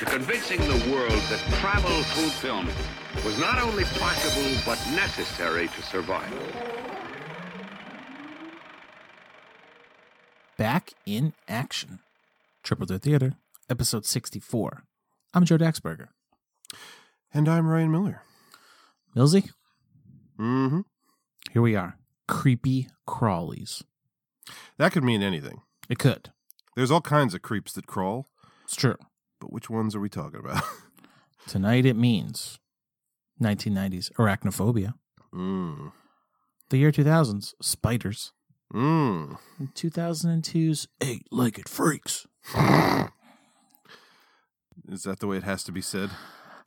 to convincing the world that travel through film was not only possible, but necessary to survive. Back in action. Triple Threat Theater, episode 64. I'm Joe Daxberger. And I'm Ryan Miller. Millsy, Mm-hmm. here we are. Creepy crawlies. That could mean anything. It could. There's all kinds of creeps that crawl, It's true. But which ones are we talking about? Tonight it means 1990s arachnophobia. mm. The year 2000s, spiders. Mm. And 2002's eight legged freaks. Is that the way it has to be said?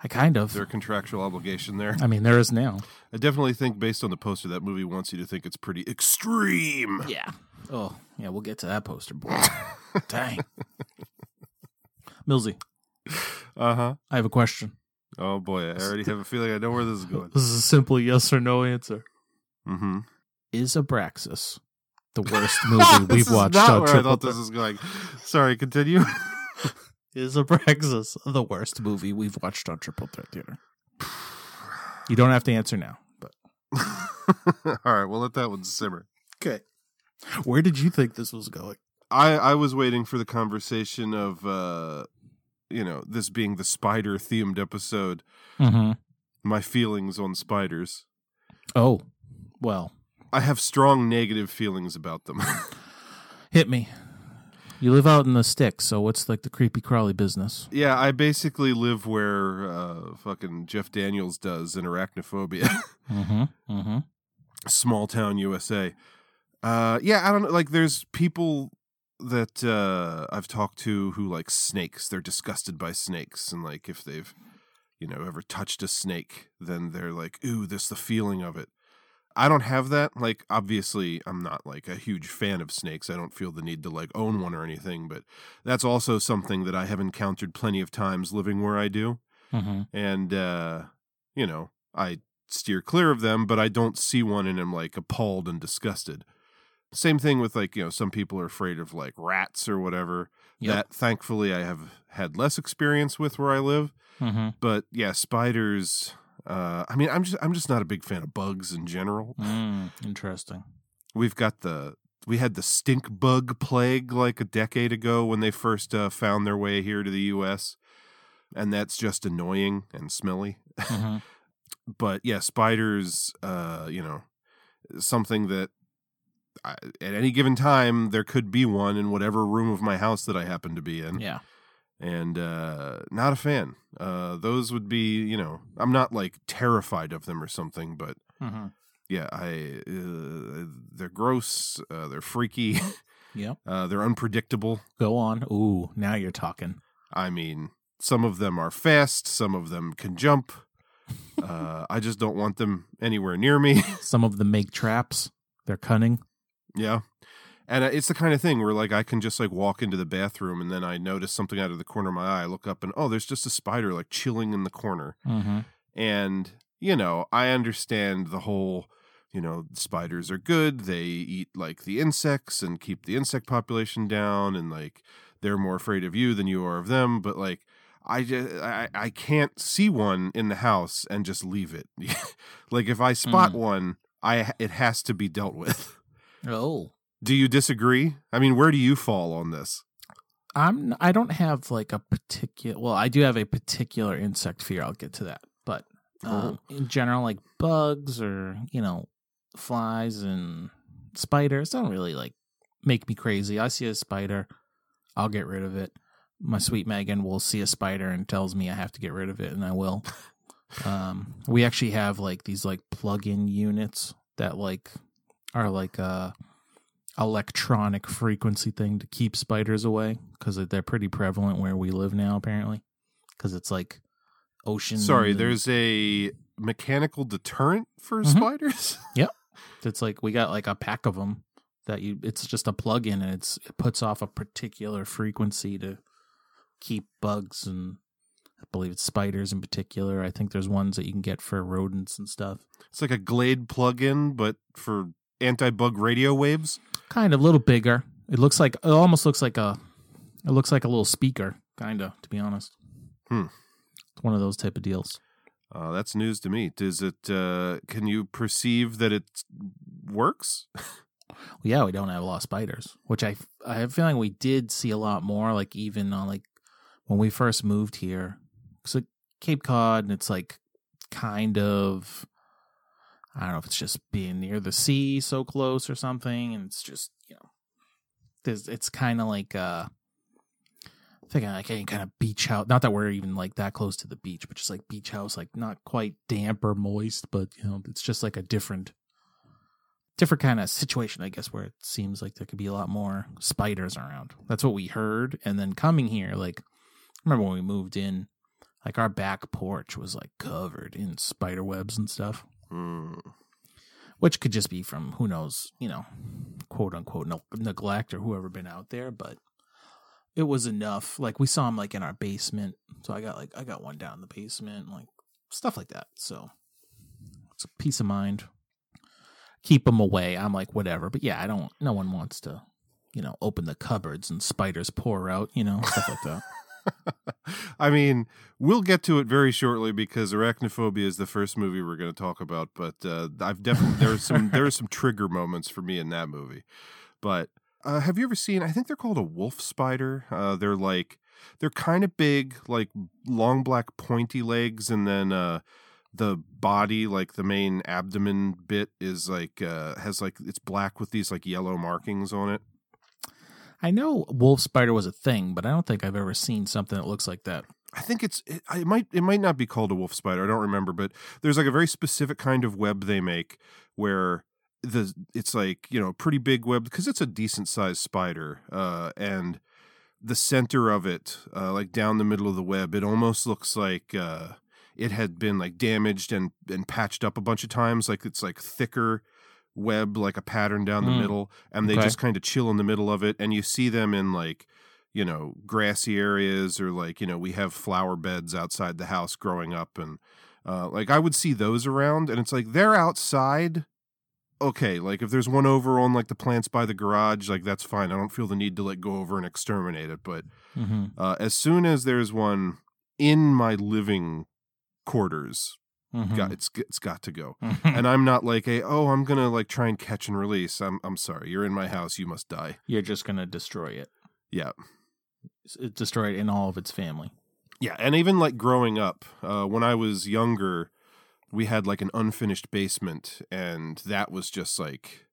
I kind Is of. there a contractual obligation there? I mean, there is now. I definitely think, based on the poster, that movie wants you to think it's pretty extreme. Yeah. Oh, yeah, we'll get to that poster, boy. Dang. Millsy, Uh huh. I have a question. Oh boy, I already have a feeling I know where this is going. This is a simple yes or no answer. Mm-hmm. Is Abraxas the worst movie we've watched not on where I Triple thought this was going. Sorry, continue. Is Abraxas the worst movie we've watched on Triple Threat Theater? You don't have to answer now, but all right, we'll let that one simmer. okay. Where did you think this was going? I I was waiting for the conversation of uh you know this being the spider themed episode. Mm-hmm. My feelings on spiders. Oh, well, I have strong negative feelings about them. hit me. You live out in the sticks, so what's like the creepy crawly business? yeah, I basically live where uh fucking Jeff Daniels does in Arachnophobia, Mm-hmm. Mm-hmm. small town USA. Uh yeah, I don't know like there's people that uh I've talked to who like snakes. They're disgusted by snakes and like if they've you know ever touched a snake, then they're like, "Ooh, this the feeling of it." I don't have that. Like obviously, I'm not like a huge fan of snakes. I don't feel the need to like own one or anything, but that's also something that I have encountered plenty of times living where I do. Mm-hmm. And uh, you know, I steer clear of them, but I don't see one and am like appalled and disgusted. Same thing with like, you know, some people are afraid of like rats or whatever. Yep. That thankfully I have had less experience with where I live. Mm-hmm. But yeah, spiders uh I mean I'm just I'm just not a big fan of bugs in general. Mm, interesting. We've got the we had the stink bug plague like a decade ago when they first uh, found their way here to the US. And that's just annoying and smelly. Mm-hmm. but yeah, spiders, uh, you know, something that I, at any given time there could be one in whatever room of my house that I happen to be in, Yeah. and uh, not a fan. Uh, those would be, you know, I'm not like terrified of them or something, but Mm-hmm. yeah, I uh, they're gross, uh, they're freaky, Yep. uh, they're unpredictable. Go on. Ooh, now you're talking. I mean, some of them are fast, some of them can jump. Uh, I just don't want them anywhere near me. Some of them make traps. They're cunning. Yeah. And uh, it's the kind of thing where like I can just like walk into the bathroom and then I notice something out of the corner of my eye. I look up and oh, there's just a spider like chilling in the corner. Mm-hmm. And you know, I understand the whole, you know, spiders are good. They eat like the insects and keep the insect population down and like they're more afraid of you than you are of them, but like I just I, I can't see one in the house and just leave it. like if I spot Mm. one, I it has to be dealt with. Oh. Do you disagree? I mean, where do you fall on this? I'm I don't have like a particular well, I do have a particular insect fear. I'll get to that. But um, in general like bugs or, you know, flies and spiders don't really like make me crazy. I see a spider, I'll get rid of it. My sweet Megan will see a spider and tells me I have to get rid of it and I will. um we actually have like these like plug-in units that like are like a electronic frequency thing to keep spiders away because they're pretty prevalent where we live now apparently because it's like ocean. Sorry, and- there's a mechanical deterrent for Mhm. spiders. Yep, it's like we got like a pack of them that you. It's just a plug-in, and it's it puts off a particular frequency to keep bugs and I believe it's spiders in particular. I think there's ones that you can get for rodents and stuff. It's like a Glade plug-in, but for anti-bug radio waves. Kind of a little bigger. It looks like it almost looks like a. It looks like a little speaker, kind of. To be honest, Hmm. it's one of those type of deals. Uh, that's news to me. Does it? Uh, can you perceive that it works? Well, yeah, we don't have a lot of spiders, which I I have a feeling we did see a lot more. Like even on like when we first moved here, so Cape Cod, and it's like kind of I don't know if it's just being near the sea, so close or something, and it's just you know, there's it's kind of like uh. Thinking like any kind of beach house. Not that we're even like that close to the beach, but just like beach house, like not quite damp or moist, but you know, it's just like a different different kind of situation, I guess, where it seems like there could be a lot more spiders around. That's what we heard. And then coming here, like, remember when we moved in, like our back porch was like covered in spider webs and stuff, Hmm. which could just be from who knows, you know, quote unquote neglect or whoever been out there. But it was enough. Like we saw him like in our basement. So I got like, I got one down in the basement, like stuff like that. So it's a peace of mind keep them away. I'm like, whatever. But yeah, I don't. No one wants to, you know, open the cupboards and spiders pour out. You know, stuff like that. I mean, we'll get to it very shortly because Arachnophobia is the first movie we're going to talk about. But uh, I've definitely there's some there are some trigger moments for me in that movie. But uh, have you ever seen? I think they're called a wolf spider. Uh, they're like they're kind of big, like long black pointy legs, and then uh, the body, like the main abdomen bit, is like uh, has like it's black with these like yellow markings on it. I know wolf spider was a thing, but I don't think I've ever seen something that looks like that. I think it's it, it might it might not be called a wolf spider. I don't remember, but there's like a very specific kind of web they make where the it's like you know pretty big web because it's a decent sized spider, uh, and the center of it, uh, like down the middle of the web, it almost looks like uh, it had been like damaged and and patched up a bunch of times. Like it's like thicker web, like a pattern down the Mm. middle, and they Okay. just kind of chill in the middle of it, and you see them in like you know grassy areas or like you know we have flower beds outside the house growing up and uh, like i would see those around and it's like they're outside okay like if there's one over on like the plants by the garage like that's fine i don't feel the need to like go over and exterminate it but Mm-hmm. uh, as soon as there's one in my living quarters Mm-hmm. got, it's it's got to go and i'm not like a oh i'm gonna like try and catch and release i'm i'm sorry you're in my house you must die You're just gonna destroy it. yeah It destroy it in all of its family. Yeah, and even like growing up, uh, when I was younger, we had like an unfinished basement, and that was just like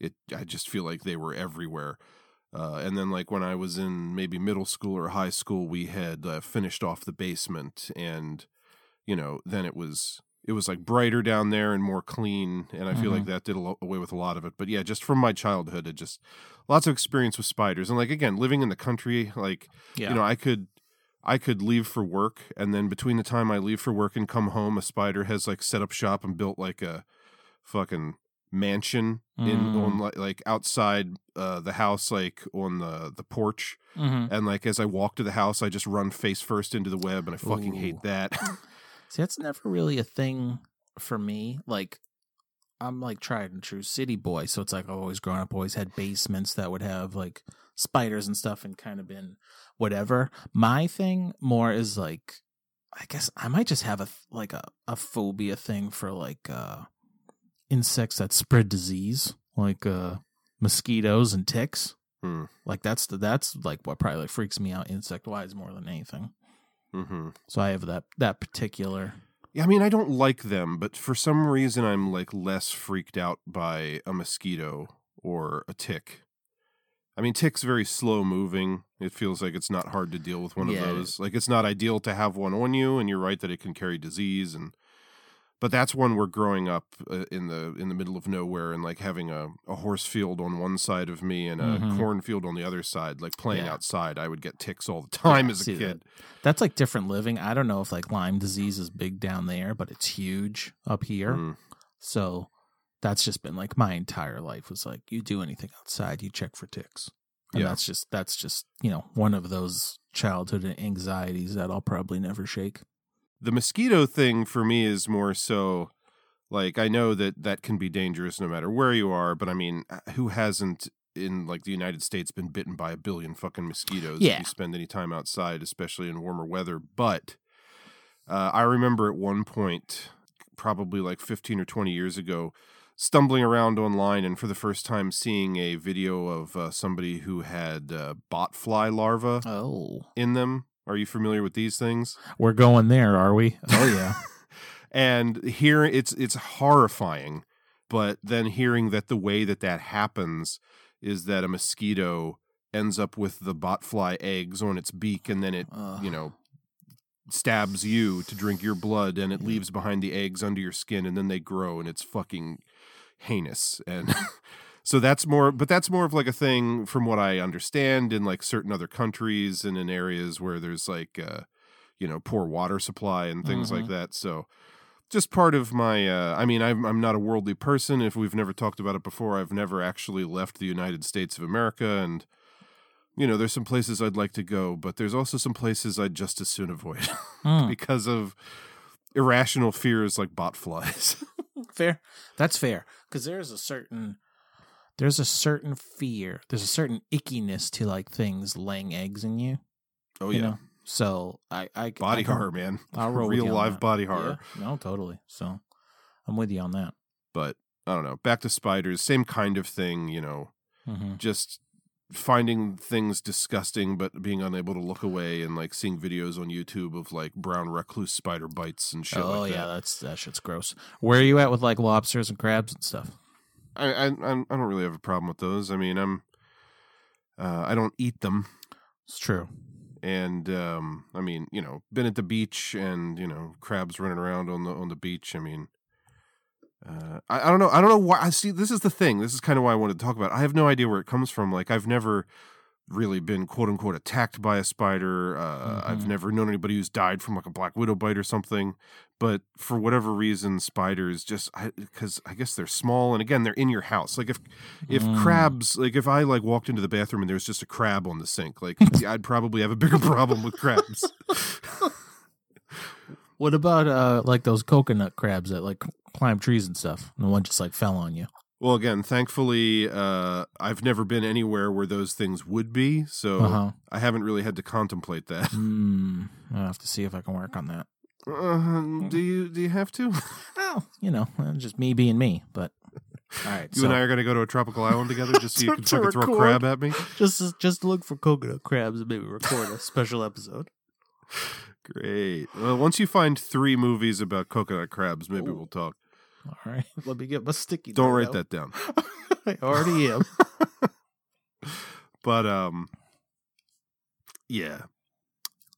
it. I just feel like they were everywhere. Uh, and then like when I was in maybe middle school or high school, we had uh, finished off the basement, and you know, then it was it was like brighter down there and more clean, and I feel like that did a lo- away with a lot of it. But yeah, just from my childhood, it just lots of experience with spiders, and like again, living in the country, like Yeah. you know, I could I could leave for work and then between the time I leave for work and come home, a spider has like set up shop and built like a fucking mansion in Mm. on like, like outside uh the house like on the the porch mm-hmm. and like as I walk to the house I just run face first into the web and I fucking Ooh. hate that. See, that's never really a thing for me. Like, I'm like tried and true city boy, so it's like I've always grown up, always had basements that would have like spiders and stuff, and kind of been whatever. My thing more is like, I guess I might just have a like a a phobia thing for like uh insects that spread disease, like uh mosquitoes and ticks. Hmm. Like that's the that's like what probably like freaks me out insect wise more than anything. Hmm So I have that that particular Yeah, I mean I don't like them, but for some reason I'm like less freaked out by a mosquito or a tick. I mean, tick's very slow moving. It feels like it's not hard to deal with one Yeah, of those. Like it's not ideal to have one on you, and you're right that it can carry disease and but that's one where growing up uh, in the in the middle of nowhere and like having a, a horse field on one side of me and a Mhm. cornfield on the other side, like playing Yeah. outside, I would get ticks all the time Yeah, as a see that. kid. That's like different living. I don't know if like Lyme disease is big down there, but it's huge up here. Mm. So that's just been like my entire life was like you do anything outside, you check for ticks. And Yeah. that's just that's just, you know, one of those childhood anxieties that I'll probably never shake. The mosquito thing for me is more so like I know that that can be dangerous no matter where you are, but I mean, uh, who hasn't in like the United States been bitten by a billion fucking mosquitoes Yeah. if you spend any time outside, especially in warmer weather? But uh, I remember at one point, probably like 15 or 20 years ago, stumbling around online and for the first time seeing a video of uh, somebody who had uh, botfly larvae Oh. in them. Are you familiar with these things? We're going there, are we? Oh yeah. and here it's it's horrifying but then hearing that the way that that happens is that a mosquito ends up with the botfly eggs on its beak and then it Ugh. you know stabs you to drink your blood and it leaves behind the eggs under your skin and then they grow and it's fucking heinous and so that's more but that's more of like a thing from what i understand in like certain other countries and in areas where there's like uh you know poor water supply and things like Mhm. that so just part of my uh, i mean I'm, I'm not a worldly person if we've never talked about it before i've never actually left the united states of america and you know there's some places i'd like to go but there's also some places i'd just as soon avoid Hmm. because of irrational fears like botflies fair that's fair because there's a certain there's a certain fear there's a certain ickiness to like things laying eggs in you oh you yeah. know? So i i body I can- horror man. I'll roll real live that. body horror. Yeah, no totally. So i'm with you on that. But i don't know back to spiders same kind of thing you know? Hmm just finding things disgusting but being unable to look away and like seeing videos on YouTube of like brown recluse spider bites and shit oh like yeah that. that's that shit's gross. Where are you at with like lobsters and crabs and stuff I, I I'm- don't really have a problem with those. I mean, I'm uh, I don't eat them, it's true and um, I mean, you know, been at the beach and you know, crabs running around on the on the beach. I mean, uh, I, I don't know. I don't know why. I see. This is the thing. This is kind of why I wanted to talk about. It. I have no idea where it comes from. Like, I've never really been quote unquote attacked by a spider. Uh, I've Mhm. never known anybody who's died from like a black widow bite or something. But for whatever reason, spiders just because I, guess they're small and again they're in your house. Like if if Mm. crabs, like if I like walked into the bathroom and there was just a crab on the sink, like I'd probably have a bigger problem with crabs. what about uh like those coconut crabs that like climb trees and stuff and the one just like fell on you Well, again, thankfully, uh, I've never been anywhere where those things would be, so uh-huh I haven't really had to contemplate that. mm, i'll have to see if i can work on that Uh, do you do you have to? well you know uh, just me being me but all right You so and I are going to go to a tropical island together just so you can to fucking throw a crab at me. just just look for coconut crabs and maybe record a special episode Great. Well, once you find three movies about coconut crabs, maybe we'll talk. All right let me get my sticky Don't write out. that down. i already am But um, yeah,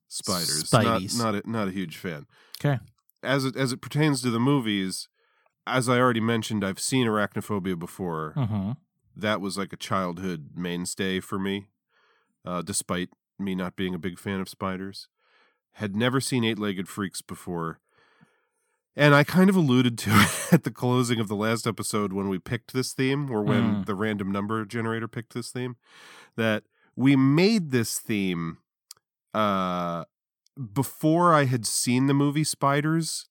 spiders. Not Spideys. not a, not a huge fan. okay As it as it pertains to the movies, as I already mentioned, I've seen Arachnophobia before. mm-hmm. that was like a childhood mainstay for me, uh, despite me not being a big fan of spiders. Had never seen Eight Legged Freaks before. And I kind of alluded to it at the closing of the last episode when we picked this theme, or when Mm. the random number generator picked this theme, that we made this theme uh, before I had seen the movie Spiders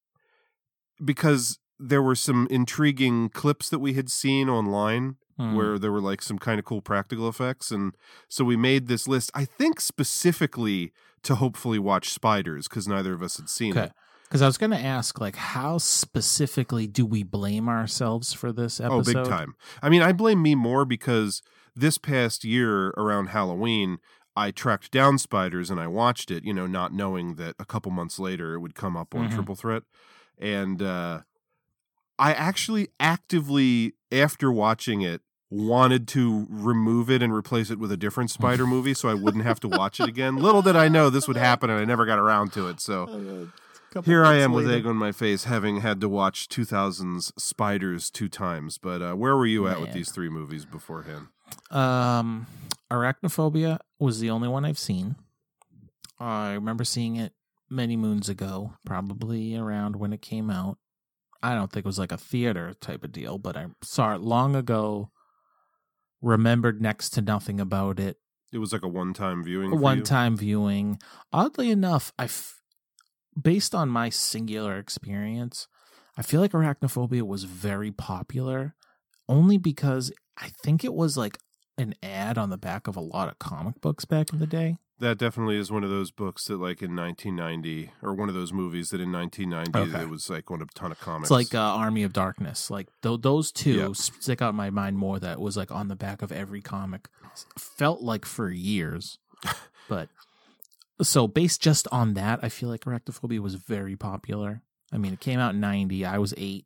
because there were some intriguing clips that we had seen online Mm. where there were like some kind of cool practical effects and so we made this list i think specifically to hopefully watch spiders because neither of us had seen Okay. it Because I was going to ask, like, how specifically do we blame ourselves for this oh episode? big time i mean i blame me more because this past year around halloween i tracked down spiders and i watched it you know not knowing that a couple months later it would come up on Mhm. triple threat and uh i actually actively after watching it wanted to remove it and replace it with a different spider movie so i wouldn't have to watch it again little did i know this would happen and i never got around to it so Here I months am with egg on my face, having had to watch 2000's Spiders two times. But uh, where were you at with these three movies beforehand? Um, Arachnophobia was the only one I've seen. I remember seeing it many moons ago, probably around when it came out. I don't think it was like a theater type of deal, but I saw it long ago. Remembered next to nothing about it. It was like a one-time viewing. for One you? time viewing. Oddly enough, I, f- based on my singular experience, I feel like Arachnophobia was very popular, only because I think it was like an ad on the back of a lot of comic books back in the day. That definitely is one of those books that, like in 1990, or one of those movies that in 1990 Okay. it was like on a ton of comics. It's like uh, Army of Darkness. Like th- those two Yep. stick out in my mind more. That was like on the back of every comic. Felt like for years, but so based just on that, I feel like Arachnophobia was very popular. I mean, it came out in '90. I was eight.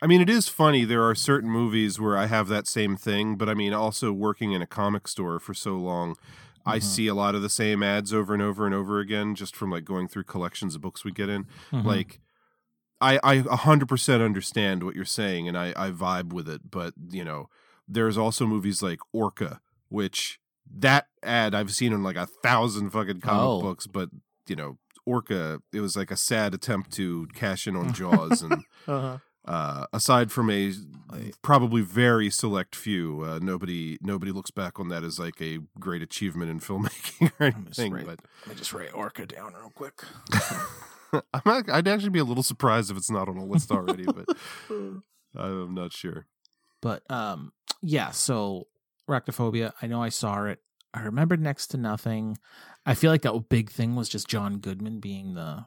I mean, it is funny. There are certain movies where I have that same thing, but I mean, also working in a comic store for so long, I Mhm. see a lot of the same ads over and over and over again, just from like going through collections of books we get in. Mhm. Like, I I a hundred percent understand what you're saying, and I I vibe with it. But you know, there's also movies like Orca, which that ad I've seen in like a thousand fucking comic Oh. books, but you know. Orca, it was like a sad attempt to cash in on Jaws, and Uh-huh. uh, aside from a probably very select few, uh, nobody nobody looks back on that as like a great achievement in filmmaking or Let me just anything. write- But let me just write Orca down real quick. I'm not, I'd actually be a little surprised if it's not on a list already, but I'm not sure. But um, yeah. So Arachnophobia. I know I saw it. I remember next to nothing. I feel like that big thing was just John Goodman being the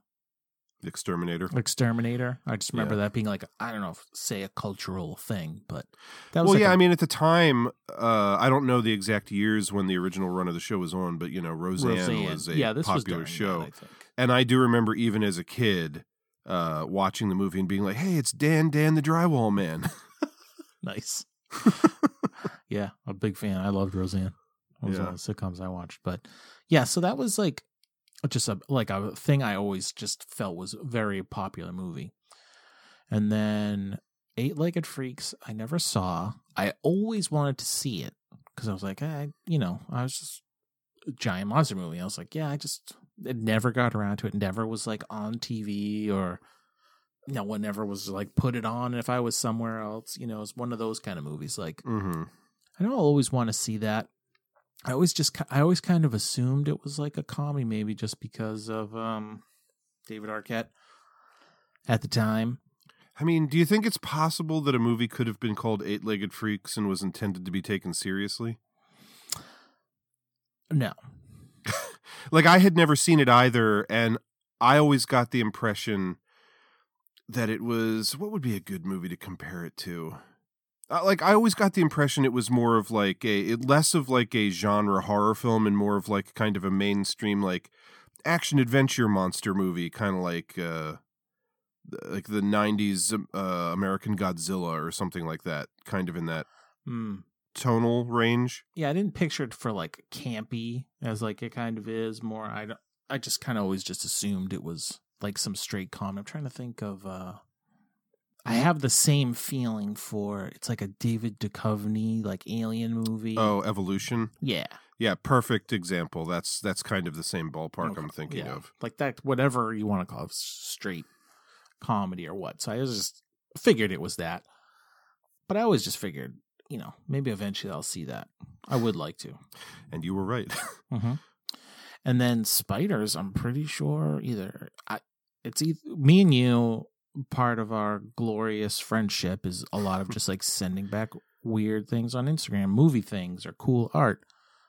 Exterminator. exterminator. I just remember Yeah. that being like I don't know, if, say a cultural thing, but that was Well, like yeah, a- I mean, at the time, uh, I don't know the exact years when the original run of the show was on, but you know, Roseanne, Roseanne. was a yeah, was popular during show. That, I. And I do remember even as a kid uh, watching the movie and being like, "Hey, it's Dan, Dan the Drywall Man." Nice. yeah, a big fan. I loved Roseanne. It was Yeah. one of the sitcoms I watched. But yeah, so that was like just a like a thing I always just felt was a very popular movie. And then Eight Legged Freaks, I never saw. I always wanted to see it because I was like, eh, you know, I was just a giant monster movie. I was like, yeah, I just it never got around to it. Never was like on TV or no one ever was like put it on if I was somewhere else. You know, it's one of those kind of movies. Like hmm I don't always want to see that. I always just I always kind of assumed it was like a comedy, maybe just because of um David Arquette at the time. I mean, do you think it's possible that a movie could have been called Eight Legged Freaks and was intended to be taken seriously? No, Like, I had never seen it either, and I always got the impression that it was what would be a good movie to compare it to? Like, I always got the impression it was more of like a less of like a genre horror film and more of like kind of a mainstream like action adventure monster movie, kind of like uh like the 90s uh, American Godzilla or something like that, kind of in that Hmm. tonal range. yeah, I didn't picture it for like campy as like it kind of is. More, I don't. I just kind of always just assumed it was like some straight comedy. I'm trying to think of. uh I have the same feeling for it's like a David Duchovny like alien movie. Oh, Evolution. yeah, Yeah, perfect example. That's that's kind of the same ballpark I'm thinking yeah. of. like that whatever you want to call it straight comedy or what so i just figured it was that but i always just figured you know maybe eventually i'll see that i would like to And you were right. mm-hmm. and then spiders i'm pretty sure either i it's either me and you part of our glorious friendship is a lot of just like sending back weird things on instagram movie things or cool art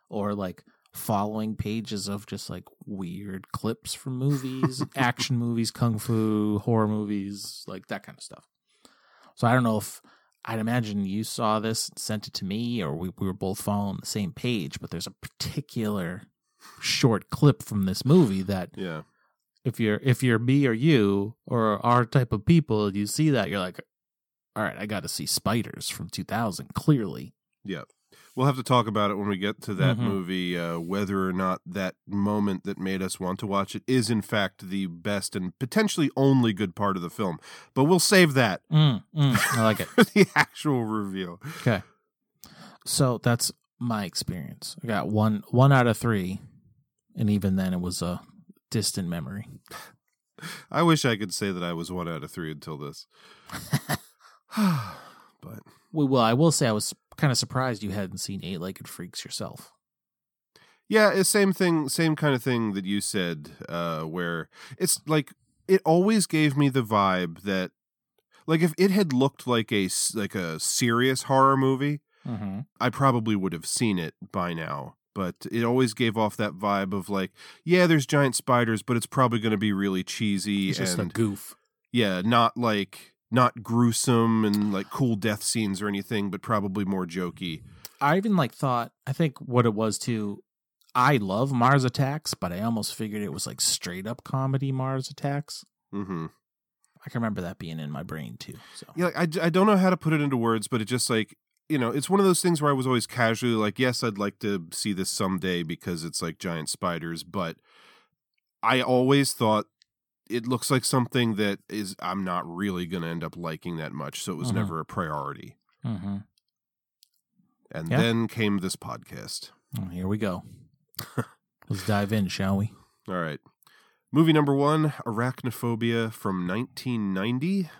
or like following pages of just like weird clips from movies, action movies, kung fu, horror movies, like that kind of stuff. So I don't know if I'd imagine you saw this and sent it to me or we, we were both following the same page, but there's a particular short clip from this movie that yeah. If you're if you're me or you or our type of people, you see that you're like, all right, I got to see Spiders from 2000 clearly. Yeah. we'll have to talk about it when we get to that Mhm. movie. Uh, whether or not that moment that made us want to watch it is in fact the best and potentially only good part of the film. But we'll save that Mm, mm, I like it. for the actual review. Okay. So that's my experience. I got one one out of three, and even then, it was a distant memory. I wish I could say that I was one out of three until this. but Well, I will say I was kind of surprised you hadn't seen Eight Legged Freaks yourself. Yeah, same thing, same kind of thing that you said, uh, where it's like it always gave me the vibe that, like, if it had looked like a like a serious horror movie, Mm-hmm. I probably would have seen it by now. But it always gave off that vibe of like, yeah, there's giant spiders, but it's probably going to be really cheesy It's just and a goof. yeah, not like not gruesome and like cool death scenes or anything, but probably more jokey. I even like thought. I think what it was too. I love Mars Attacks, but I almost figured it was like straight up comedy Mars Attacks. Mm-hmm. I can remember that being in my brain too. So Yeah, like, I, I don't know how to put it into words, but it just like you know, it's one of those things where I was always casually like, yes, I'd like to see this someday because it's like giant spiders, but I always thought it looks like something that is I'm not really going to end up liking that much, so it was Mhm. never a priority. hmm And Yeah. then came this podcast. Oh, here we go. Let's dive in, shall we? All right. Movie number 1, Arachnophobia from 1990.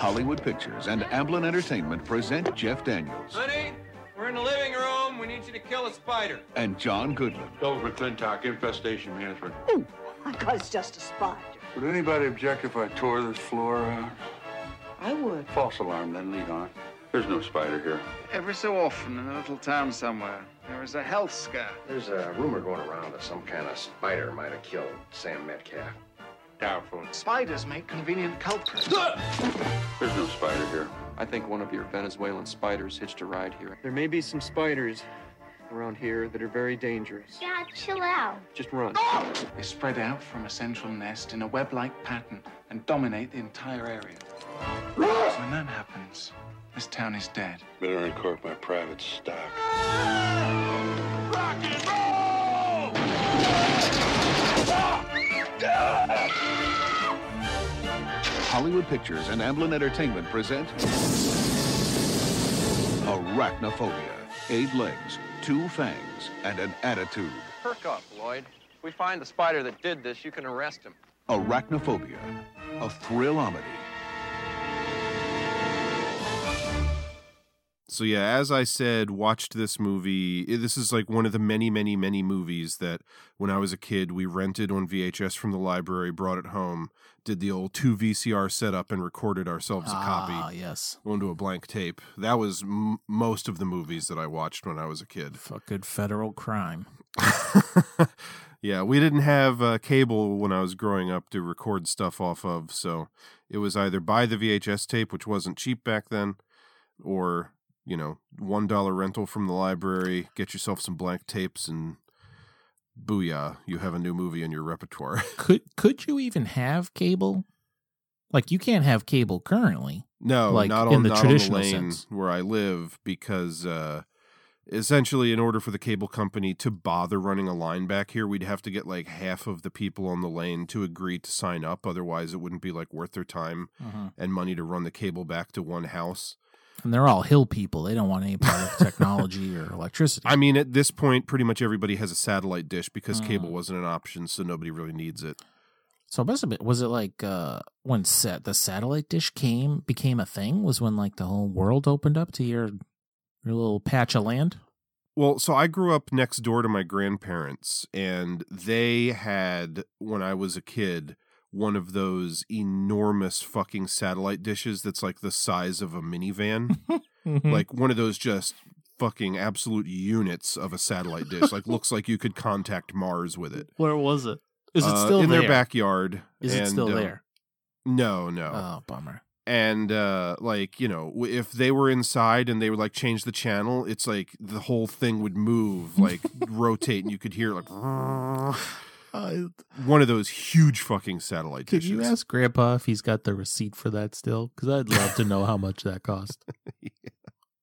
Hollywood Pictures and Amblin Entertainment present Jeff Daniels Honey, we're in the living room. We need you to kill a spider. and John Goodman. Bill McClintock, Infestation Management. Oh, I thought it's just a spider. Would anybody object if I tore this floor out? I would. False alarm, then lead on. There's no spider here. Every so often in a little town somewhere, there is a health scare. There's a rumor going around that some kind of spider might have killed Sam Metcalf. Doubtful. Spiders make convenient culprits. There's no spider here. I think one of your Venezuelan spiders hitched a ride here. There may be some spiders around here that are very dangerous. Dad, chill out. Just run. They spread out from a central nest in a web-like pattern and dominate the entire area. When that happens, this town is dead. Better uncork my private stock. Ah! Ah! Hollywood Pictures and Amblin Entertainment present Arachnophobia. Eight legs, two fangs, and an attitude. Perk up, Lloyd. If we find the spider that did this, you can arrest him. Arachnophobia. A thrillometry. So yeah, as I said, watched this movie. This is like one of the many, many, many movies that when I was a kid we rented on VHS from the library, brought it home, did the old two VCR setup, and recorded ourselves a Ah, copy yes. onto a blank tape. That was m- most of the movies that I watched when I was a kid. Fucking federal crime. yeah, we didn't have uh, cable when I was growing up to record stuff off of, so it was either buy the VHS tape, which wasn't cheap back then, or you know, one dollar rental from the library. Get yourself some blank tapes, and booyah, you have a new movie in your repertoire. Could could you even have cable? Like you can't have cable currently. no, Like, not in the not traditional on the lane sense. where I live because. uh Essentially, in order for the cable company to bother running a line back here, we'd have to get like half of the people on the lane to agree to sign up. Otherwise, it wouldn't be like worth their time and money to run the cable back to one house. And they're all hill people. They don't want any part of technology or electricity. I mean, at this point, pretty much everybody has a satellite dish because Mm. cable wasn't an option, so nobody really needs it. So must have been, was it like uh, when set the satellite dish came became a thing? Was when like the whole world opened up to your your little patch of land? Well, so I grew up next door to my grandparents, and they had, when I was a kid, one of those enormous fucking satellite dishes that's like the size of a minivan. Mm-hmm. like one of those just fucking absolute units of a satellite dish. like looks like you could contact Mars with it. Where was it? Is it Uh, still in there? their backyard? Is it still uh, there? No, no. Oh, bummer. and uh like you know if they were inside and they would like change the channel it's like the whole thing would move like rotate and you could hear like one of those huge fucking satellite Could dishes you ask Grandpa if he's got the receipt for that still? Because I'd love to know how much that cost.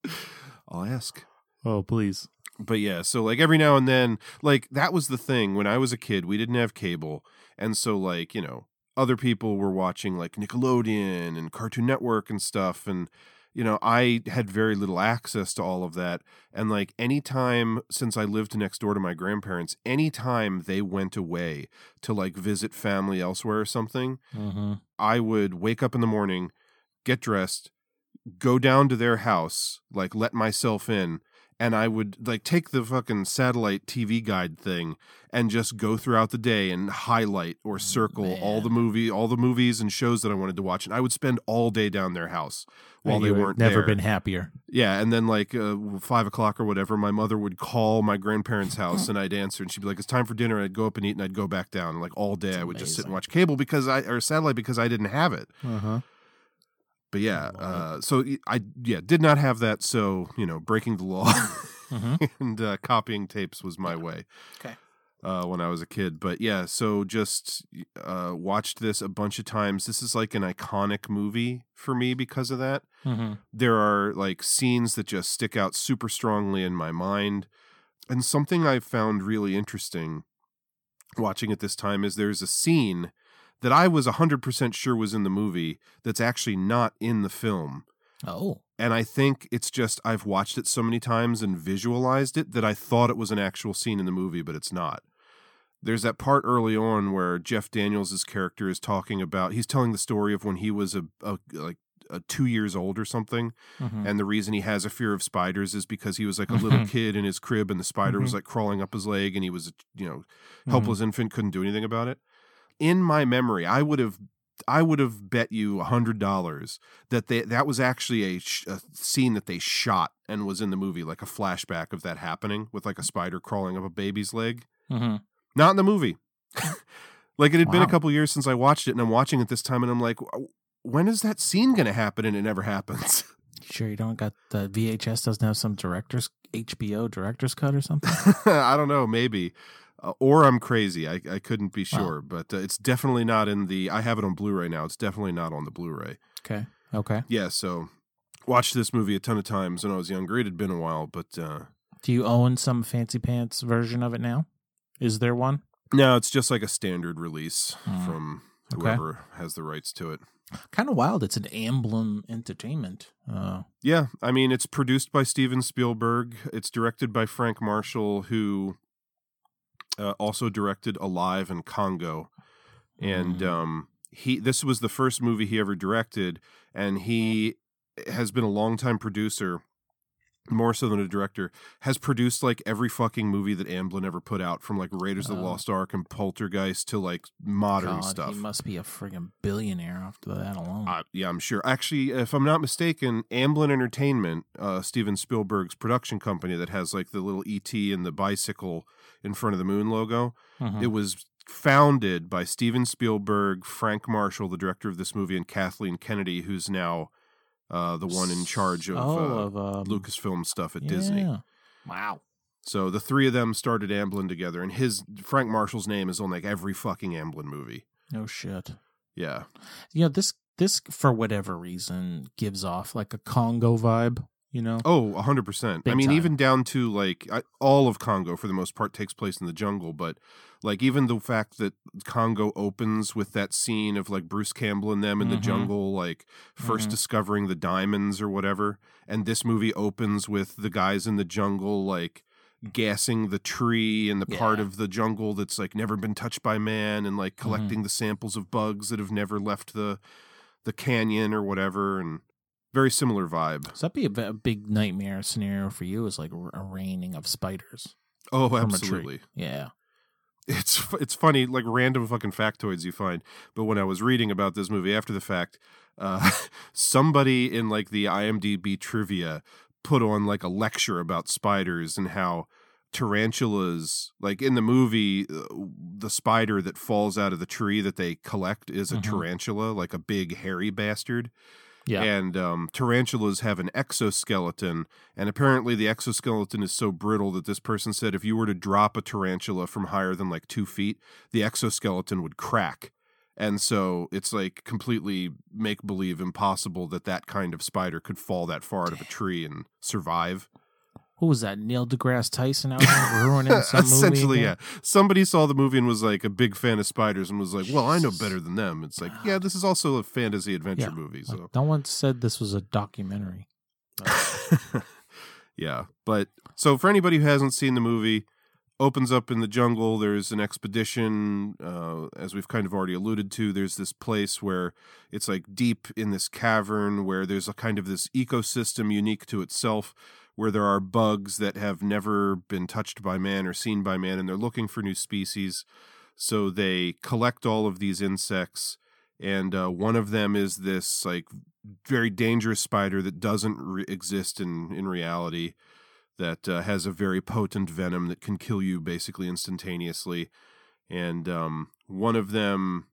I'll ask. Oh, please. But yeah, so like every now and then, like that was the thing when I was a kid, we didn't have cable. And so like, you know, other people were watching like Nickelodeon and Cartoon Network and stuff and you know, I had very little access to all of that. And like anytime since I lived next door to my grandparents, anytime they went away to like visit family elsewhere or something, Mm-hmm. I would wake up in the morning, get dressed, go down to their house, like let myself in, and I would like take the fucking satellite TV guide thing and just go throughout the day and highlight or circle all the movie, all the movies and shows that I wanted to watch, and I would spend all day down their house while And they weren't never there. been happier. Yeah, and then like uh, five o'clock or whatever, my mother would call my grandparents' house, and I'd answer, and she'd be like, "It's time for dinner." I'd go up and eat, and I'd go back down. And, like all day, I would just sit and watch cable because I or satellite because I didn't have it. Uh-huh. But yeah, uh, so I yeah did not have that. So you know, breaking the law Mhm. and uh, copying tapes was my way. Okay. Uh, when I was a kid, but yeah, so just uh, watched this a bunch of times. This is like an iconic movie for me because of that. Mm-hmm. There are like scenes that just stick out super strongly in my mind. And something I found really interesting watching it this time is there's a scene that I was 100% sure was in the movie that's actually not in the film. Oh. And I think it's just I've watched it so many times and visualized it that I thought it was an actual scene in the movie, but it's not. There's that part early on where Jeff Daniels' character is talking about he's telling the story of when he was a, a like a two years old or something, Mhm. and the reason he has a fear of spiders is because he was like a little Mhm. kid in his crib and the spider was Mhm. like crawling up his leg and he was you know Mhm. helpless infant couldn't do anything about it. In my memory, I would have I would have bet you a hundred dollars that they that was actually a, sh- a scene that they shot and was in the movie, like a flashback of that happening with like a spider crawling up a baby's leg. Mm-hmm. Not in the movie. like it had been a couple years since I watched it, and I'm watching it this time, and I'm like, when is that scene going to happen? And it never happens. Sure, you don't got the VHS doesn't have some director's HBO director's cut or something. I don't know, maybe. Uh, or I'm crazy. I, I couldn't be sure, but uh, it's definitely not in the. I have it on Blu-ray now. It's definitely not on the Blu-ray. okay. Okay. Yeah, so watched this movie a ton of times when I was younger. It had been a while, but uh, Do you own some fancy pants version of it now? Is there one? no, it's just like a standard release Mm. from Okay. whoever has the rights to it. Kind of wild. It's an Amblin Entertainment. Uh, Yeah, I mean, it's produced by Steven Spielberg. It's directed by Frank Marshall, who uh, also directed Alive and Congo. And um, he this was the first movie he ever directed, and he has been a longtime producer, more so than a director. Has produced like every fucking movie that Amblin ever put out, from like Raiders of the Oh. Lost Ark and Poltergeist to like modern God, stuff. He must be a friggin' billionaire after that alone. Uh, yeah, I'm sure. Actually, if I'm not mistaken, Amblin Entertainment, uh, Steven Spielberg's production company that has like the little ET and the bicycle in front of the moon logo, Mhm. it was founded by Steven Spielberg, Frank Marshall, the director of this movie, and Kathleen Kennedy, who's now uh, the one in charge of, Oh, uh, of, um, Lucasfilm stuff at Disney. Wow. So the three of them started Amblin together, and his Frank Marshall's name is on like every fucking Amblin movie. No shit. Yeah. You know this this for whatever reason gives off like a Congo vibe. You know. Oh, 100%. I mean, time. even down to like I, all of Congo for the most part takes place in the jungle, but like even the fact that Congo opens with that scene of like Bruce Campbell and them in the Mhm. jungle, like 1st Mhm. discovering the diamonds or whatever. And this movie opens with the guys in the jungle, like gassing the tree and the part of the jungle that's like never been touched by man and like Mm-hmm. collecting the samples of bugs that have never left the the canyon or whatever and very similar vibe. So that'd be a big nightmare scenario for you is like a raining of spiders. Oh, a absolutely. Yeah. It's it's funny, like random fucking factoids you find. But when I was reading about this movie after the fact, uh, somebody in like the IMDb trivia put on like a lecture about spiders and how tarantulas, like in the movie, uh, the spider that falls out of the tree that they collect is a Mhm. tarantula, like a big hairy bastard. Yeah. And um, tarantulas have an exoskeleton, and apparently the exoskeleton is so brittle that this person said if you were to drop a tarantula from higher than like two feet, the exoskeleton would crack, and so it's like completely make believe impossible that that kind of spider could fall that far out of a tree and survive. Who was that? Neil deGrasse Tyson out there ruining some movie? Essentially, again? yeah. Somebody saw the movie and was like a big fan of spiders and was like, "Well, I know better than them." It's like, yeah, this is also a fantasy adventure Yeah. movie, Like, no one said this was a documentary. yeah. But so for anybody who hasn't seen the movie, opens up in the jungle. There's an expedition, uh, as we've kind of already alluded to. There's this place where it's like deep in this cavern where there's a kind of this ecosystem unique to itself, where there are bugs that have never been touched by man or seen by man, and they're looking for new species. So they collect all of these insects, and uh, one of them is this like very dangerous spider that doesn't re- exist in in reality that uh, has a very potent venom that can kill you basically instantaneously. And um, one of them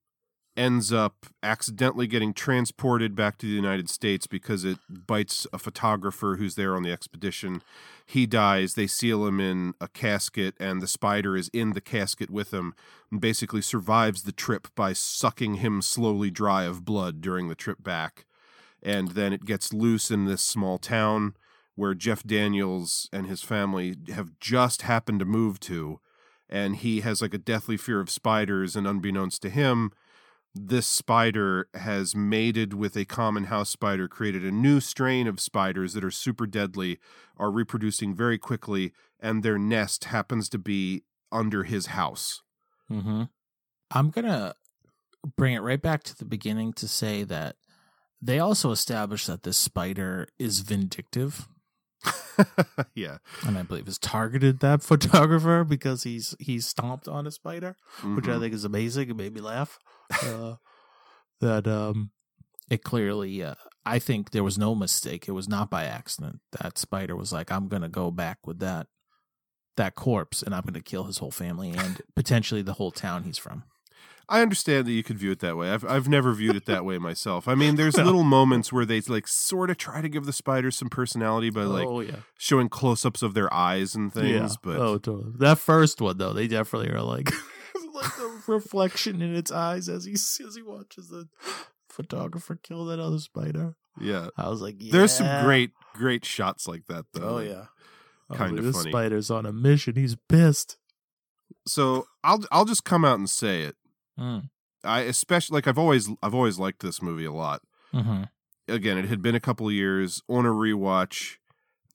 ends up accidentally getting transported back to the United States because it bites a photographer who's there on the expedition. He dies. They seal him in a casket, and the spider is in the casket with him and basically survives the trip by sucking him slowly dry of blood during the trip back. And then it gets loose in this small town where Jeff Daniels and his family have just happened to move to. And he has like a deathly fear of spiders, and unbeknownst to him, this spider has mated with a common house spider, created a new strain of spiders that are super deadly, are reproducing very quickly, and their nest happens to be under his house. Mm-hmm. I'm gonna bring it right back to the beginning to say that they also established that this spider is vindictive, yeah. and I believe has targeted that photographer because he's he's stomped on a spider, which I Mhm. think is amazing. It made me laugh. Uh, that um, it clearly. Uh, I think there was no mistake. It was not by accident. That spider was like, "I'm gonna go back with that." That corpse, and I'm going to kill his whole family and potentially the whole town he's from. I understand that you could view it that way. I've I've never viewed it that way myself. I mean, there's little moments where they like sort of try to give the spiders some personality by like Oh, yeah. showing close-ups of their eyes and things. Yeah. But oh, totally. that first one though, they definitely are like like the reflection in its eyes as he as he watches the photographer kill that other spider. yeah, I was like, there's some great great shots like that though. Oh yeah, oh, was kind like, of this funny. spider's on a mission. He's pissed. So I'll I'll just come out and say it. Mm. I especially like I've always I've always liked this movie a lot. Mm-hmm. Again, it had been a couple of years on a rewatch.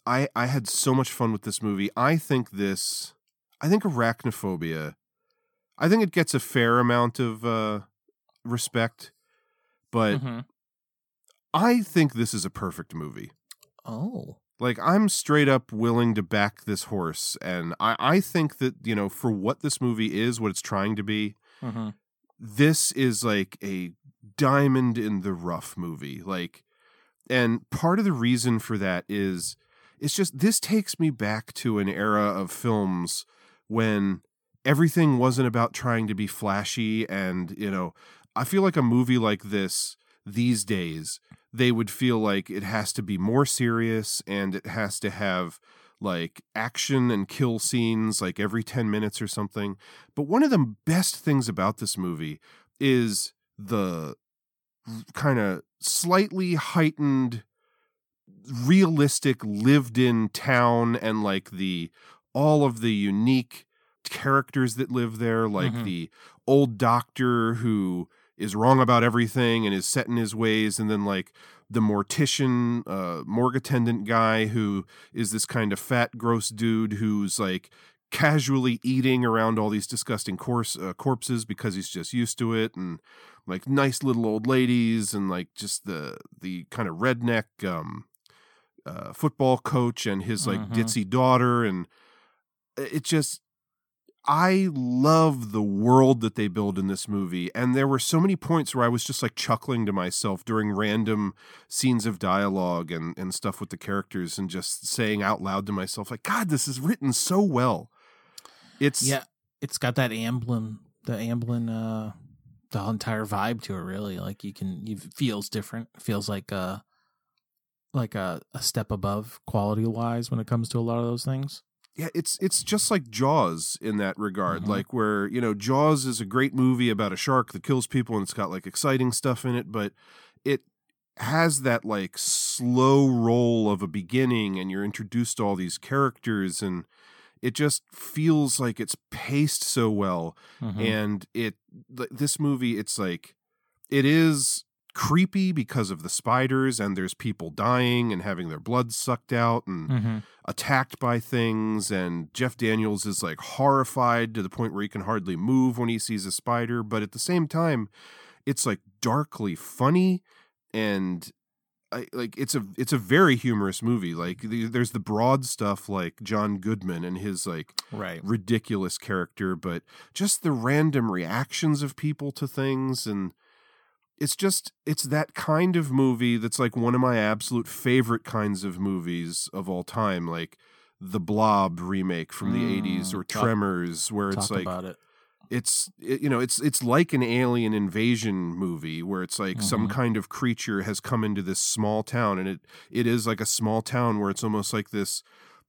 I I had so much fun with this movie. I think this I think Arachnophobia I think it gets a fair amount of uh respect, but Mhm. I think this is a perfect movie. Oh, Like I'm straight up willing to back this horse and I I think that, you know, for what this movie is, what it's trying to be, mm-hmm. This is like a diamond in the rough movie like and part of the reason for that is it's just this takes me back to an era of films when everything wasn't about trying to be flashy and you know i feel like a movie like this these days they would feel like it has to be more serious and it has to have like action and kill scenes like every 10 minutes or something. But one of the best things about this movie is the kind of slightly heightened realistic lived in town and like the all of the unique characters that live there like Mhm. the old doctor who is wrong about everything and is set in his ways and then like the mortician uh morgue attendant guy who is this kind of fat gross dude who's like casually eating around all these disgusting corse, uh, corpses because he's just used to it and like nice little old ladies and like just the the kind of redneck um uh football coach and his like Mhm. ditzy daughter and it just I love the world that they build in this movie. And there were so many points where I was just like chuckling to myself during random scenes of dialogue and, and stuff with the characters and just saying out loud to myself, like, God, this is written so well. It's yeah. It's got that Amblin, the Amblin, uh, the entire vibe to it. Really, like you can, you feels different. Feels like uh like a, a step above quality wise when it comes to a lot of those things. Yeah, it's it's just like Jaws in that regard. Mhm. Like where, you know, Jaws is a great movie about a shark that kills people and it's got like exciting stuff in it, but it has that like slow roll of a beginning and you're introduced to all these characters and it just feels like it's paced so well Mhm. and it th- this movie it's like it is creepy because of the spiders and there's people dying and having their blood sucked out and Mhm. attacked by things and Jeff Daniels is like horrified to the point where he can hardly move when he sees a spider but at the same time it's like darkly funny and I, like it's a it's a very humorous movie like the, there's the broad stuff like John Goodman and his like Right. ridiculous character but just the random reactions of people to things and it's just it's that kind of movie that's like one of my absolute favorite kinds of movies of all time like the blob remake from the 80s or Mm, talk- tremors where it's like about it. it's it, you know it's it's like an alien invasion movie where it's like some Mhm. kind of creature has come into this small town and it it is like a small town where it's almost like this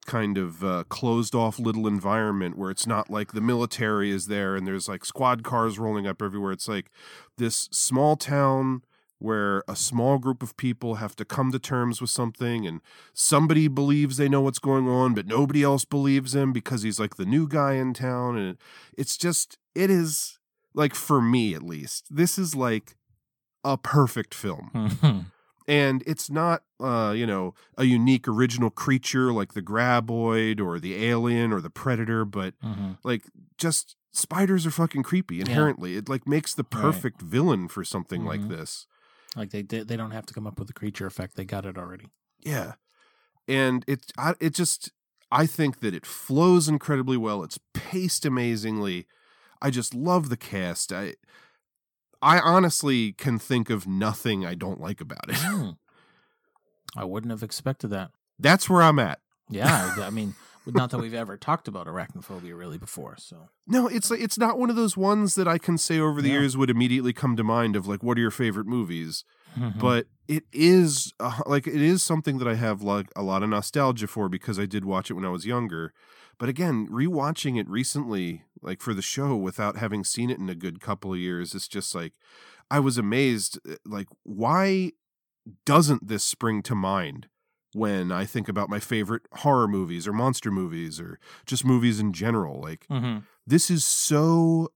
kind of uh, closed off little environment where it's not like the military is there and there's like squad cars rolling up everywhere. It's like this small town where a small group of people have to come to terms with something and somebody believes they know what's going on but nobody else believes him because he's like the new guy in town. And it's just it is like for me at least this is like a perfect film. Mhm. and it's not uh you know a unique original creature like the graboid or the alien or the predator but Mhm. like just spiders are fucking creepy inherently it like makes the Right. perfect villain for something like Mhm. this Like they they don't have to come up with a creature effect. They got it already. Yeah, and it I, it just I think that it flows incredibly well. It's paced amazingly. I just love the cast. I I honestly can think of nothing I don't like about it. Hmm. I wouldn't have expected that. That's where I'm at. Yeah, I mean, not that we've ever talked about arachnophobia really before. So No, it's like it's not one of those ones that I can say over the Yeah. years would immediately come to mind of like what are your favorite movies. Mhm. But it is uh, like it is something that I have like a lot of nostalgia for because I did watch it when I was younger. But again, rewatching it recently, like for the show, without having seen it in a good couple of years, it's just like I was amazed. uh, Like, why doesn't this spring to mind when I think about my favorite horror movies or monster movies or just movies in general? Like, Mhm. this is so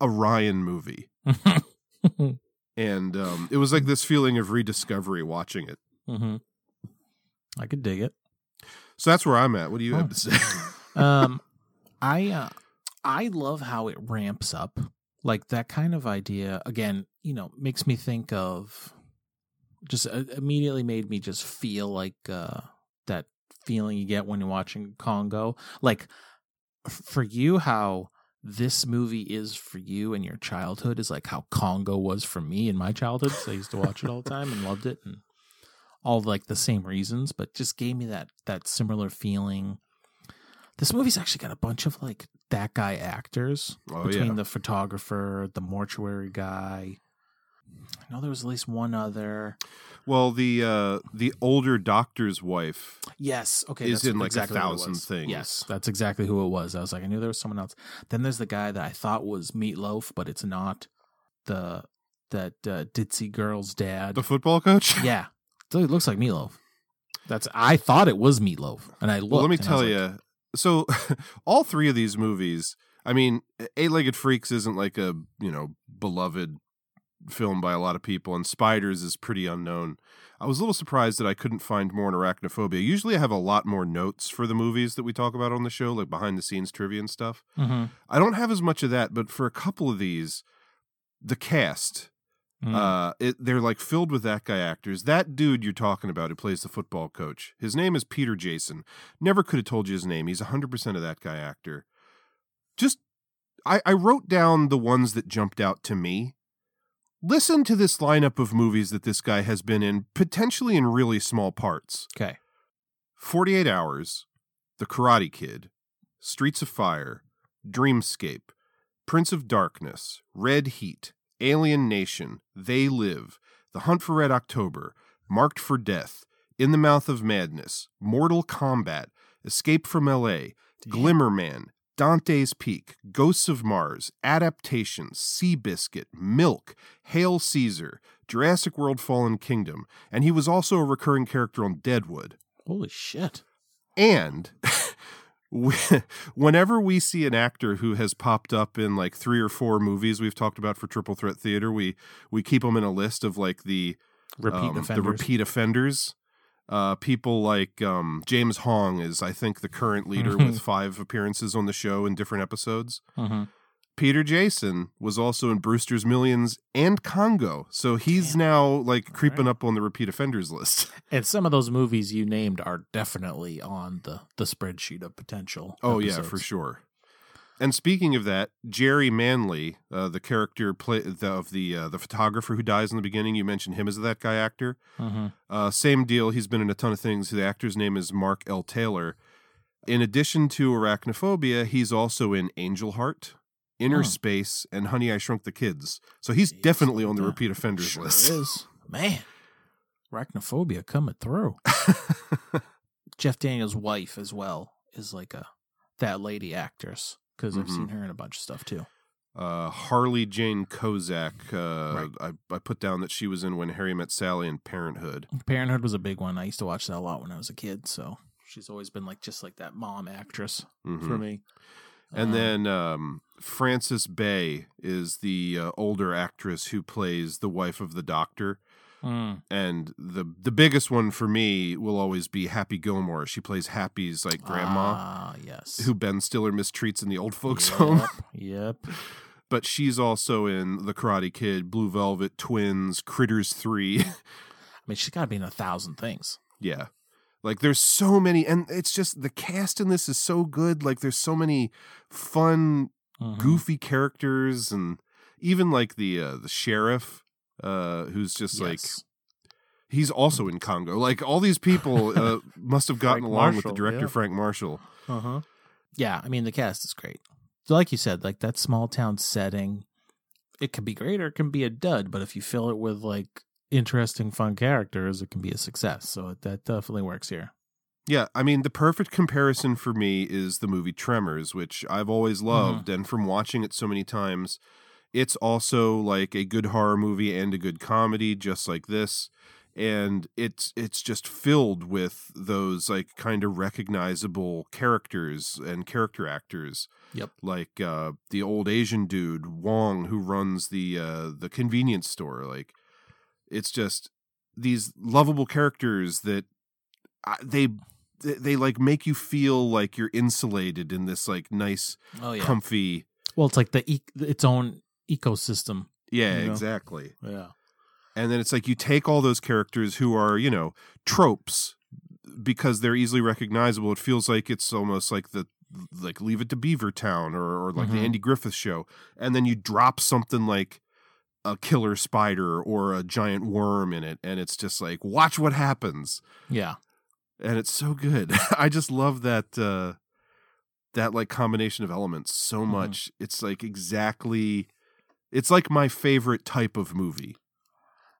a Ryan movie. and um, it was like this feeling of rediscovery watching it. hmm I could dig it. So that's where I'm at. What do you have to say? um, I uh, I love how it ramps up. Like that kind of idea again, you know, makes me think of just uh, immediately made me just feel like uh that feeling you get when you're watching Congo. Like for you how this movie is for you and your childhood is like how Congo was for me in my childhood. So I used to watch it all the time and loved it and all like the same reasons, but just gave me that that similar feeling. This movie's actually got a bunch of like that guy actors Oh, between yeah. the photographer, the mortuary guy. I know there was at least one other. well, the uh, the older doctor's wife Yes, okay, is in like exactly a thousand things. Yes, that's exactly who it was. I was like, I knew there was someone else. Then there's the guy that I thought was Meatloaf, but it's not. The that uh, ditzy girl's dad. the football coach. yeah, so it looks like Meatloaf. That's I thought it was Meatloaf, and I looked. well, let me tell was you. So, all three of these movies. I mean, Eight Legged Freaks isn't like a you know beloved film by a lot of people, and Spiders is pretty unknown. I was a little surprised that I couldn't find more on arachnophobia. Usually, I have a lot more notes for the movies that we talk about on the show, like behind the scenes trivia and stuff. Mhm. I don't have as much of that, but for a couple of these, the cast, Mm. uh, it, they're like filled with that guy actors. That dude you're talking about who plays the football coach, his name is Peter Jason. Never could have told you his name. He's 100% of that guy actor. Just, I, I wrote down the ones that jumped out to me. Listen to this lineup of movies that this guy has been in, potentially in really small parts. okay, 48 Hours, The Karate Kid, Streets of Fire, Dreamscape, Prince of Darkness, Red Heat, Alien Nation, They Live, The Hunt for Red October, Marked for Death, In the Mouth of Madness, Mortal Kombat, Escape from LA, Glimmer Man, Dante's Peak, Ghosts of Mars, Adaptation, Seabiscuit, Milk, Hail Caesar, Jurassic World Fallen Kingdom, and he was also a recurring character on Deadwood. Holy shit. And we- whenever we see an actor who has popped up in like three or four movies we've talked about for Triple Threat Theater, we we keep them in a list of like the Repeat um, the offenders. repeat offenders. Uh, people like um, James Hong is, I think, the current leader with five appearances on the show in different episodes. Mhm. Peter Jason was also in Brewster's Millions and Congo, so he's now like creeping up on the repeat offenders list. And some of those movies you named are definitely on the the spreadsheet of potential. Oh yeah, for sure. And speaking of that, Jerry Manley, uh, the character play, the, of the uh, the photographer who dies in the beginning, you mentioned him as that guy actor. Mhm. Uh, same deal. He's been in a ton of things. The actor's name is Mark L. Taylor. In addition to Arachnophobia, he's also in Angel Heart, Inner Hmm. Space, and Honey I Shrunk the Kids. So he's definitely on the repeat offenders Sure list. is. Man, arachnophobia coming through. Jeff Daniels' wife as well is like a that lady actress because I've seen Mhm. her in a bunch of stuff too. Uh, Harley Jane Kozak. Uh, I, I put down that she was in When Harry Met Sally and Parenthood. Parenthood was a big one. I used to watch that a lot when I was a kid, so she's always been like just like that mom actress for Mhm. me. And Um, then um, Frances Bay is the uh, older actress who plays the wife of the doctor. Mm. And the the biggest one for me will always be Happy Gilmore. She plays Happy's like grandma, Ah, yes. who Ben Stiller mistreats in the old folks home. Yep. But she's also in The Karate Kid, Blue Velvet, Twins, Critters Three. I mean, she's got to be in a thousand things. Yeah. Like there's so many and it's just the cast in this is so good. Like there's so many fun Mhm. goofy characters and even like the uh the sheriff uh who's just like he's also in Congo. Like all these people uh must have gotten along with the director yeah. Frank Marshall. Uh huh. Yeah, I mean the cast is great. So like you said, like that small town setting, it can be great or it can be a dud. But if you fill it with like interesting, fun characters, it can be a success. So that definitely works here. Yeah, I mean the perfect comparison for me is the movie Tremors, which I've always loved and from watching it so many times, it's also like a good horror movie and a good comedy just like this. And it's it's just filled with those like kind of recognizable characters and character actors. Yep. Like uh the old Asian dude, Wong, who runs the uh the convenience store. Like it's just these lovable characters that I, they they, they like make you feel like you're insulated in this like nice Oh yeah. comfy well, it's like the e- its own ecosystem. yeah you know? exactly Yeah. and then it's like you take all those characters who are you know tropes because they're easily recognizable it feels like it's almost like the like leave it to beaver town or, or like the Mhm. andy griffith show and then you drop something like a killer spider or a giant worm in it and it's just like watch what happens Yeah. And it's so good. I just love that uh that like combination of elements so Mm-hmm. much. It's like exactly it's like my favorite type of movie.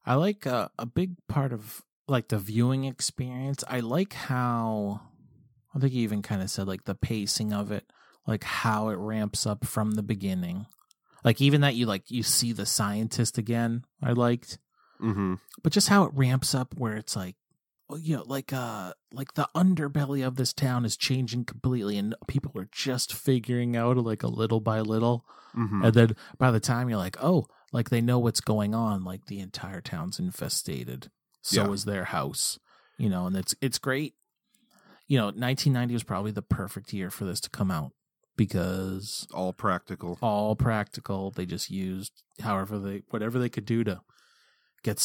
I like uh, a big part of like the viewing experience. I like how I think you even kind of said like the pacing of it, like how it ramps up from the beginning. Like even that you like you see the scientist again. I liked, Mm-hmm. but just how it ramps up where it's like, you know, like uh, like the underbelly of this town is changing completely, and people are just figuring out like a little by little. Mm-hmm. And then by the time you're like, oh, like they know what's going on, like the entire town's infested So Yeah. is their house. You know, and it's it's great. You know, 1990 was probably the perfect year for this to come out because All practical. all practical. They just used however they whatever they could do to get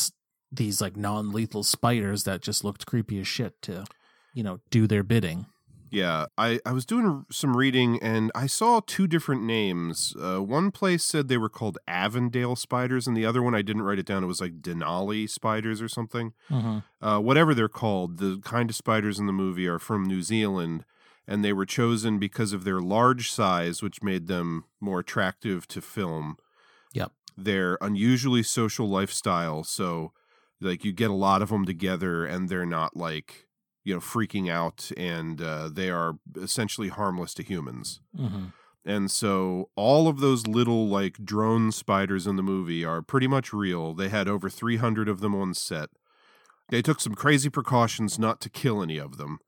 these like non-lethal spiders that just looked creepy as shit to, you know, do their bidding. Yeah, I, I was doing some reading and I saw two different names. Uh, one place said they were called Avondale spiders, and the other one I didn't write it down. It was like Denali spiders or something. Mm-hmm. uh, whatever they're called, the kind of spiders in the movie are from New Zealand, and they were chosen because of their large size, which made them more attractive to film. Yep. Their unusually social lifestyle, so like you get a lot of them together, and they're not like you know, freaking out, and uh, they are essentially harmless to humans. Mm-hmm. And so all of those little like drone spiders in the movie are pretty much real. They had over 300 of them on set. They took some crazy precautions not to kill any of them.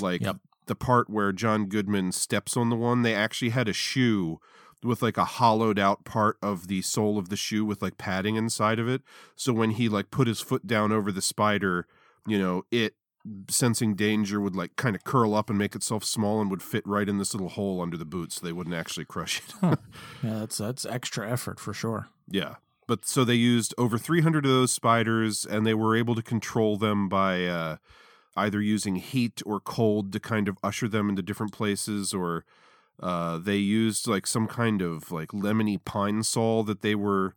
Like Yep. the part where John Goodman steps on the one, they actually had a shoe with like a hollowed out part of the sole of the shoe with like padding inside of it. So when he like put his foot down over the spider, you know, it sensing danger would like kind of curl up and make itself small and would fit right in this little hole under the boot so they wouldn't actually crush it. Huh. Yeah, that's that's extra effort for sure. Yeah. But so they used over 300 of those spiders and they were able to control them by uh, either using heat or cold to kind of usher them into different places or uh, they used like some kind of like lemony Pine-Sol that they were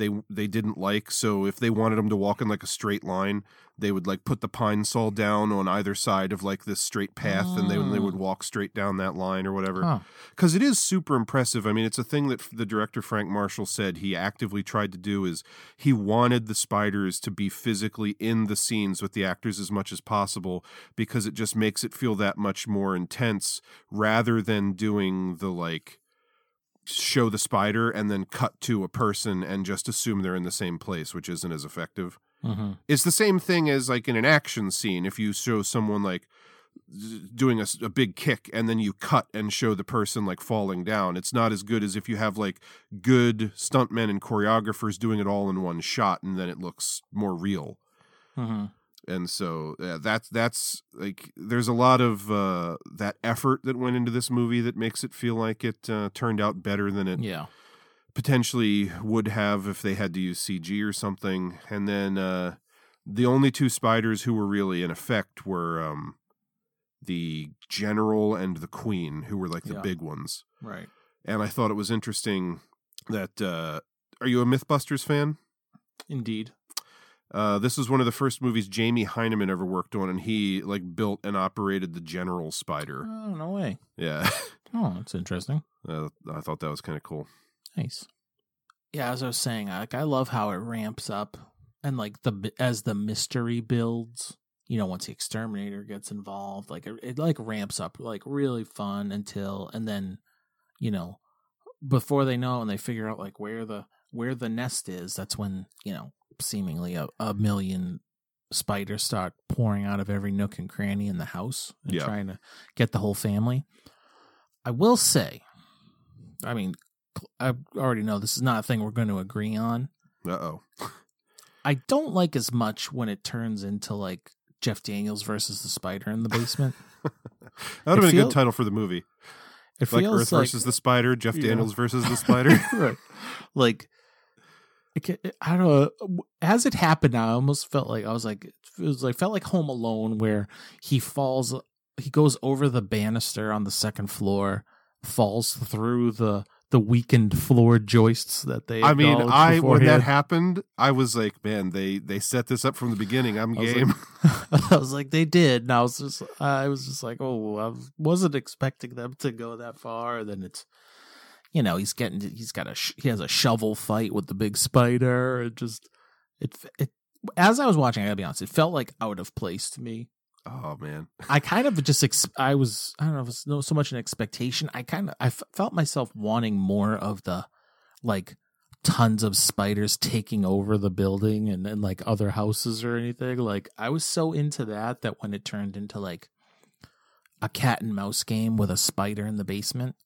they they didn't like so if they wanted them to walk in like a straight line they would like put the Pine-Sol down on either side of like this straight path and then they would Oh. walk straight down that line or whatever Huh. because it is super impressive. I mean, it's a thing that the director Frank Marshall said he actively tried to do is he wanted the spiders to be physically in the scenes with the actors as much as possible because it just makes it feel that much more intense rather than doing the like show the spider and then cut to a person and just assume they're in the same place, which isn't as effective. Mm-hmm. It's the same thing as like in an action scene. If you show someone like doing a, big kick and then you cut and show the person like falling down, it's not as good as if you have like good stuntmen and choreographers doing it all in one shot and then it looks more real. Mm-hmm. And so yeah, that's that's like there's a lot of uh, that effort that went into this movie that makes it feel like it uh, turned out better than it Yeah. potentially would have if they had to use CG or something. And then uh, the only two spiders who were really in effect were um, the general and the queen, who were like the Yeah. big ones. Right. And I thought it was interesting that. Uh, are you a MythBusters fan? Indeed. Uh, this was one of the first movies Jamie Hyneman ever worked on, and he like built and operated the General Spider. Oh no way. Yeah, Oh, that's interesting. uh, I thought that was kind of cool. Nice. Yeah, as I was saying, like I love how it ramps up and like the as the mystery builds. You know, once the exterminator gets involved, like it, it like ramps up, like really fun until, and then, you know, before they know and they figure out like where the where the nest is, that's when you know seemingly a, a million spiders start pouring out of every nook and cranny in the house and Yeah. trying to get the whole family. I will say, I mean, I already know this is not a thing we're going to agree on. Uh oh. I don't like as much when it turns into like Jeff Daniels versus the spider in the basement. That would have been a good title for the movie. It like feels Earth like- versus the Spider, Jeff. Daniels versus the Spider. right. Like, I don't know. As it happened, I almost felt like I was like, it was like felt like Home Alone, where he falls, he goes over the banister on the second floor, falls through the the weakened floor joists that they. I mean, I when that happened, I was like, man, they they set this up from the beginning. I'm I game. like- I was like, they did, and I was just, I was just like, oh, I wasn't expecting them to go that far. And then it's, you know, he's getting, he's got a, he has a shovel fight with the big spider. It just, it, it. As I was watching, I gotta be honest, it felt like out of place to me. oh man, I kind of just, ex- I was, I don't know if it's no so much an expectation. I kind of, I f- felt myself wanting more of the, like, tons of spiders taking over the building and, and like other houses or anything. Like, I was so into that that when it turned into like a cat and mouse game with a spider in the basement,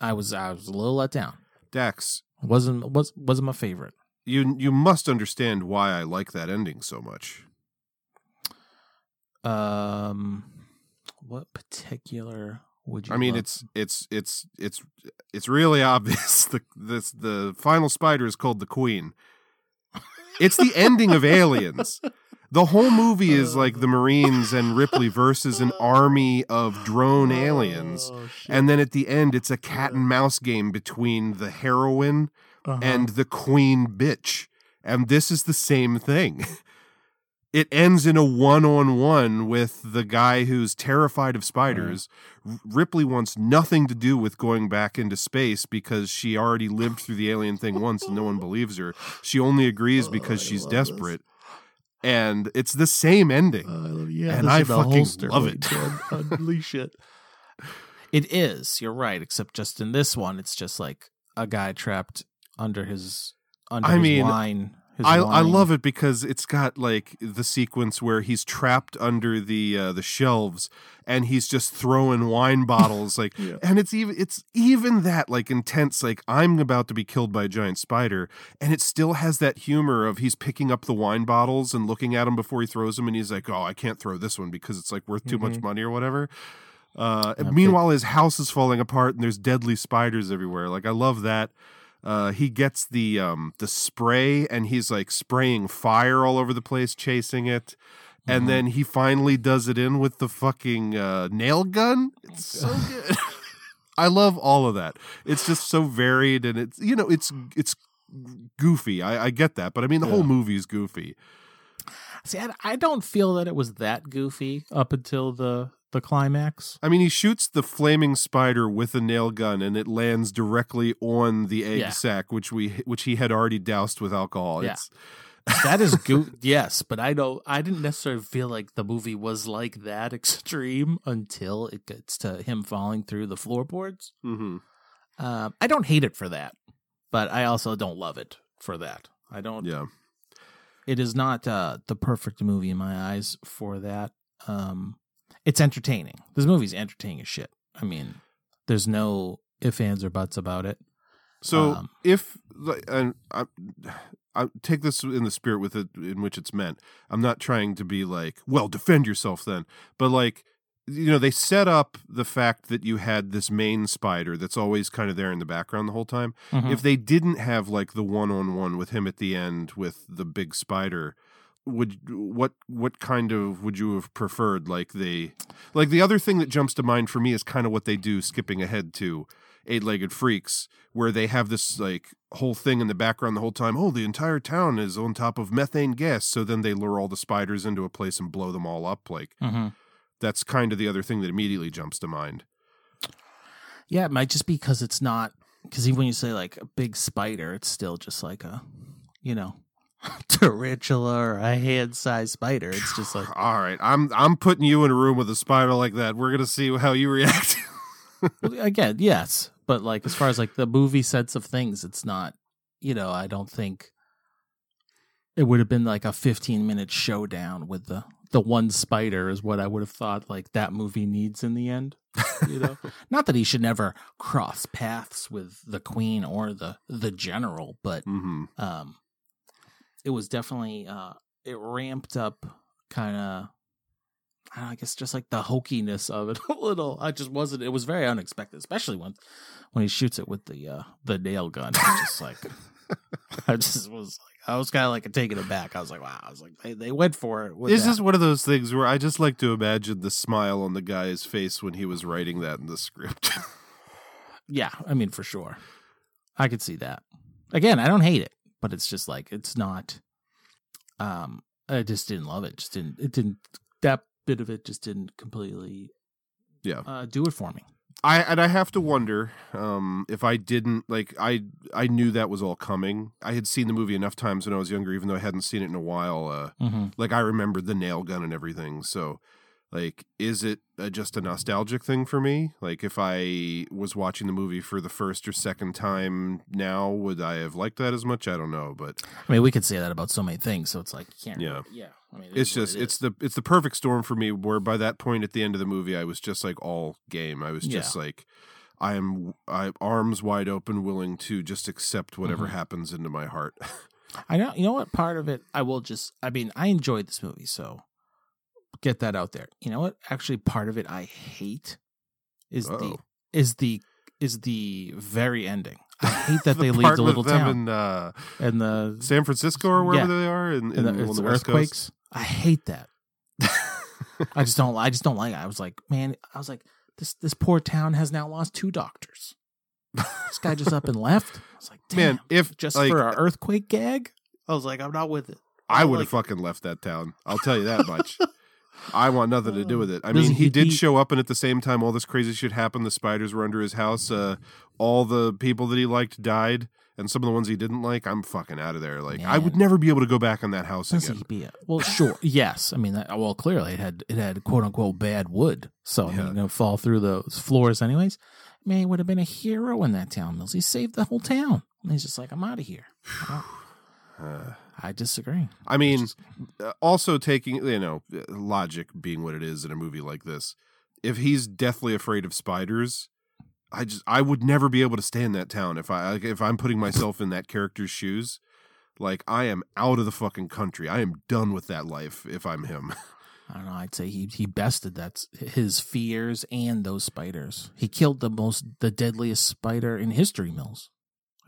I was, I was a little let down. Dax, wasn't was wasn't my favorite. you you must understand why I like that ending so much. Um, what particular would you? I mean, love? it's it's it's it's it's really obvious. The this the final spider is called the Queen. It's the ending of Aliens. The whole movie is like the Marines and Ripley versus an army of drone aliens. Oh, And then at the end, it's a cat and mouse game between the heroine Uh-huh. and the queen bitch. And this is the same thing. It ends in a one on one with the guy who's terrified of spiders. R- Ripley wants nothing to do with going back into space because she already lived through the alien thing once and no one believes her. She only agrees because she's desperate. And it's the same ending. Uh, yeah, and I fucking love it. you can Unleash it. It is. You're right. Except just in this one, it's just like a guy trapped under his under I his mean, wine. I, I love it because it's got like the sequence where he's trapped under the uh, the shelves and he's just throwing wine bottles like Yeah. and it's even it's even that like intense like I'm about to be killed by a giant spider and it still has that humor of he's picking up the wine bottles and looking at them before he throws them and he's like oh I can't throw this one because it's like worth too much Mhm. money or whatever. Uh, meanwhile, his house is falling apart and there's deadly spiders everywhere. Like I love that. Uh, he gets the um, the spray and he's like spraying fire all over the place, chasing it. And Mhm. then he finally does it in with the fucking uh, nail gun. It's so good. I love all of that. It's just so varied and it's you know it's it's goofy. I, I get that, but I mean the whole Yeah. movie is goofy. See, I, I don't feel that it was that goofy up until the the climax. I mean, he shoots the flaming spider with a nail gun, and it lands directly on the egg Yeah. sack, which we which he had already doused with alcohol. Yeah. It's That is good. yes, but I don't. I didn't necessarily feel like the movie was like that extreme until it gets to him falling through the floorboards. mhm. Um, I don't hate it for that, but I also don't love it for that. I don't. yeah. It is not uh, the perfect movie in my eyes for that. Um, it's entertaining. This movie's entertaining as shit. I mean, there's no ifs, ands, or buts about it. So Um, if and I, I take this in the spirit with it in which it's meant. I'm not trying to be like, well, defend yourself then, but like. You know, they set up the fact that you had this main spider that's always kind of there in the background the whole time. Mhm. If they didn't have like the one on one with him at the end with the big spider, would what what kind of would you have preferred? Like they like the other thing that jumps to mind for me is kind of what they do, skipping ahead to eight legged freaks, where they have this like whole thing in the background the whole time. Oh, the entire town is on top of methane gas. So then they lure all the spiders into a place and blow them all up. Like Mhm. that's kind of the other thing that immediately jumps to mind. Yeah, it might just be because it's not because even when you say like a big spider, it's still just like a you know tarantula or a hand-sized spider. It's just like All right, I'm I'm putting you in a room with a spider like that. We're gonna see how you react. again, yes, but like as far as like the movie sense of things, it's not. You know, I don't think it would have been like a 15 minute showdown with the the one spider is what I would have thought like that movie needs in the end. You know, not that he should never cross paths with the queen or the the general, but hmm um it was definitely uh it ramped up kind of I, I guess just like the hokiness of it a little. I just wasn't it was very unexpected especially when when he shoots it with the uh the nail gun. It's just like i just was like i was kind of like taken aback. I was like wow. I was like they, they went for it with It's that. just one of those things where I just like to imagine the smile on the guy's face when he was writing that in the script. yeah i mean for sure. I could see that. Again i don't hate it but it's just like it's not um i just didn't love it just didn't it didn't that bit of it just didn't completely yeah. uh do it for me I and I have to wonder um, if I didn't like I I knew that was all coming. I had seen the movie enough times when I was younger, even though I hadn't seen it in a while. Uh, mm-hmm. like I remembered the nail gun and everything. So, like, is it uh just a nostalgic thing for me? Like, if I was watching the movie for the first or second time now, would I have liked that as much? I don't know, but I mean, we could say that about so many things, so it's like can't. Yeah. yeah. I mean, it's just it it's the it's the perfect storm for me. Where by that point at the end of the movie, I was just like all game. I was just like. I am I arms wide open, willing to just accept whatever Mhm. happens into my heart. I know. You know what? Part of it, I will just. I mean, I enjoyed this movie, so get that out there. You know what? Actually, part of it I hate is the Uh-oh. is the is the very ending. I hate that The they leave the little them town in uh, and the San Francisco or wherever Yeah. they are in, and in, the, the West Coast. earthquakes. I hate that. I just don't. I just don't like it. I was like, man. I was like, this this poor town has now lost two doctors. this guy just up and left. I was like, damn, Man, if just like, for an earthquake gag. I was like, I'm not with it. I don't would have like fucking left that town. I'll tell you that much. I want nothing to do with it. I Doesn't mean, he he- did he- show up, and at the same time, all this crazy shit happened. The spiders were under his house. Uh, all the people that he liked died, and some of the ones he didn't like, I'm fucking out of there. Like I would never be able to go back on that house Does again. he be a, well, sure, yes. I mean, that, well, clearly it had it had quote unquote bad wood, so I mean, you're gonna fall through those floors anyways. Man, he would have been a hero in that town, Mills. He saved the whole town. And he's just like, I'm out of here. I disagree. I mean, uh, also taking you know logic being what it is in a movie like this, if he's deathly afraid of spiders, I just I would never be able to stay in that town if I like, if I'm putting myself in that character's shoes. Like I am out of the fucking country. I am done with that life if I'm him. I don't know. I'd say he he bested that his fears and those spiders. He killed the most the deadliest spider in history, Mills.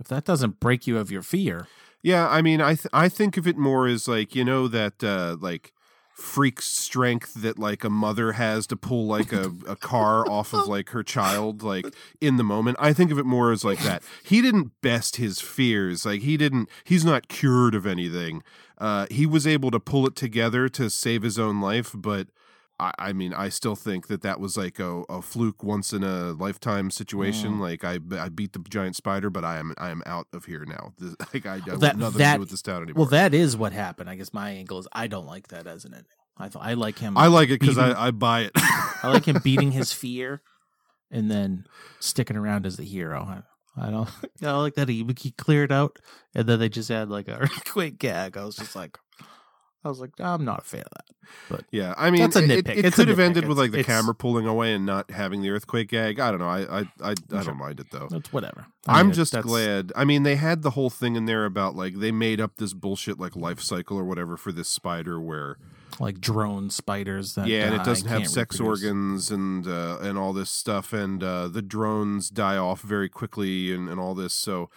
If that doesn't break you of your fear, Yeah, I mean, I th- I think of it more as like you know that uh, like freak strength that like a mother has to pull like a, a car off of like her child like in the moment. I think of it more as like that. He didn't best his fears. Like he didn't. He's not cured of anything. Uh, he was able to pull it together to save his own life, but. I, I mean, I still think that that was like a, a fluke, once in a lifetime situation. Mm. Like I, I beat the giant spider, but I am, I am out of here now. This, like I, I Well, want nothing to do with this town anymore. Well, that is what happened. I guess my angle is I don't like that as an ending. I th- I like him. I like it because I- I buy it. I like him beating his fear and then sticking around as the hero. I, I don't. I like that he he cleared out and then they just had like a earthquake gag. I was just like, I was like, I'm not a fan of that. But Yeah, I mean, that's a it- nitpick. It, it could have ended with like the it's- camera pulling away and not having the earthquake gag. I don't know. I I I, I don't mind it though. It's whatever. I I'm mean, just that's- glad. I mean, they had the whole thing in there about like they made up this bullshit like life cycle or whatever for this spider where like drone spiders that yeah, and it doesn't have sex reproduce. organs and uh, and all this stuff, and uh, the drones die off very quickly and, and all this. So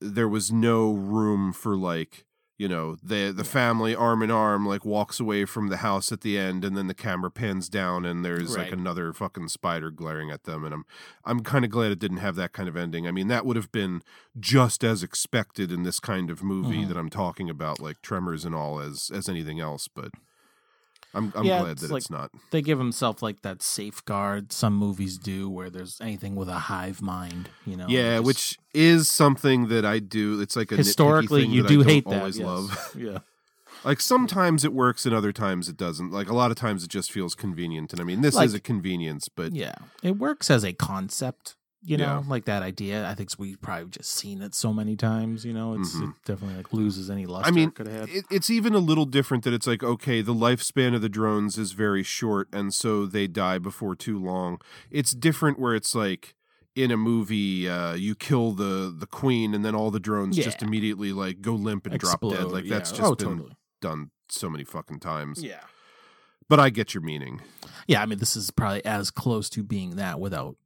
there was no room for like you know the the family arm in arm like walks away from the house at the end, and then the camera pans down and there's like another fucking spider glaring at them, and I'm I'm kind of glad it didn't have that kind of ending. I mean, that would have been just as expected in this kind of movie Mhm. that I'm talking about, like Tremors and all, as as anything else, but. I'm, I'm Yeah, glad that like, it's not. They give himself like that safeguard some movies do, where there's anything with a hive mind. You know, yeah, just- which is something that I do. It's like a Historically, thing you that do I hate that, Always yes. love. Yeah. Like sometimes it works and other times it doesn't. Like a lot of times it just feels convenient. And I mean, this Like- is a convenience, but yeah, it works as a concept. You know, Yeah. like that idea. I think we've probably just seen it so many times. You know, it's Mhm. it definitely like loses any luster. I mean, it could have had. it, it's even a little different that it's like, okay, the lifespan of the drones is very short, and so they die before too long. It's different where it's like in a movie, uh, you kill the the queen, and then all the drones just immediately like go limp and drop dead. Explode, Like yeah. that's just Oh, been totally. done so many fucking times. Yeah. But I get your meaning. yeah, I mean, this is probably as close to being that without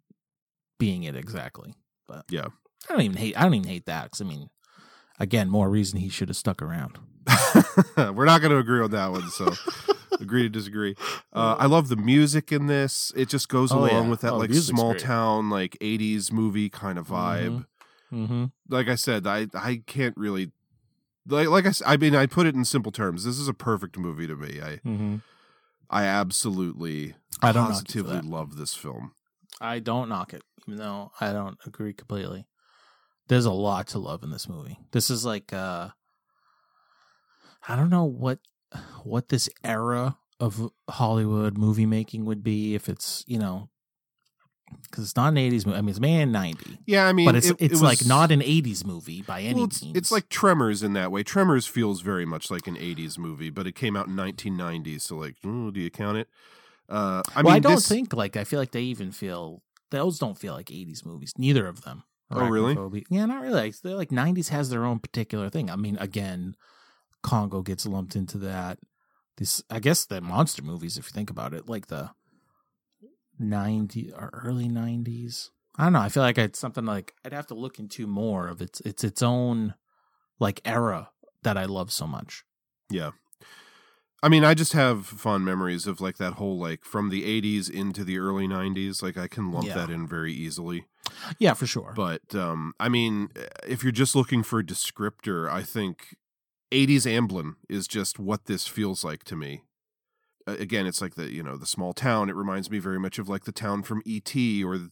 being it exactly. But Yeah. I don't even hate. I don't even hate that because I mean, again, more reason he should have stuck around. We're not going to agree on that one, so agree to disagree. Uh, I love the music in this. It just goes Oh, along yeah. with that Oh, like small great. town, like '80s movie kind of vibe. Mm-hmm. Like I said, I I can't really like like I I mean I put it in simple terms. This is a perfect movie to me. I Mhm. I absolutely I don't knock you for positively love this film. I don't knock it, even though I don't agree completely. There's a lot to love in this movie. This is like uh I don't know what what this era of Hollywood movie making would be if it's, you know, because it's not an 80s movie. I mean, it's made in 90. Yeah, I mean, but it's it- it it's like not an 80s movie by any Well, it's, means. it's like Tremors in that way. Tremors feels very much like an '80s movie, but it came out in 1990, so like, ooh, do you count it? Uh, I well, mean, I don't this- think like I feel like they even feel those don't feel like 80s movies. Neither of them. Oh, really? Yeah, not really. They're like 90s has their own particular thing. I mean, again, Congo gets lumped into that. This, I guess, the monster movies, if you think about it, like the '90s or early 90s. I don't know. I feel like it's something like I'd have to look into more of its it's its own like era that I love so much. Yeah. I mean, I just have fond memories of like that whole like from the 80s into the early 90s. Like I can lump Yeah. that in very easily. Yeah, for sure. But um I mean, if you're just looking for a descriptor, I think 80s Amblin is just what this feels like to me. Uh, again, it's like the, you know, the small town. It reminds me very much of like the town from ET or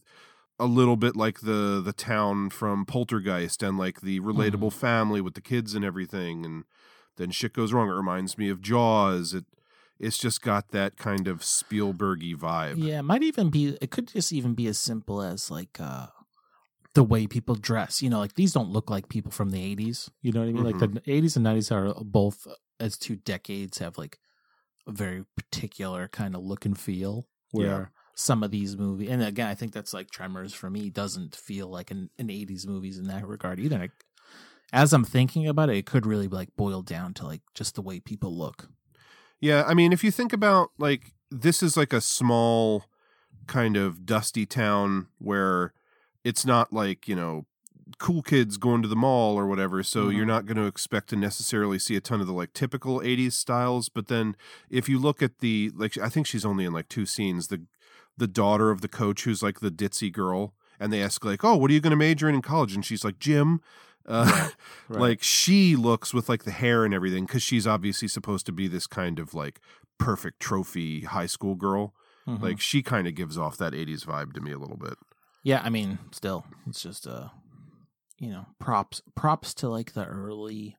a little bit like the the town from Poltergeist and like the relatable Mm-hmm. family with the kids and everything and then shit goes wrong. It reminds me of Jaws. It it's just got that kind of Spielbergy vibe. Yeah, it might even be. It could just even be as simple as like uh the way people dress. You know, like these don't look like people from the '80s. You know what I mean? Like the '80s and '90s are both as two decades have like a very particular kind of look and feel. Where Yeah. some of these movies, and again, I think that's like Tremors for me doesn't feel like an, an '80s movies in that regard either. As I'm thinking about it, it could really like boil down to like just the way people look. Yeah, I mean, if you think about like this is like a small kind of dusty town where it's not like, you know, cool kids going to the mall or whatever, so mm-hmm. you're not going to expect to necessarily see a ton of the like typical 80s styles, but then if you look at the like I think she's only in like two scenes, the the daughter of the coach who's like the ditzy girl and they ask like, "Oh, what are you going to major in in college?" and she's like, "Gym." Uh, Right. like she looks with like the hair and everything because she's obviously supposed to be this kind of like perfect trophy high school girl Mhm. like she kind of gives off that 80s vibe to me a little bit Yeah, I mean, still, it's just uh, you know, props props to like the early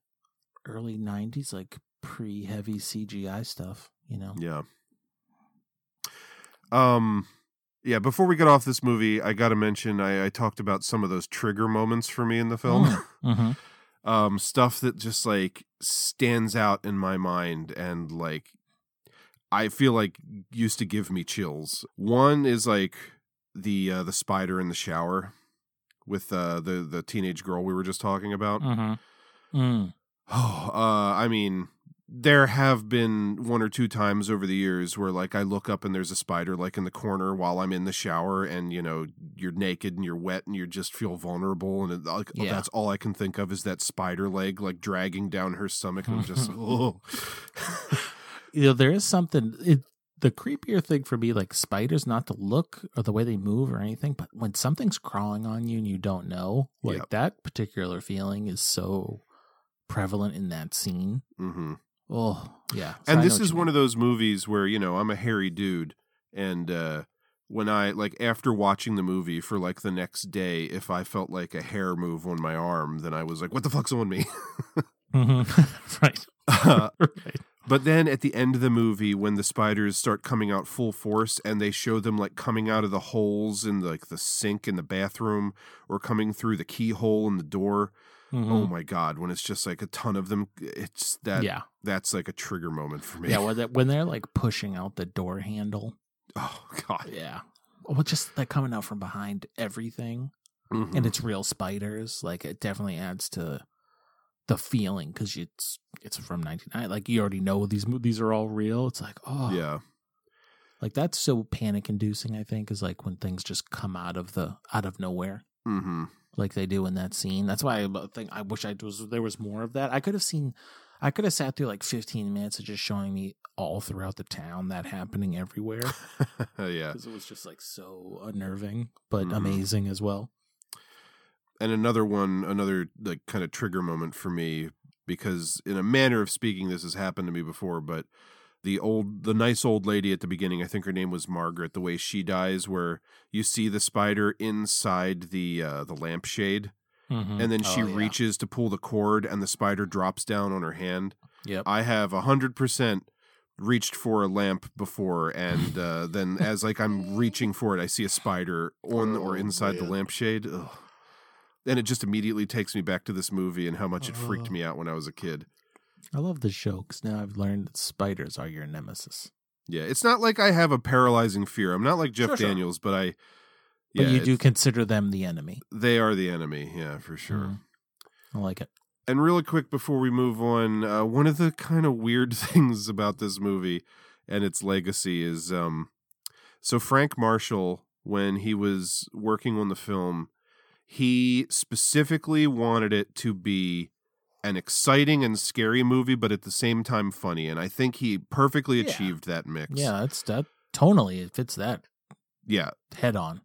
early '90s, like pre heavy CGI stuff. You know, yeah um yeah before we get off this movie i gotta mention i, I talked about some of those trigger moments for me in the film. Hmm um stuff that just like stands out in my mind and like i feel like used to give me chills. One is like the uh the spider in the shower with uh the the teenage girl we were just talking about. Hmm Mm. oh uh i mean there have been one or two times over the years where like I look up and there's a spider like in the corner while I'm in the shower and you know you're naked and you're wet and you just feel vulnerable and it, like Yeah. that's all I can think of is that spider leg like dragging down her stomach and I'm just oh You know, there is something. It, the creepier thing for me, like spiders, not the look or the way they move or anything, but when something's crawling on you and you don't know, like Yep. that particular feeling is so prevalent in that scene. hmm Oh, yeah. So and know this is one mean. of those movies where you know I'm a hairy dude and uh when I like after watching the movie for like the next day if I felt like a hair move on my arm then I was like what the fuck's on me Mhm. right. Uh, right. But then at the end of the movie, when the spiders start coming out full force and they show them like coming out of the holes in like the sink in the bathroom or coming through the keyhole in the door, oh Mhm. my god! When it's just like a ton of them, it's that. Yeah. that's like a trigger moment for me. Yeah, when they're, when they're like pushing out the door handle. oh god. Yeah. Well, just like coming out from behind everything, Mhm. and it's real spiders. Like it definitely adds to the feeling because it's it's from 1990. Like you already know these these are all real. It's like oh yeah. like that's so panic inducing. I think is like when things just come out of the out of nowhere. Mm-hmm. Like they do in that scene. That's why I think I wish I was there was more of that. I could have seen, I could have sat through like 15 minutes of just showing me all throughout the town that happening everywhere yeah. because it was just like so unnerving but Mhm. amazing as well. and another one another like kind of trigger moment for me because in a manner of speaking this has happened to me before but the old the nice old lady at the beginning i think her name was margaret the way she dies where you see the spider inside the uh the lampshade Mhm. and then she Oh, yeah. reaches to pull the cord and the spider drops down on her hand Yep. i have a hundred percent reached for a lamp before and uh then as like i'm reaching for it i see a spider on or Oh, inside the lampshade Ugh. and it just immediately takes me back to this movie and how much it freaked Oh. me out when i was a kid I love the show because now I've learned that spiders are your nemesis. yeah it's not like i have a paralyzing fear i'm not like jeff Sure, sure. daniels but i But you do consider them the enemy. they are the enemy yeah for sure Mhm. I like it. And really quick before we move on, uh, one of the kind of weird things about this movie and its legacy is um, so Frank Marshall, when he was working on the film, he specifically wanted it to be an exciting and scary movie, but at the same time funny. And I think he perfectly Yeah. achieved that mix. Yeah, that's that. Tonally, it fits that Yeah. head on.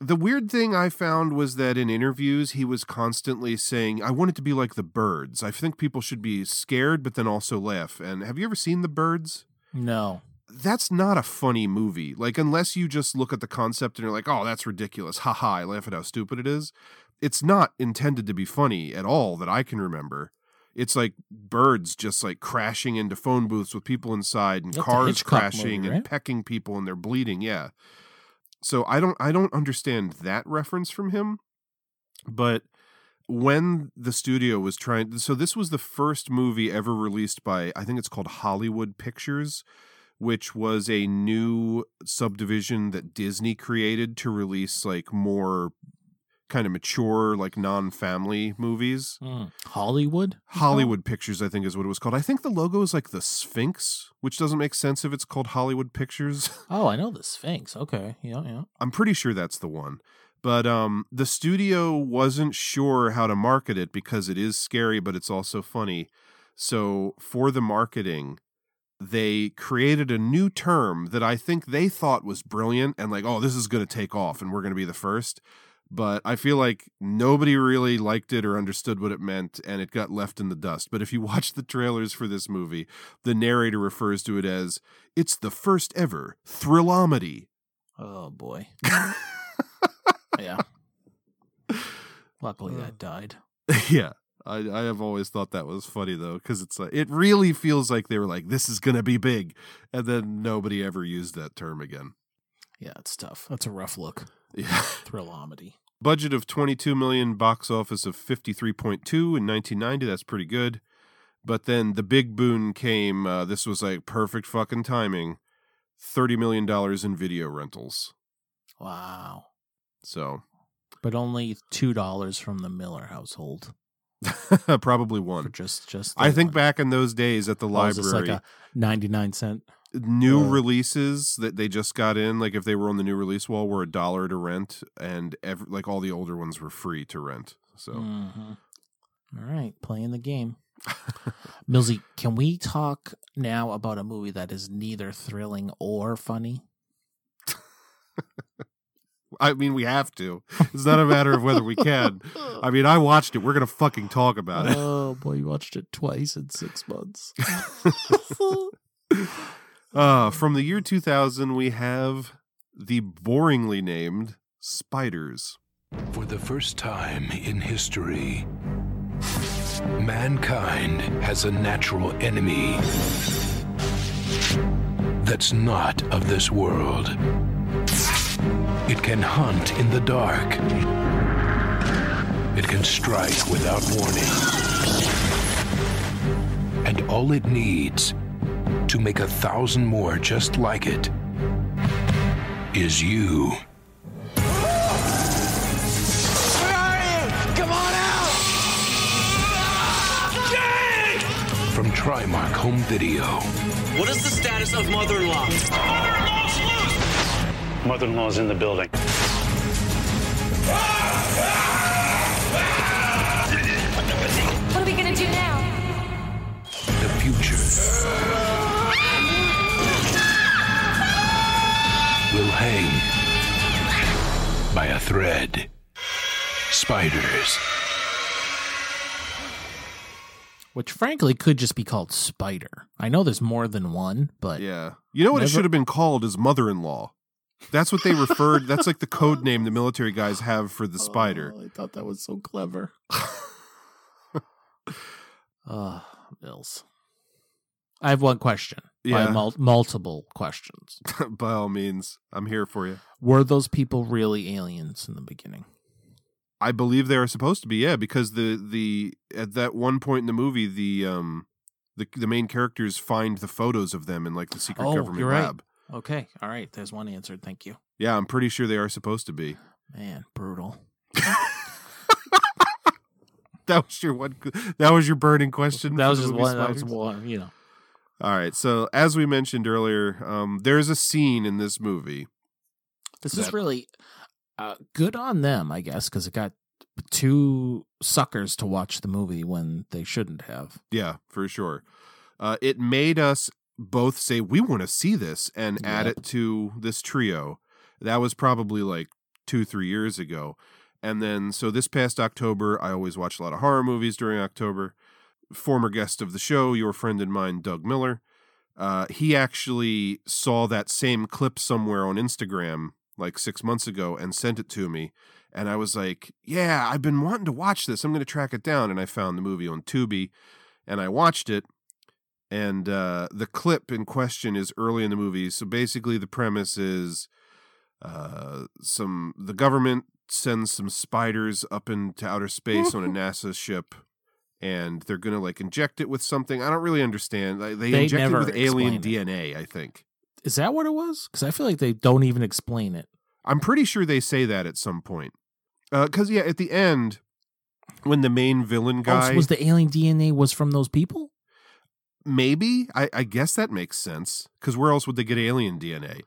The weird thing I found was that in interviews, he was constantly saying, I want it to be like the birds. I think people should be scared, but then also laugh. And have you ever seen the birds? No. that's not a funny movie. Like unless you just look at the concept and you're like, "Oh, that's ridiculous." Ha ha, I laugh at how stupid it is. It's not intended to be funny at all that I can remember. It's like birds just like crashing into phone booths with people inside and That's cars crashing movie, and pecking people and they're bleeding. Yeah. So I don't I don't understand that reference from him. But when the studio was trying so this was the first movie ever released by I think it's called Hollywood Pictures which was a new subdivision that Disney created to release like more kind of mature like non-family movies. Mm. Hollywood? Hollywood Pictures I think is what it was called. I think the logo is like the Sphinx, which doesn't make sense if it's called Hollywood Pictures. Oh, I know the Sphinx. Okay. Yeah, yeah. I'm pretty sure that's the one. But um, the studio wasn't sure how to market it because it is scary, but it's also funny. So for the marketing, they created a new term that I think they thought was brilliant and like, oh, this is going to take off and we're going to be the first. But I feel like nobody really liked it or understood what it meant and it got left in the dust. But if you watch the trailers for this movie, the narrator refers to it as it's the first ever thrillomedy. Oh boy. yeah. Luckily uh, that died. yeah. I, I have always thought that was funny though, because it's like it really feels like they were like, "This is gonna be big," and then nobody ever used that term again. Yeah, it's tough. That's a rough look. Yeah. Thrillomedy. Budget of twenty two million, box office of fifty three point two in nineteen ninety. That's pretty good. But then the big boon came. Uh, this was like perfect fucking timing. Thirty million dollars in video rentals. Wow. So But only two dollars from the Miller household. probably For one. just just I the think one. back in those days at the Oh, is library. like a ninety nine cent. New Uh, releases that they just got in, like if they were on the new release wall, were a dollar to rent, and ev- like all the older ones were free to rent. So Mhm. All right, playing the game. Millsy, can we talk now about a movie that is neither thrilling or funny? I mean, we have to. It's not a matter of whether we can. I mean, I watched it. We're gonna fucking talk about it. Oh boy, you watched it twice in six months. Uh, from the year 2000, we have the boringly named Spiders. For the first time in history, mankind has a natural enemy that's not of this world. It can hunt in the dark. It can strike without warning. And all it needs to make a thousand more just like it is you. Where are you? Come on out! Jake! From Trimark Home Video. What is the status of mother-in-law? Mother-in-law's loose! Mother-in-law's in the building. What will hang by a thread. Spiders. Which frankly could just be called Spider. I know there's more than one, but Yeah. You know what it Never- should have been called is mother in law. That's what they referred. that's like the code name the military guys have for the spider. Oh, I thought that was so clever. Ah, Mills. I have one question. Yeah. Yeah. Mul- multiple questions. By all means, I'm here for you. Were those people really aliens in the beginning? I believe they are supposed to be, yeah, because the the at that one point in the movie, the um the the main characters find the photos of them in like the secret oh, government you're right. lab. Okay. All right. There's one answered. Thank you. Yeah, I'm pretty sure they are supposed to be. Man, brutal. That was your one. That was your burning question. That was just one. That was one. You know. All right. So as we mentioned earlier, um, there's a scene in this movie. This is really uh, good on them, I guess, because it got two suckers to watch the movie when they shouldn't have. Yeah, for sure. Uh, it made us both say we want to see this and add it to this trio. That was probably like two, three years ago. And then, so this past October, I always watch a lot of horror movies during October. Former guest of the show, your friend and mine, Doug Miller, uh, he actually saw that same clip somewhere on Instagram like six months ago and sent it to me. And I was like, yeah, I've been wanting to watch this. I'm going to track it down. And I found the movie on Tubi and I watched it. And uh, the clip in question is early in the movie. So basically, the premise is uh, some the government sends some spiders up into outer space on a NASA ship, and they're gonna like inject it with something. I don't really understand. They, They inject it with alien DNA. I think. Is that what it was? Because I feel like they don't even explain it. I'm pretty sure they say that at some point. Uh, because yeah, at the end, when the main villain Oh, guy so was the alien DNA was from those people? maybe I, I guess that makes sense. Because where else would they get alien DNA?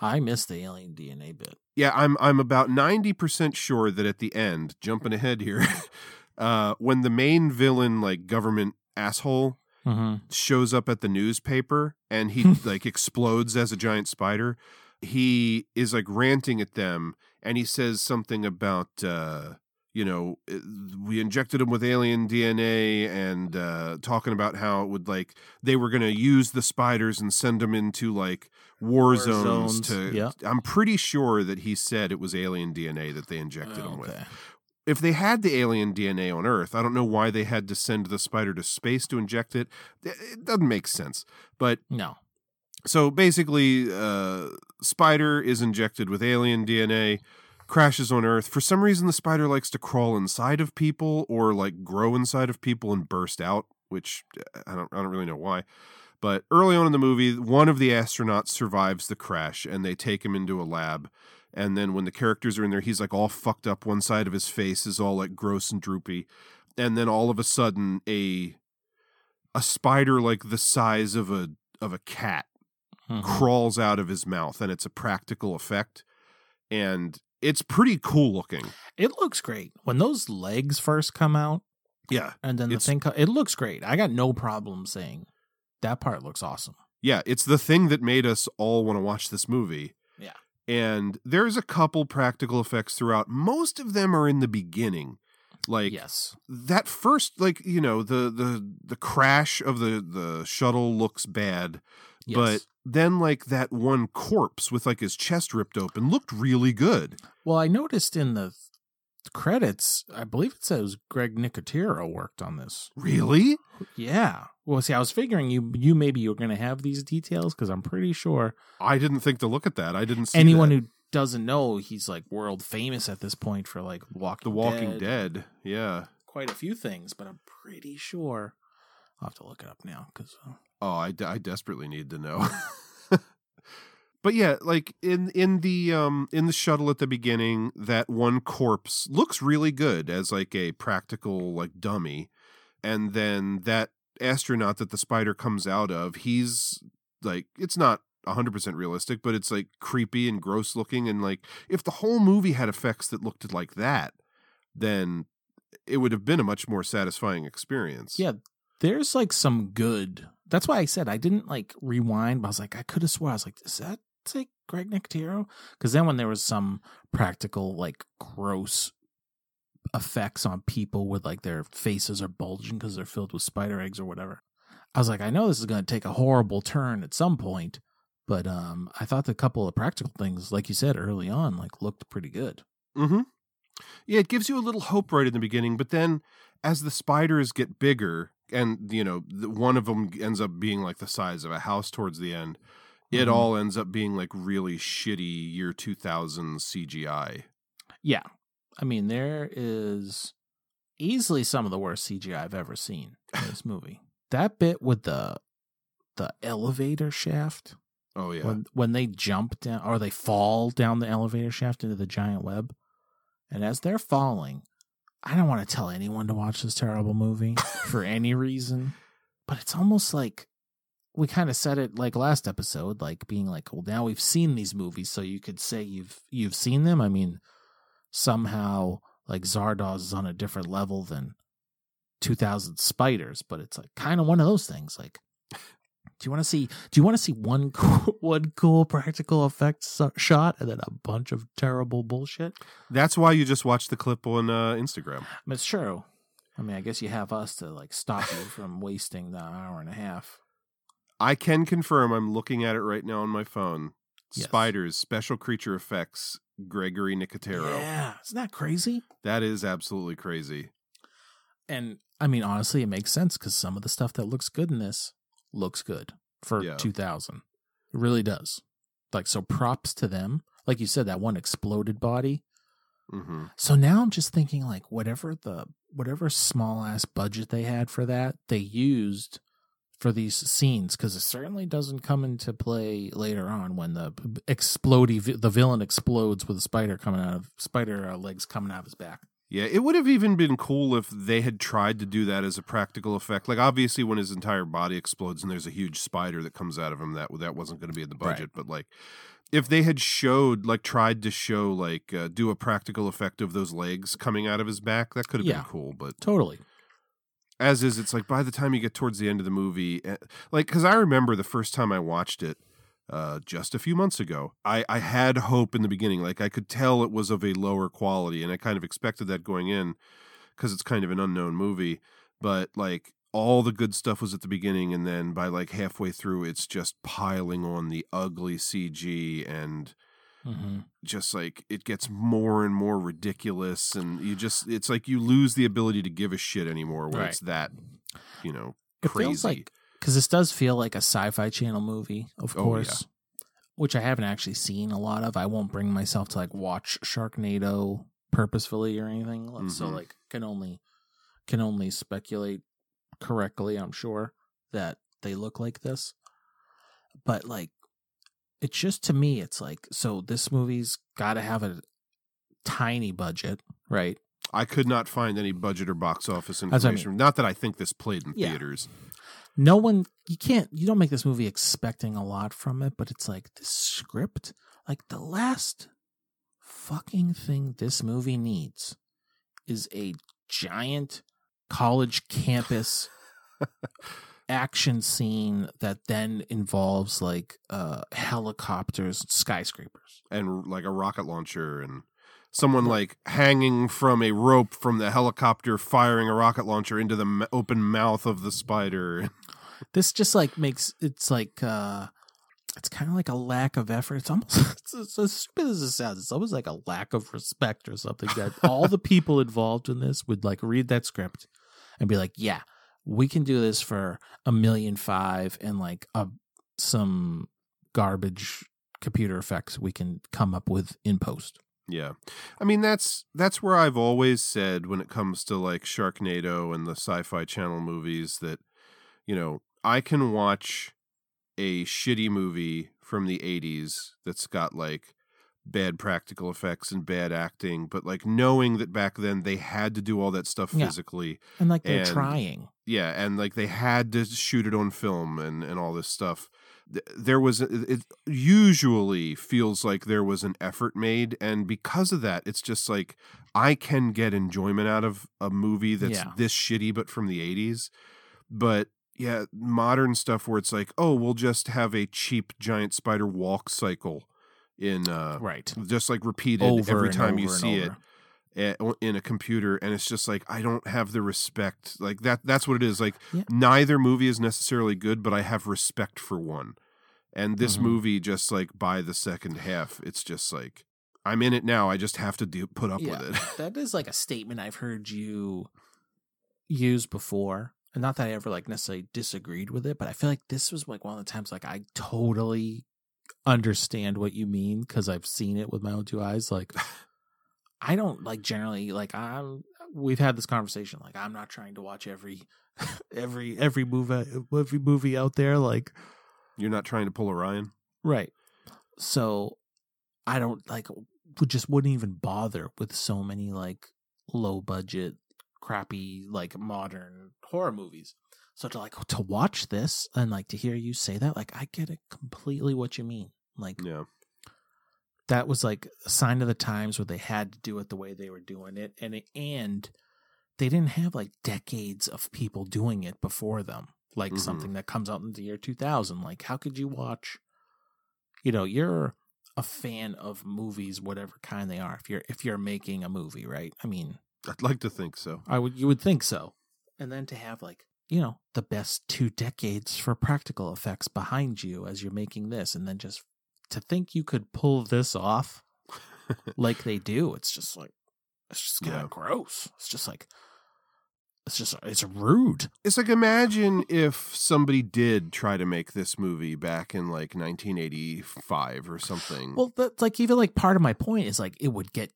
I missed the alien DNA bit. Yeah, I'm I'm about ninety percent sure that at the end, jumping ahead here, uh, when the main villain, like government asshole, Mhm. shows up at the newspaper and he like explodes as a giant spider, he is like ranting at them and he says something about uh, you know uh, we injected him with alien DNA and uh, talking about how it would like they were going to use the spiders and send them into like war, War zones, zones, to yeah. I'm pretty sure that he said it was alien DNA that they injected him with. If they had the alien DNA on Earth, I don't know why they had to send the spider to space to inject it. It it doesn't make sense. But No. so basically, uh, Spider is injected with alien DNA, crashes on Earth. For some reason, the spider likes to crawl inside of people or like grow inside of people and burst out, which uh, I don't, I don't really know why. But early on in the movie, one of the astronauts survives the crash and they take him into a lab. And then when the characters are in there, he's like all fucked up. One side of his face is all like gross and droopy. And then all of a sudden, a a spider like the size of a of a cat Mhm. crawls out of his mouth and it's a practical effect and it's pretty cool looking It looks great when those legs first come out, yeah and then the thing. Co- it looks great. I got no problem saying that part looks awesome. yeah it's the thing that made us all want to watch this movie. And there's a couple practical effects throughout. Most of them are in the beginning. Like Yes. that first like you know the the the crash of the the shuttle looks bad but then like that one corpse with like his chest ripped open looked really good. Well, I noticed in the credits, I believe it says Greg Nicotero worked on this. really Yeah. Well, see, I was figuring you you maybe you were going to have these details because I'm pretty sure i didn't think to look at that i didn't see anyone that. who doesn't know he's like world famous at this point for like Walking the walking Dead, dead yeah quite a few things, but I'm pretty sure I'll have to look it up now because uh, Oh, I, de- I desperately need to know. but yeah, like in in the um in the shuttle at the beginning, that one corpse looks really good as like a practical like dummy, and then that astronaut that the spider comes out of, he's like it's not 100% realistic, but it's like creepy and gross looking and like if the whole movie had effects that looked like that, then it would have been a much more satisfying experience. yeah, there's like some good. That's why I said I didn't like rewind, but I was like I could have swore I was like, is that like Greg Nicotero? Because then when there was some practical like gross effects on people with like their faces are bulging because they're filled with spider eggs or whatever. I was like, I know this is going to take a horrible turn at some point, but um, I thought the couple of practical things, like you said early on, like looked pretty good. Mm-hmm. Yeah, it gives you a little hope right in the beginning, but then as the spiders get bigger, and you know, one of them ends up being like the size of a house towards the end, it Mhm. all ends up being like really shitty year 2000 CGI. Yeah, I mean there is easily some of the worst CGI I've ever seen in this movie. that bit with the the elevator shaft. Oh yeah. when when they jump down or they fall down the elevator shaft into the giant web, and as they're falling, I don't want to tell anyone to watch this terrible movie for any reason, but it's almost like we kind of said it like last episode, like being like, well, now we've seen these movies, so you could say you've you've seen them. I mean, somehow like Zardoz is on a different level than 2000 Spiders, but it's like kind of one of those things. Like, do you want to see? Do you want to see one cool, one cool practical effects shot and then a bunch of terrible bullshit? That's why you just watched the clip on uh, Instagram. It's true. I mean, I guess you have us to like stop you from wasting the hour and a half. I can confirm. I'm looking at it right now on my phone. Yes. Spiders, special creature effects, Gregory Nicotero. Yeah, isn't that crazy? That is absolutely crazy. And I mean, honestly, it makes sense because some of the stuff that looks good in this looks good for Yeah. 2000. It really does. Like, so props to them. Like you said, that one exploded body. hmm So now I'm just thinking, like, whatever the whatever small ass budget they had for that, they used for these scenes because it certainly doesn't come into play later on when the explodey the villain explodes with a spider coming out of spider uh, legs coming out of his back. Yeah, it would have even been cool if they had tried to do that as a practical effect. Like obviously, when his entire body explodes and there's a huge spider that comes out of him, that that wasn't going to be in the Right. budget. But like, if they had showed, like, tried to show, like, uh, do a practical effect of those legs coming out of his back, that could have Yeah. been cool. But Totally. As is, it's like by the time you get towards the end of the movie, eh, like, because I remember the first time I watched it. Uh, just a few months ago, I, I had hope in the beginning. Like I could tell it was of a lower quality, and I kind of expected that going in because it's kind of an unknown movie. But like all the good stuff was at the beginning, and then by like halfway through, it's just piling on the ugly CG and Mm-hmm. just like it gets more and more ridiculous, and you just it's like you lose the ability to give a shit anymore when Right. it's that you know It crazy. feels like because this does feel like a sci-fi channel movie, of Oh, course, which I haven't actually seen a lot of. I won't bring myself to like watch Sharknado purposefully or anything, so Mhm. like can only can only speculate correctly. I'm sure that they look like this, but like it's just to me, it's like so this movie's got to have a tiny budget, right? I could not find any budget or box office That's what I mean. information. Not that I think this played in Yeah. theaters. no one you can't you don't make this movie expecting a lot from it but it's like the script like the last fucking thing this movie needs is a giant college campus action scene that then involves like uh helicopters skyscrapers. And like a rocket launcher and someone like hanging from a rope from the helicopter firing a rocket launcher into the m- open mouth of the spider. This just like makes it's like uh it's kind of like a lack of effort. It's almost it's, it's as stupid as it sounds. It's almost like a lack of respect or something that all the people involved in this would like read that script and be like yeah we can do this for a million five and like a some garbage computer effects we can come up with in post. Yeah. I mean that's that's where i've always said when it comes to like sharknado and the sci-fi channel movies that you know i can watch a shitty movie from the 80s that's got like bad practical effects and bad acting but like knowing that back then they had to do all that stuff Yeah. physically and like they're And- trying yeah and like they had to shoot it on film and and all this stuff there was it it usually feels like there was an effort made and because of that it's just like i can get enjoyment out of a movie that's Yeah. this shitty but from the 80s but yeah modern stuff where it's like oh we'll just have a cheap giant spider walk cycle in uh right just like repeated Over every time you see it over. o- in a computer and it's just like i don't have the respect like that that's what it is like Yeah. neither movie is necessarily good but i have respect for one and this Mhm. movie just like by the second half it's just like i'm in it now i just have to do put up with it that is like a statement I've heard you use before. And not that I ever like necessarily disagreed with it, but I feel like this was like one of the times like I totally understand what you mean because I've seen it with my own two eyes. Like I don't like generally like I'm we've had this conversation. Like I'm not trying to watch every every every movie uh, every movie out there. Like you're not trying to pull orion Right. So I don't like would just wouldn't even bother with so many like low budget, crappy, like modern horror movies. So to like to watch this and like to hear you say that, like I get it completely what you mean. Like yeah that was like a sign of the times where they had to do it the way they were doing it and it, and they didn't have like decades of people doing it before them like Mhm. something that comes out in the year 2000 like how could you watch you know you're a fan of movies whatever kind they are if you're if you're making a movie right i mean i'd like to think so i would you would think so and then to have like you know, the best two decades for practical effects behind you as you're making this. And then just to think you could pull this off like they do, it's just like, it's just kind of Yeah. gross. It's just like, it's just, it's rude. It's like imagine if somebody did try to make this movie back in like 1985 or something. Well, that's like, even like part of my point is like, it would get,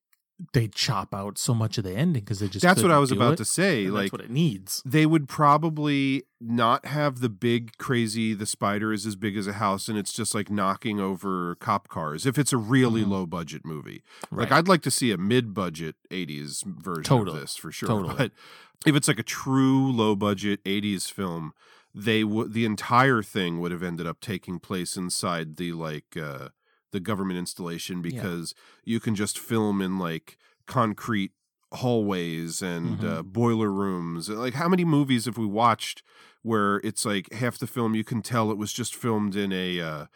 they'd chop out so much of the ending because they just, That's what I was about it, to say. Like that's what it needs. They would probably not have the big crazy the spider is as big as a house and it's just like knocking over cop cars if it's a really Mhm. low budget movie. Like I'd like to see a mid budget 80s version Totally. of this for sure. Totally. But if it's like a true low budget 80s film, they would the entire thing would have ended up taking place inside the like uh the government installation because you can just film in like concrete hallways and Mhm. uh, boiler rooms. Like how many movies have we watched where it's like half the film you can tell it was just filmed in a uh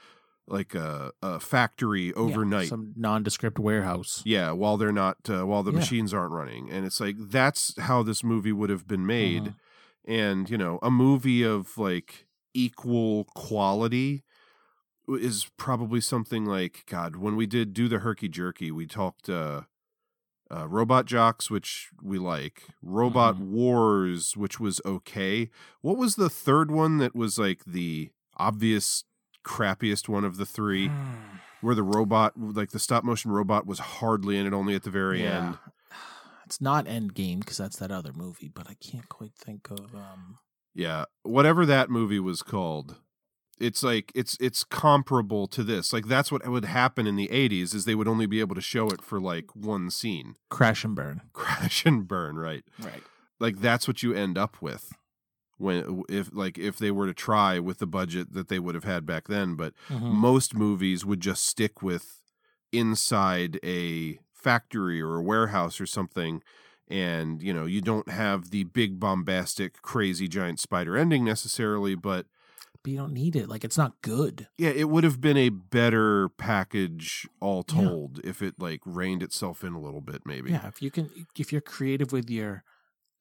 like a, a factory Yeah, overnight. some nondescript warehouse. Yeah, while they're not, uh, while the Yeah. machines aren't running, and it's like that's how this movie would have been made, Mhm. and you know, a movie of like equal quality is probably something like God. When we did do the herky jerky, we talked uh, uh, Robot Jox, which we like, Robot Mm-hmm. Wars, which was okay. What was the third one that was like the obvious crappiest one of the three? where the robot, like the stop motion robot, was hardly in it, only at the very Yeah. end. It's not Endgame because that's that other movie, but I can't quite think of. um Yeah, whatever that movie was called, it's like it's it's comparable to this. Like that's what would happen in the '80s is they would only be able to show it for like one scene, Crash and Burn. crash and burn, right? Right. Like that's what you end up with when if like if they were to try with the budget that they would have had back then. But Mhm. most movies would just stick with inside a factory or a warehouse or something and you know you don't have the big bombastic crazy giant spider ending necessarily but But you don't need it. Like it's not good. yeah it would have been a better package all Yeah. told if it like reined itself in a little bit maybe Yeah, if you can, if you're creative with your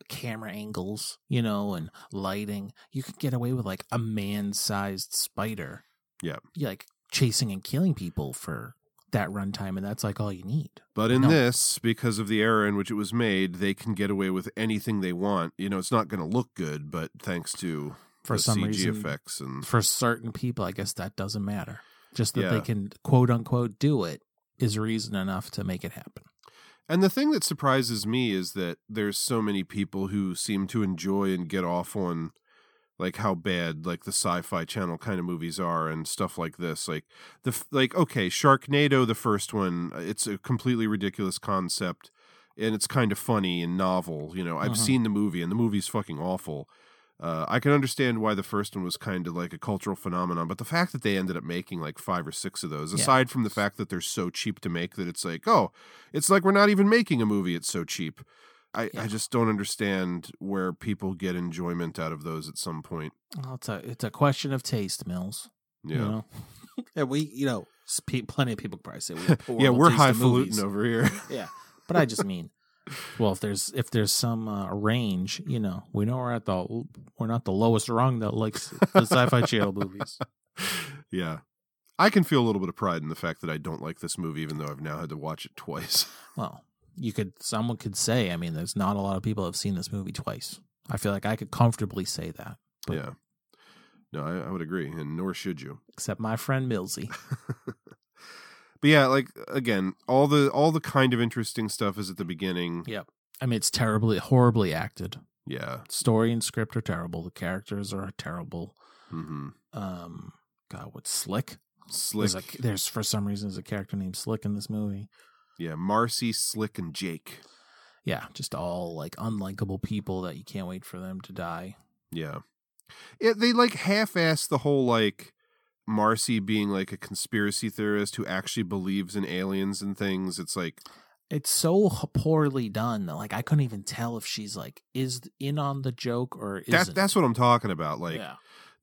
camera angles, you know, and lighting, you could get away with like a man-sized spider, yeah like chasing and killing people for that runtime, and that's like all you need. But in No. this, because of the era in which it was made, they can get away with anything they want. You know, it's not going to look good, but thanks to For the some CG reason, effects and for certain people, I guess that doesn't matter. Just that Yeah. they can quote unquote do it is reason enough to make it happen. And the thing that surprises me is that there's so many people who seem to enjoy and get off on like how bad like the sci-fi channel kind of movies are and stuff like this. Like the like okay, Sharknado the first one, uh, it's a completely ridiculous concept and it's kind of funny and novel, you know. I've Mhm. seen the movie and the movie's fucking awful. Uh, I can understand why the first one was kind of like a cultural phenomenon, but the fact that they ended up making like five or six of those, Yeah. aside from the fact that they're so cheap to make that it's like, oh, it's like we're not even making a movie, it's so cheap. I, I just don't understand where people get enjoyment out of those at some point. Well, it's a it's a question of taste, Mills. Yeah. You know? and we, you know, plenty of people probably say we yeah we're highfalutin over here. yeah, but I just mean, well, if there's if there's some uh, range, you know, we know we're at the we're not the lowest rung that likes the Sci-Fi Channel movies. yeah. I can feel a little bit of pride in the fact that I don't like this movie, even though I've now had to watch it twice. Well, you could someone could say, I mean, there's not a lot of people have seen this movie twice. I feel like I could comfortably say that, yeah. No, I, I would agree, and nor should you. except my friend Millsy. But yeah, like again, all the all the kind of interesting stuff is at the beginning. Yep. I mean, it's terribly, horribly acted. Yeah. Story and script are terrible. The characters are terrible. Mm-hmm. Um, God, what's Slick? Slick. There's, a, there's for some reason there's a character named Slick in this movie. Yeah, Marcy, Slick, and Jake. Yeah, just all like unlikable people that you can't wait for them to die. Yeah. It, they like half-ass the whole like Marcy being like a conspiracy theorist who actually believes in aliens and things. It's like It's so poorly done that like I couldn't even tell if she's like is in on the joke or isn't. that, that's what I'm talking about. Like, Yeah.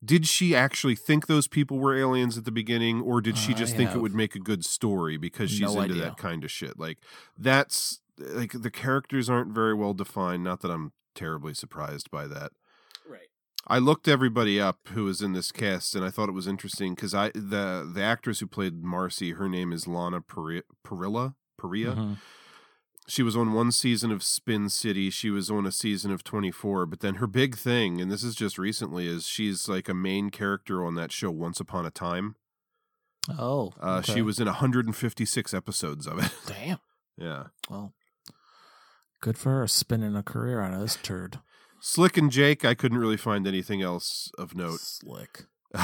did she actually think those people were aliens at the beginning, or did she just think it would make a good story because she's no into idea. that kind of shit? Like, that's like the characters aren't very well defined. Not that I'm terribly surprised by that. I looked everybody up who was in this cast, and I thought it was interesting because I the the actress who played Marcy, her name is Lana Peri- Parrilla. Perea. Mhm. She was on one season of Spin City. She was on a season of 24. But then her big thing, and this is just recently, is she's like a main character on that show Once Upon a Time. Oh, Uh, okay. She was in 156 episodes of it. Damn. yeah. Well, good for her spinning a career out of this turd. Slick and Jake, I couldn't really find anything else of note. Slick.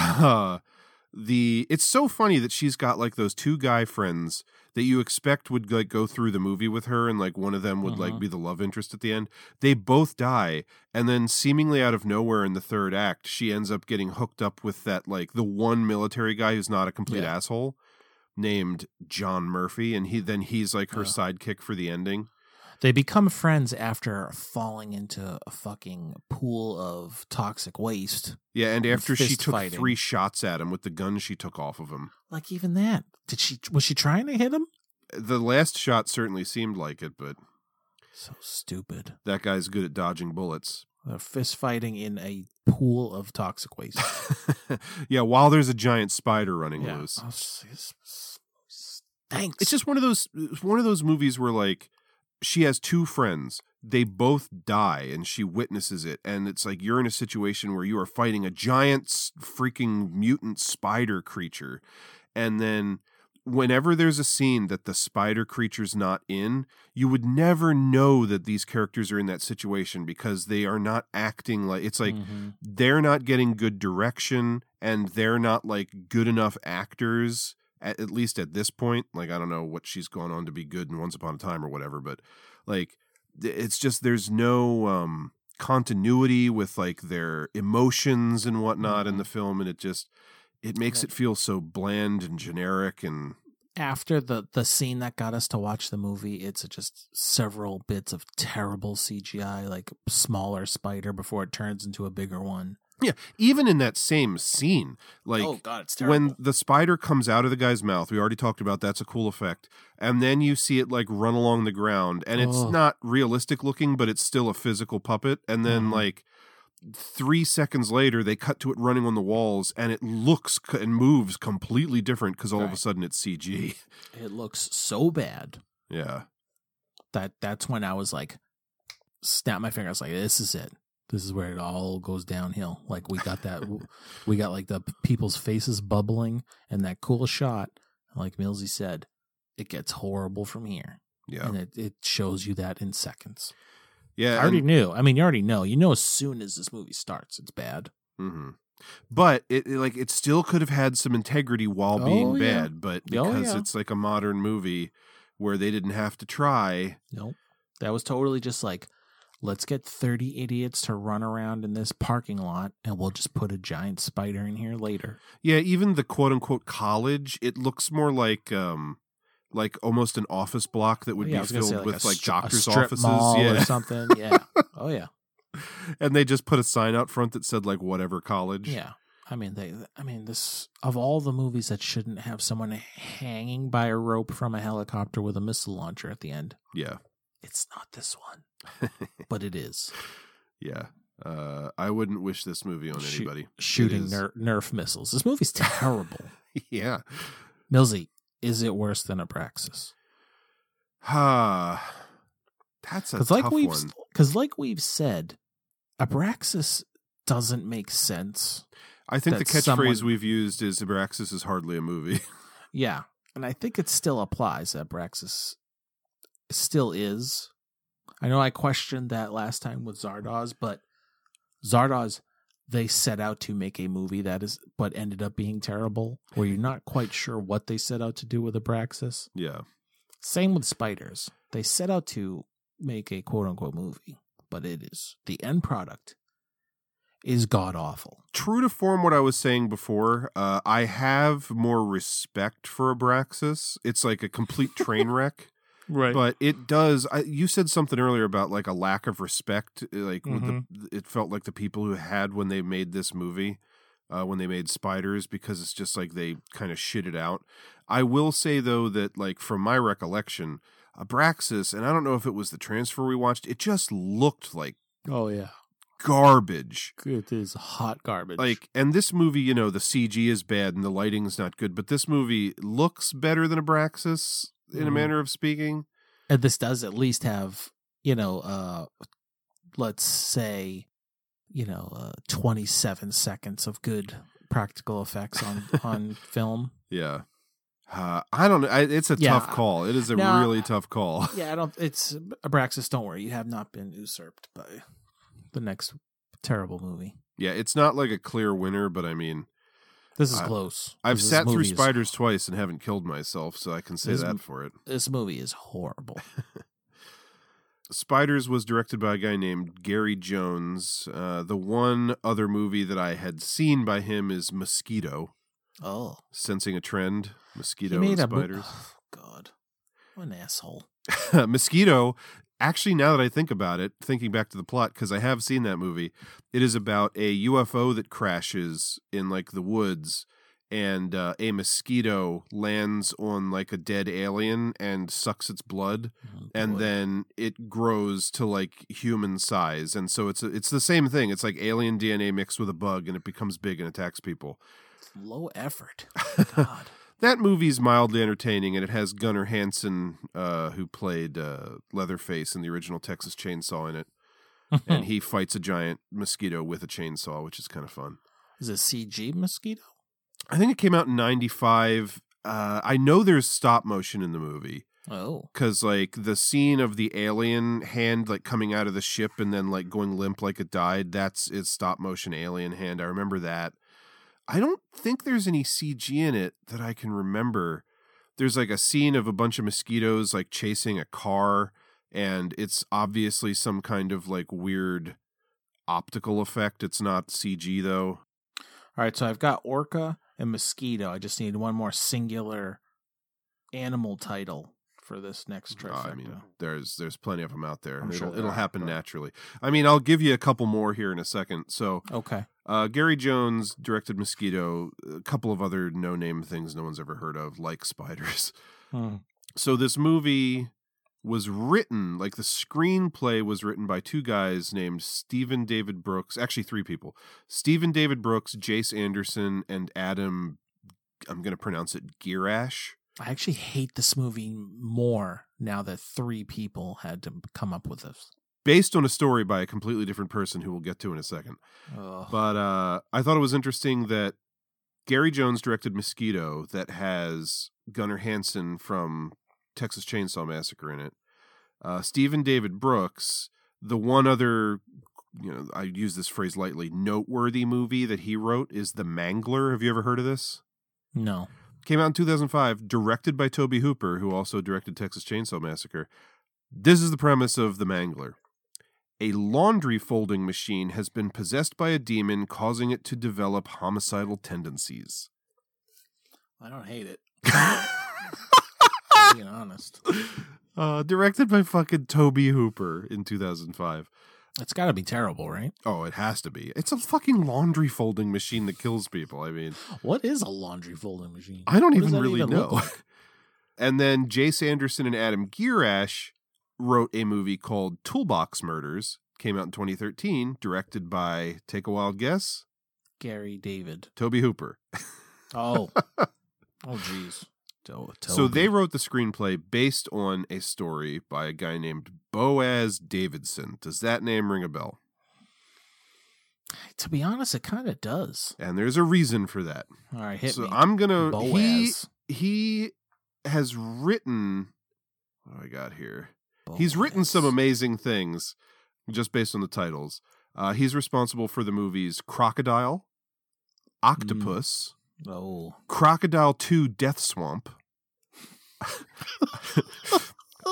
the it's so funny that she's got like those two guy friends that you expect would like go through the movie with her and like one of them would like Mhm. be the love interest at the end. They both die and then seemingly out of nowhere in the third act she ends up getting hooked up with that like the one military guy who's not a complete Yeah. asshole named John Murphy and he then he's like her Yeah. sidekick for the ending. They become friends after falling into a fucking pool of toxic waste. Yeah, and after she took fighting. three shots at him with the gun she took off of him. Like even that. Did she was she trying to hit him? The last shot certainly seemed like it, but So stupid. that guy's good at dodging bullets. They're fist fighting in a pool of toxic waste. yeah, while there's a giant spider running Yeah. loose. Oh, Thanks. It's just one of those one of those movies where like she has two friends. They both die and she witnesses it and it's like you're in a situation where you are fighting a giant freaking mutant spider creature and then whenever there's a scene that the spider creature's not in, you would never know that these characters are in that situation because they are not acting like it's like Mhm. they're not getting good direction and they're not like good enough actors at, at least at this point like i don't know what she's gone on to be good in once upon a time or whatever but like it's just there's no um continuity with like their emotions and whatnot in the film and it just it makes it feel so bland and generic and after the the scene that got us to watch the movie, it's just several bits of terrible CGI, like smaller spider before it turns into a bigger one. Yeah, even in that same scene, like Oh, God, it's when the spider comes out of the guy's mouth, we already talked about that's a cool effect, and then you see it like run along the ground, and it's Oh. not realistic looking, but it's still a physical puppet, and then Mhm. like three seconds later, they cut to it running on the walls, and it looks c- and moves completely different because all of a sudden it's CG. It looks so bad Yeah, that that's when I was like, snap my fingers, like this is it. This is where it all goes downhill. Like we got that, we got like the people's faces bubbling, and that cool shot. Like Millsy said, it gets horrible from here. Yeah. and it, it shows you that in seconds. yeah. I already and- knew. I mean, you already know. You know as soon as this movie starts, it's bad. hmm But it, it- like it still could have had some integrity while being Oh, yeah. bad, but Oh, because yeah. it's like a modern movie where they didn't have to try. Nope. That was totally just like, let's get 30 idiots to run around in this parking lot and we'll just put a giant spider in here later. Yeah, even the quote unquote college, it looks more like um like almost an office block that would Yeah, be filled say with a like doctors' offices, yeah, or something. Yeah. Oh, yeah. and they just put a sign out front that said like whatever college. Yeah. I mean, they. I mean, this of all the movies that shouldn't have someone hanging by a rope from a helicopter with a missile launcher at the end. Yeah. It's not this one, but it is. Yeah. Uh, I wouldn't wish this movie on Shoot- anybody. Shooting ner- Nerf missiles. This movie's terrible. yeah. Millsy, is it worse than Abraxas? Ah, that's a tough like we've one. because like we've said, Abraxas doesn't make sense. I think the catchphrase someone- we've used is Abraxas is hardly a movie. Yeah, and I think it still applies. That Abraxas still is. I know I questioned that last time with Zardoz, but Zardoz they set out to make a movie that is, but ended up being terrible. Where you're not quite sure what they set out to do with Abraxas. yeah. Same with spiders. They set out to make a quote unquote movie, but it is the end product is god awful. True to form what I was saying before, uh, I have more respect for Abraxas. It's like a complete train wreck. Right. But it does. I, you said something earlier about like a lack of respect. uh, Like with the, it felt like the people who had when they made this movie, uh, when they made Spiders, because it's just like they kind of shit it out. I will say though that like from my recollection, Abraxas, and I don't know if it was the transfer we watched, it just looked like Oh yeah. garbage. It is hot garbage. Like, and this movie, you know, the CG is bad and the lighting's not good, but this movie looks better than Abraxas in a Mhm. manner of speaking. and this does at least have, you know, uh let's say, you know, uh, 27 seconds of good practical effects on on film. Yeah. Uh, I don't know. It's a Yeah. tough call. It is a No, really tough call. Yeah, I don't. It's Abraxas. Don't worry, you have not been usurped by the next terrible movie. Yeah, it's not like a clear winner, but I mean, This is I- close. I've This sat through movie is- spiders twice and haven't killed myself, so I can say This that for it. This movie is horrible. Spiders was directed by a guy named Gary Jones. Uh, the one other movie that I had seen by him is Mosquito. Oh, Sensing a trend, Mosquito and spiders. God, what an asshole. Mosquito. Actually, now that I think about it, thinking back to the plot, because I have seen that movie, it is about a UFO that crashes in like the woods, and uh, a mosquito lands on like a dead alien and sucks its blood, and then it grows to like human size, and so it's it's the same thing. It's like alien DNA mixed with a bug, and it becomes big and attacks people. Low effort. That movie's mildly entertaining, and it has Gunnar Hansen, uh, who played uh, Leatherface in the original Texas Chainsaw, in it, and he fights a giant mosquito with a chainsaw, which is kind of fun. Is it CG mosquito? I think it came out in '95. Uh, I know there's stop motion in the movie Oh, because, like, the scene of the alien hand like coming out of the ship and then like going limp like it died. That's its stop motion alien hand. I remember that. I don't think there's any CG in it that I can remember. There's like a scene of a bunch of mosquitoes like chasing a car, and it's obviously some kind of like weird optical effect. It's not CG though. all right. So I've got orca and mosquito. I just need one more singular animal title for this next Uh, trifecta. I mean, there's there's plenty of them out there. I'm it'll sure it'll happen but- naturally. I mean, I'll give you a couple more here in a second. So, okay. uh, Gary Jones directed Mosquito. A couple of other no name things no one's ever heard of, like spiders. Hmm. So this movie was written like the screenplay was written by two guys named Stephen David Brooks. Actually, three people: Stephen David Brooks, Jace Anderson, and Adam. I'm going to pronounce it Gierasch. I actually hate this movie more now that three people had to come up with this. based on a story by a completely different person who we'll get to in a second. Ugh. But uh, I thought it was interesting that Gary Jones directed Mosquito that has Gunnar Hansen from Texas Chainsaw Massacre in it. Uh, Stephen David Brooks, the one other, you know, I use this phrase lightly, noteworthy movie that he wrote is The Mangler. Have you ever heard of this? No. Came out in 2005, directed by Tobe Hooper, who also directed Texas Chainsaw Massacre. This is the premise of The Mangler. A laundry folding machine has been possessed by a demon, causing it to develop homicidal tendencies. I don't hate it. being honest. Uh, directed by fucking Tobe Hooper in 2005. It's got to be terrible, right? Oh, it has to be. It's a fucking laundry folding machine that kills people. I mean, What is a laundry folding machine? I don't What even really even know. like? and then Jace Anderson and Adam Gierasch wrote a movie called Toolbox Murders. Came out in 2013, directed by take a wild guess, Gary David. Tobe Hooper. Oh. oh, jeez. To- So Tobe. they wrote the screenplay based on a story by a guy named Boaz Davidson. Does that name ring a bell? To be honest, it kind of does. And there's a reason for that. All right, hit so me. I'm gonna he Boaz. he has written what do I got here? He's written some amazing things just based on the titles. Uh, he's responsible for the movies Crocodile, Octopus, Oh. Crocodile 2 Death Swamp,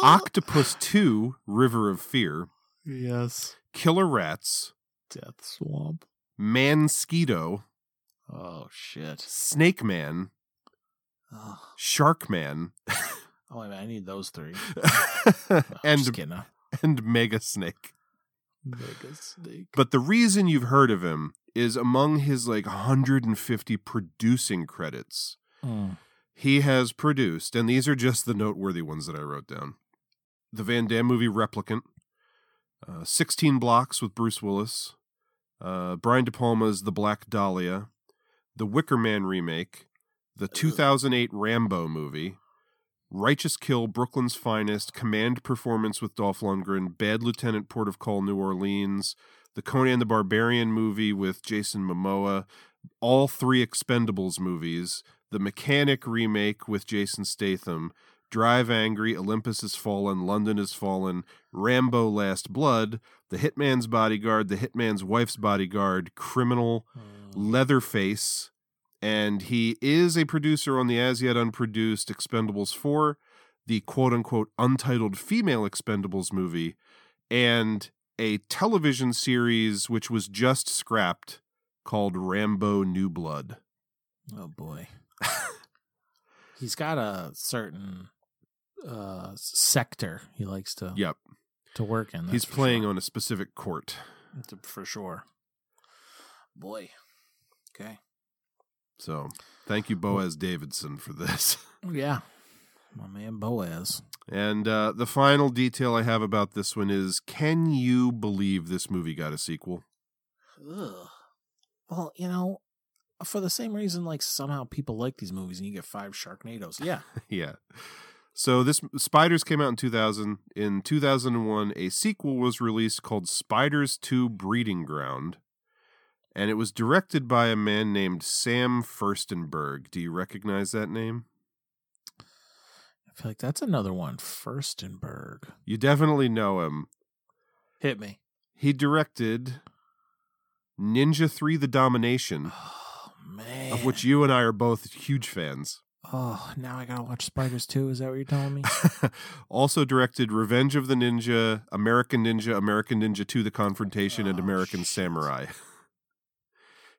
Octopus 2 River of Fear, Yes. Killer Rats, Death Swamp. Mansquito, Oh, shit. Snake Man, Oh, Shark Man, oh wait, a I need those three. and just kidding. and Mega Snake. Mega Snake. But the reason you've heard of him is among his like 150 producing credits. Mm. He has produced, and these are just the noteworthy ones that I wrote down. The Van Damme movie Replicant, uh, 16 Blocks with Bruce Willis, uh, Brian De Palma's The Black Dahlia, The Wicker Man remake, the 2008 Rambo movie, Righteous Kill, Brooklyn's Finest, Command Performance with Dolph Lundgren, Bad Lieutenant, Port of Call, New Orleans, the Conan the Barbarian movie with Jason Momoa, all three Expendables movies, the Mechanic remake with Jason Statham, Drive Angry, Olympus Has Fallen, London Has Fallen, Rambo Last Blood, The Hitman's Bodyguard, The Hitman's Wife's Bodyguard, Criminal, hmm. Leatherface, and he is a producer on the as yet unproduced Expendables 4, the quote unquote untitled female Expendables movie, and a television series which was just scrapped called Rambo New Blood. Oh boy. He's got a certain uh sector he likes to Yep. to work in. He's playing sure. on a specific court. That's for sure. Boy. Okay. So thank you, Boaz Davidson, for this. Yeah. My man Boaz. And uh, the final detail I have about this one is can you believe this movie got a sequel? Ugh. Well, you know, for the same reason, like somehow people like these movies, and you get five Sharknadoes. Yeah, yeah. So this Spiders came out in 2000. In 2001, a sequel was released called Spiders 2 Breeding Ground. And it was directed by a man named Sam Firstenberg. Do you recognize that name? I feel like that's another one. Furstenberg. You definitely know him. Hit me. He directed Ninja 3 The Domination, Oh man. of which you and I are both huge fans. Oh, now I gotta watch Spiders too. Is that what you're telling me? also directed Revenge of the Ninja, American Ninja, American Ninja 2 The Confrontation, and oh, American Samurai.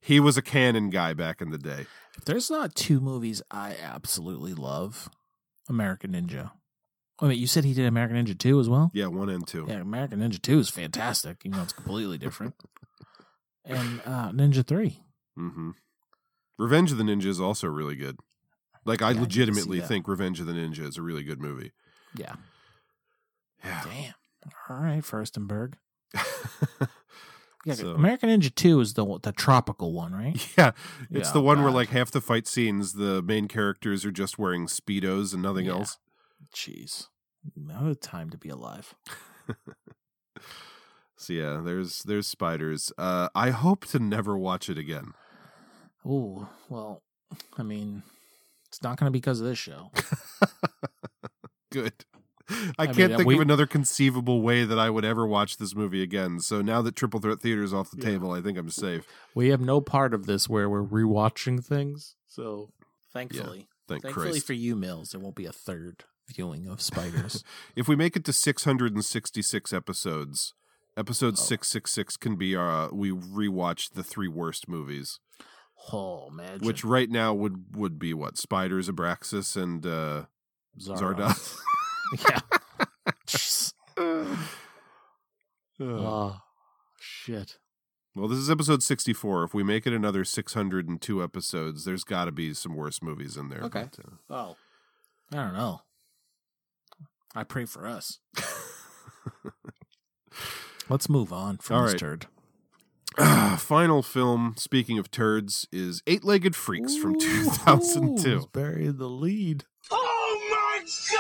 he was a Cannon guy back in the day. if there's not two movies I absolutely love, American Ninja. Wait, a minute, you said he did American Ninja 2 as well? Yeah, one and two. Yeah, American Ninja 2 is fantastic, You know, it's completely different. and uh, Ninja 3. hmm Revenge of the Ninja is also really good. Like, I Yeah, I need to see legitimately that. think Revenge of the Ninja is a really good movie. Yeah. Yeah. Damn. All right, Firstenberg. Yeah, So- American Ninja 2 is the the tropical one, right? Yeah, it's Yeah, the one where like half the fight scenes, the main characters are just wearing speedos and nothing Yeah. else. Jeez. Not a time to be alive. So yeah, there's there's spiders. Uh, I hope to never watch it again. Oh, well, I mean, it's not going to be because of this show. Good. I, I can't mean, think we- of another conceivable way that I would ever watch this movie again. So now that Triple Threat Theater is off the table, I think I'm safe. We have no part of this where we're rewatching things. So thankfully, thank thankfully Christ. for you, Mills, there won't be a third viewing of Spiders. If we make it to 666 episodes, Oh. episode 666 can be uh we rewatch the three worst movies. oh, man. Which right now would would be what? Spiders, Abraxas, and uh Zardoz. yeah. Uh, Oh, shit. well, this is episode 64. If we make it another 602 episodes, there's got to be some worse movies in there. Okay. but, uh, Oh, I don't know. I pray for us. Let's move on from All this right. turd. Ah, final film, speaking of turds, is Eight Legged Freaks from 2002. Who's buried the lead. Oh my god!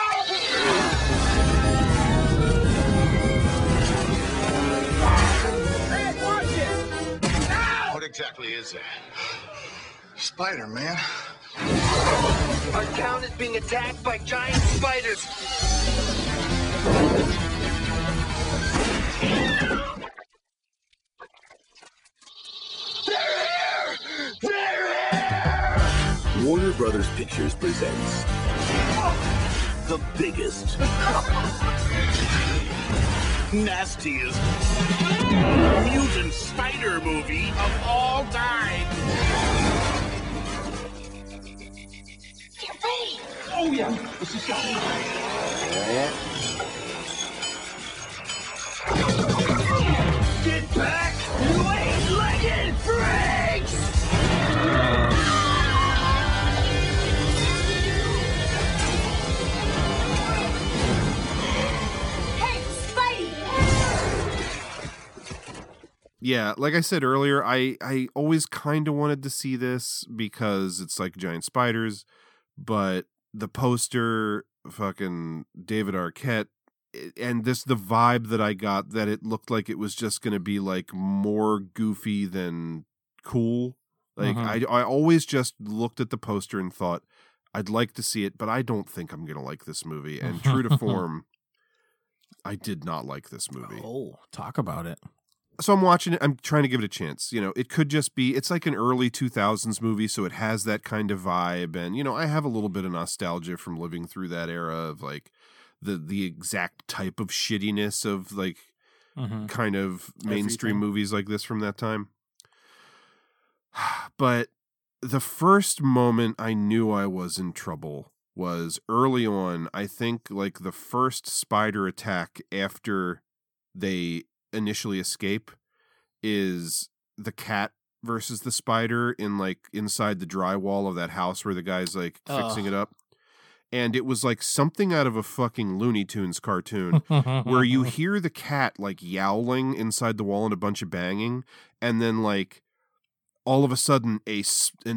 Exactly is that? Spider Man. Our town is being attacked by giant spiders. They're here! They're here! Warner Brothers Pictures presents the biggest, nastiest. Mutant spider movie of all time. Oh yeah, this is yeah, like I said earlier, I I always kind of wanted to see this because it's like giant spiders, but the poster, fucking David Arquette, and this the vibe that I got that it looked like it was just going to be like more goofy than cool. Like Mhm. I I always just looked at the poster and thought I'd like to see it, but I don't think I'm going to like this movie. And true to form, I did not like this movie Oh, talk about it. So I'm watching it. I'm trying to give it a chance. You know, it could just be. It's like an early 2000s movie, so it has that kind of vibe. And you know, I have a little bit of nostalgia from living through that era of like the the exact type of shittiness of like Mhm. kind of mainstream Everything. movies like this from that time. But the first moment I knew I was in trouble was early on. I think like the first spider attack after they initially escape is the cat versus the spider in like inside the drywall of that house where the guy's like fixing it up. And it was like something out of a fucking Looney Tunes cartoon where you hear the cat like yowling inside the wall and a bunch of banging, and then like all of a sudden a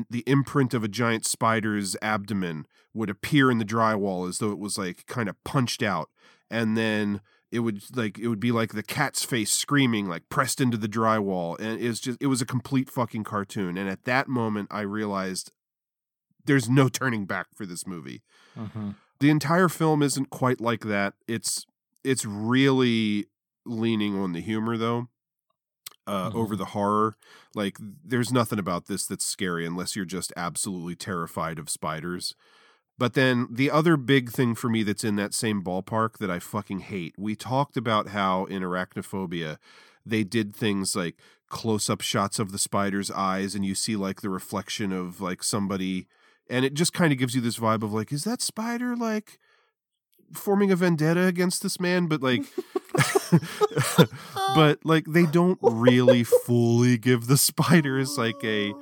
the imprint of a giant spider's abdomen would appear in the drywall as though it was like kind of punched out, and then it would like it would be like the cat's face screaming like pressed into the drywall, and it was just it was a complete fucking cartoon. And at that moment, I realized there's no turning back for this movie Mhm. the entire film isn't quite like that. It's it's really leaning on the humor though. Uh, over the horror, like there's nothing about this that's scary unless you're just absolutely terrified of spiders. But then the other big thing for me that's in that same ballpark that I fucking hate. We talked about how in arachnophobia they did things like close up shots of the spider's eyes and you see like the reflection of like somebody and it just kind of gives you this vibe of like is that spider like forming a vendetta against this man but like but like they don't really fully give the spiders like a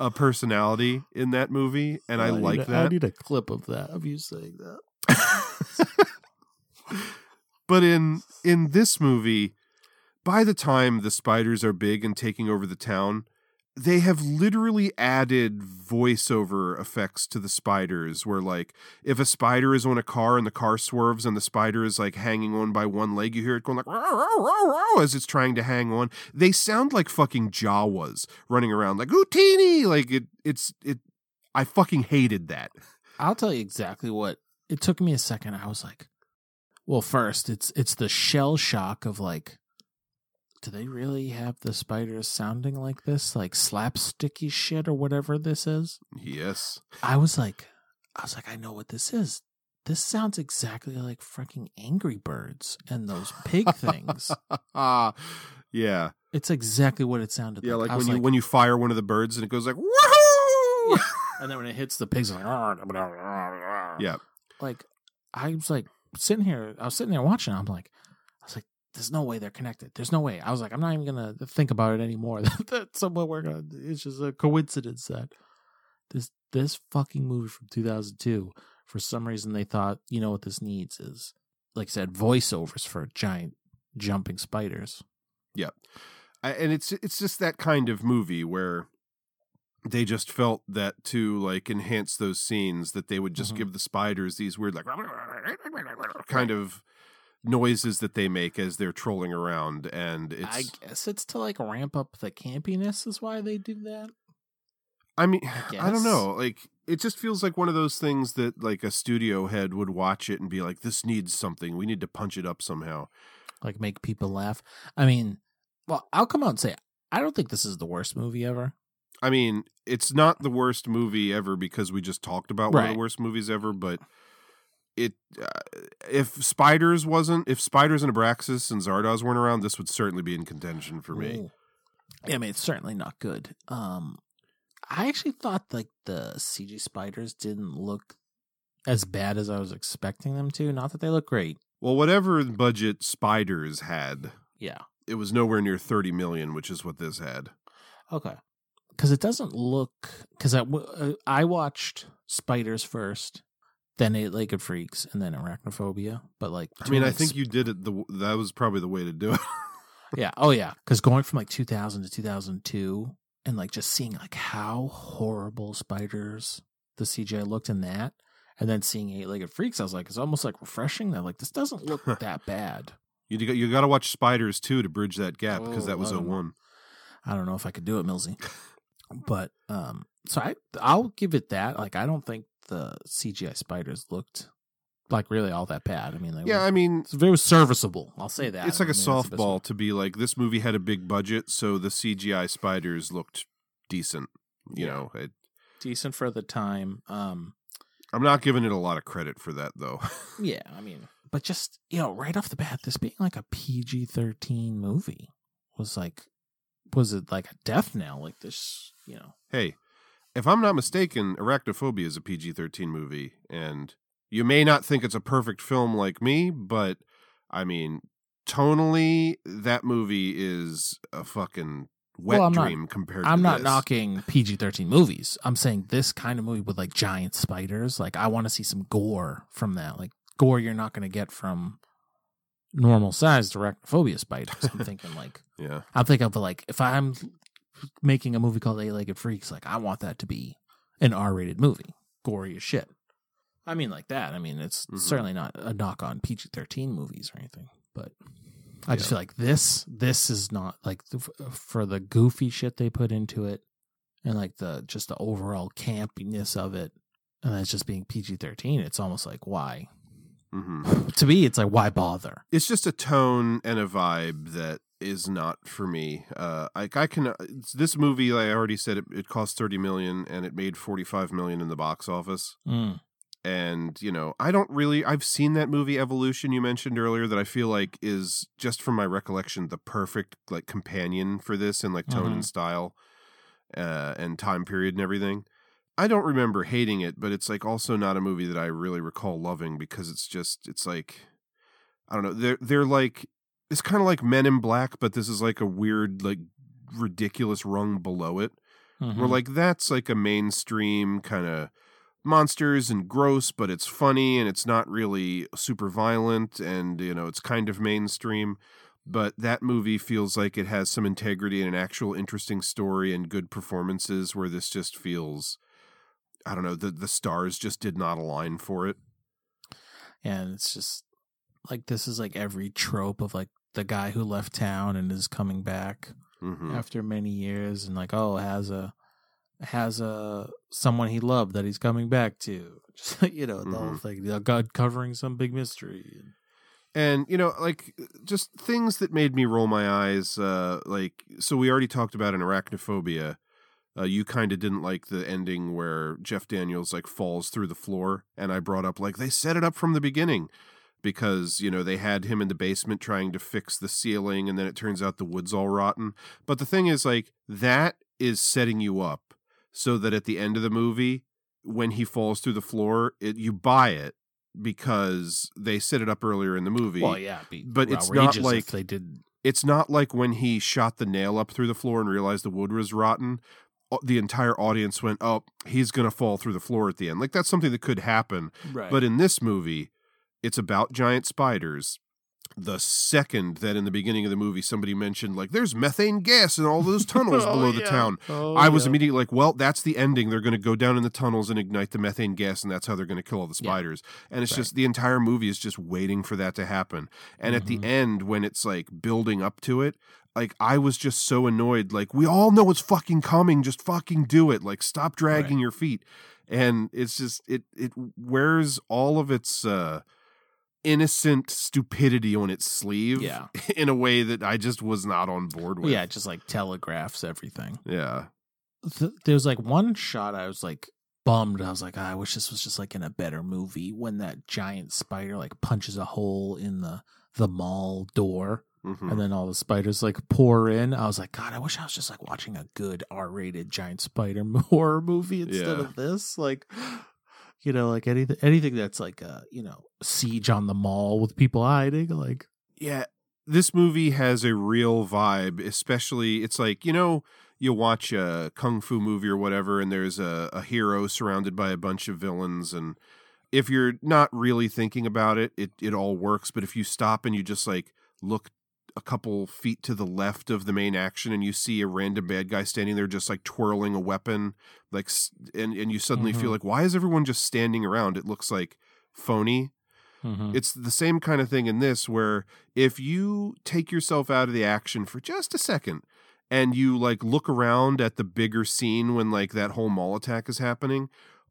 a personality in that movie and I, need like a- that I need a clip of that of you saying that. but in in this movie by the time the spiders are big and taking over the town they have literally added voiceover effects to the spiders where like if a spider is on a car and the car swerves and the spider is like hanging on by one leg you hear it going like "Row, row, row, row," as it's trying to hang on. They sound like fucking jawas running around like Utini like it it's it I fucking hated that. I'll tell you exactly what it took me a second. I was like, well, first it's it's the shell shock of like, do they really have the spiders sounding like this, like slapsticky shit or whatever this is? yes I was like, I was like, I know what this is. This sounds exactly like freaking Angry Birds and those pig things. yeah It's exactly what it sounded like. yeah like. like when you when you fire one of the birds and it goes like woohoo and then when it hits the pigs, like, yeah like I was like sitting here, I was sitting there watching. I'm like, like, there's no way they're connected. There's no way. I was like, I'm not even gonna think about it anymore. that someone we're gonna. It's just a coincidence that this this fucking movie from 2002. For some reason, they thought, you know what this needs is, like I said, voiceovers for giant jumping spiders. Yep. And it's it's just that kind of movie where they just felt that to like enhance those scenes that they would just Mhm. give the spiders these weird like kind of noises that they make as they're trolling around and it's I guess it's to like ramp up the campiness. Is why they do that. I mean, I I, don't know. Like, it just feels like one of those things that like a studio head would watch it and be like, "This needs something. We need to punch it up somehow." like make people laugh. I mean, well, I'll come out and say I don't think this is the worst movie ever. I mean, it's not the worst movie ever because we just talked about one of the worst movies ever, but it uh, if Spiders wasn't if Spiders and Abraxas and Zardoz weren't around, this would certainly be in contention for me. Ooh. Yeah, I mean, it's certainly not good. Um, I actually thought like the CG spiders didn't look as bad as I was expecting them to. Not that they look great. Well, whatever budget Spiders had, Yeah. it was nowhere near 30 million, which is what this had. Okay. Because it doesn't look. Because I, uh, I watched Spiders first, then Eight Legged Freaks, and then Arachnophobia. But like, I mean, I think you did it the that was probably the way to do it. yeah. Oh yeah. Because going from like 2000 to 2002 and like just seeing like how horrible spiders the CGI looked in that, and then seeing Eight Legged Freaks, I was like, it's almost like refreshing. That like this doesn't look that bad. You got you got to watch Spiders too to bridge that gap because that was Oh, I 01. I don't know if I could do it, Millsy. But um, so I I'll give it that. Like I don't think the CGI spiders looked like really all that bad. I mean, they Yeah, I mean, it's very serviceable. I'll say that. It's like I a mean, best softball to be like this movie had a big budget, so the CGI spiders looked decent. You Yeah. know, it, decent for the time. Um, I'm not giving it a lot of credit for that though. yeah, I mean, but just you know, right off the bat, this being like a PG thirteen movie was like, was it like a death knell? Like this, you know? hey, if I'm not mistaken, Arachnophobia is a PG-13 movie, and you may not think it's a perfect film like me, but I mean, tonally, that movie is a fucking wet Well, I'm not- dream compared. I'm not this. knocking PG thirteen movies. I'm saying this kind of movie with like giant spiders. Like I want to see some gore from that. Like gore you're not going to get from normal sized arachnophobia spiders. I'm thinking like Yeah. I'm thinking of like if I'm making a movie called Eight Legged Freaks, like I want that to be an R rated movie, gory as shit. I mean like that. I mean it's Mm-hmm. certainly not a knock on PG thirteen movies or anything, but I just feel like this this is not like the, for the goofy shit they put into it, and like the just the overall campiness of it, and it's just being PG thirteen. It's almost like why. Mhm. To me, it's like why bother? it's just a tone and a vibe that is not for me. Uh, like I can it's- this movie, like I already said, it, it cost thirty million and it made forty five million in the box office. Mm. And you know, I don't really. I've seen that movie Evolution you mentioned earlier that I feel like is just from my recollection the perfect like companion for this in like tone Mhm. and style, uh, and time period and everything. I don't remember hating it, but it's like also not a movie that I really recall loving because it's just it's like I don't know. They're they're like it's kind of like Men in Black, but this is like a weird like ridiculous rung below it. Where Mhm. like that's like a mainstream kind of monsters and gross, but it's funny and it's not really super violent and you know it's kind of mainstream. But that movie feels like it has some integrity and an actual interesting story and good performances. Where this just feels, I don't know, the the stars just did not align for it. and it's just like this is like every trope of like the guy who left town and is coming back Mhm. after many years and like oh has a has a someone he loved that he's coming back to just you know the whole Mhm. thing god covering some big mystery and you know like just things that made me roll my eyes uh like so we already talked about an arachnophobia uh, you kind of didn't like the ending where jeff daniels like falls through the floor and i brought up like they set it up from the beginning because you know they had him in the basement trying to fix the ceiling and then it turns out the wood's all rotten. But the thing is like that is setting you up so that at the end of the movie when he falls through the floor it, you buy it because they set it up earlier in the movie. Well yeah be but it's not like they did it's not like when he shot the nail up through the floor and realized the wood was rotten the entire audience went oh he's gonna fall through the floor at the end. Like that's something that could happen. Right. but in this movie it's about giant spiders. The second that in the beginning of the movie somebody mentioned like there's methane gas in all those tunnels Oh, below the yeah. town Oh, i was yeah. immediately like well that's the ending. They're going to go down in the tunnels and ignite the methane gas and that's how they're going to kill all the spiders. And it's Right. just the entire movie is just waiting for that to happen. And at Mm-hmm. the end when it's like building up to it like i was just so annoyed like we all know it's fucking coming. Just fucking do it. Like stop dragging your feet. And it's just it it wears all of its uh innocent stupidity on its sleeve Yeah. in a way that i just was not on board with yeah it just like telegraphs everything yeah th- there's like one shot I was like bummed. I was like, "Ah, I wish this was just like in a better movie when that giant spider like punches a hole in the the mall door. Mhm. And then all the spiders like pour in. I was like, God, I wish I was just like watching a good R-rated giant spider horror movie instead Yeah. of this. Like, you know, like anything, anything that's like a you know siege on the mall with people hiding. Like, yeah this movie has a real vibe especially it's like you know you watch a kung fu movie or whatever and there's a, a hero surrounded by a bunch of villains and if you're not really thinking about it it it all works but if you stop and you just like look a couple feet to the left of the main action and you see a random bad guy standing there just like twirling a weapon like and and you suddenly feel Mhm. like why is everyone just standing around it looks like phony Mhm. it's the same kind of thing in this where if you take yourself out of the action for just a second and you like look around at the bigger scene when like that whole mall attack is happening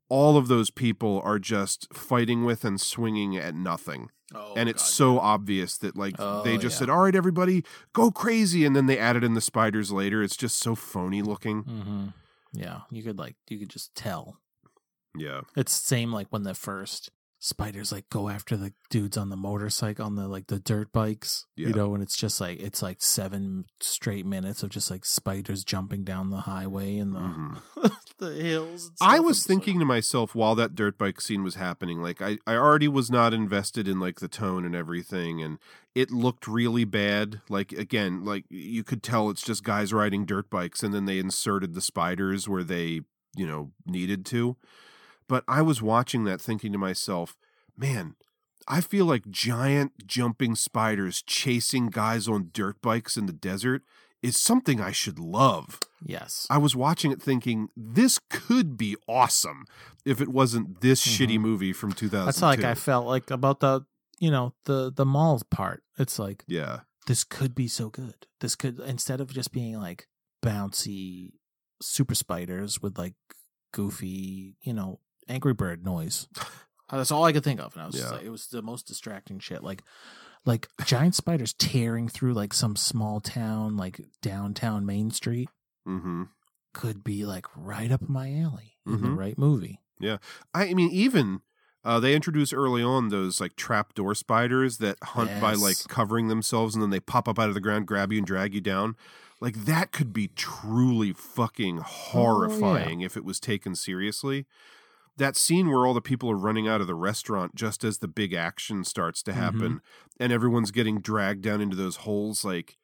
all of those people are just fighting with and swinging at nothing and it's so obvious that like Oh, they just yeah. said all right everybody go crazy and then they added in the spiders later. It's just so phony looking. Hmm Yeah, you could like you could just tell. yeah. It's same like when the first spiders like go after the dudes on the motorcycle on the like the dirt bikes. Yeah. You know, and it's just like it's like seven straight minutes of just like spiders jumping down the highway and the the hills. Mm-hmm. I was thinking to myself while that dirt bike scene was happening, like I, I already was not invested in like the tone and everything, and it looked really bad. Like again, like you could tell it's just guys riding dirt bikes, and then they inserted the spiders where they, you know, needed to. But I was watching that thinking to myself, man, I feel like giant jumping spiders chasing guys on dirt bikes in the desert is something I should love. Yes. I was watching it thinking this could be awesome if it wasn't this shitty mm-hmm. movie from 2000. That's how like I felt like about the you know the the mall part. It's like yeah, this could be so good. This could instead of just being like bouncy super spiders with like goofy, you know, Angry Bird noise. Uh, That's all I could think of, and I was Yeah. like, it was the most distracting shit. Like, like giant spiders tearing through like some small town, like downtown Main Street, mm-hmm. could be like right up my alley in the Mhm. right movie. yeah. I, mean, even uh, they introduce early on those like trapdoor spiders that hunt by like covering themselves and then they pop up out of the ground, grab you, and drag you down. Like that could be truly fucking horrifying if it was taken seriously. That scene where all the people are running out of the restaurant just as the big action starts to mm-hmm. happen and everyone's getting dragged down into those holes, like,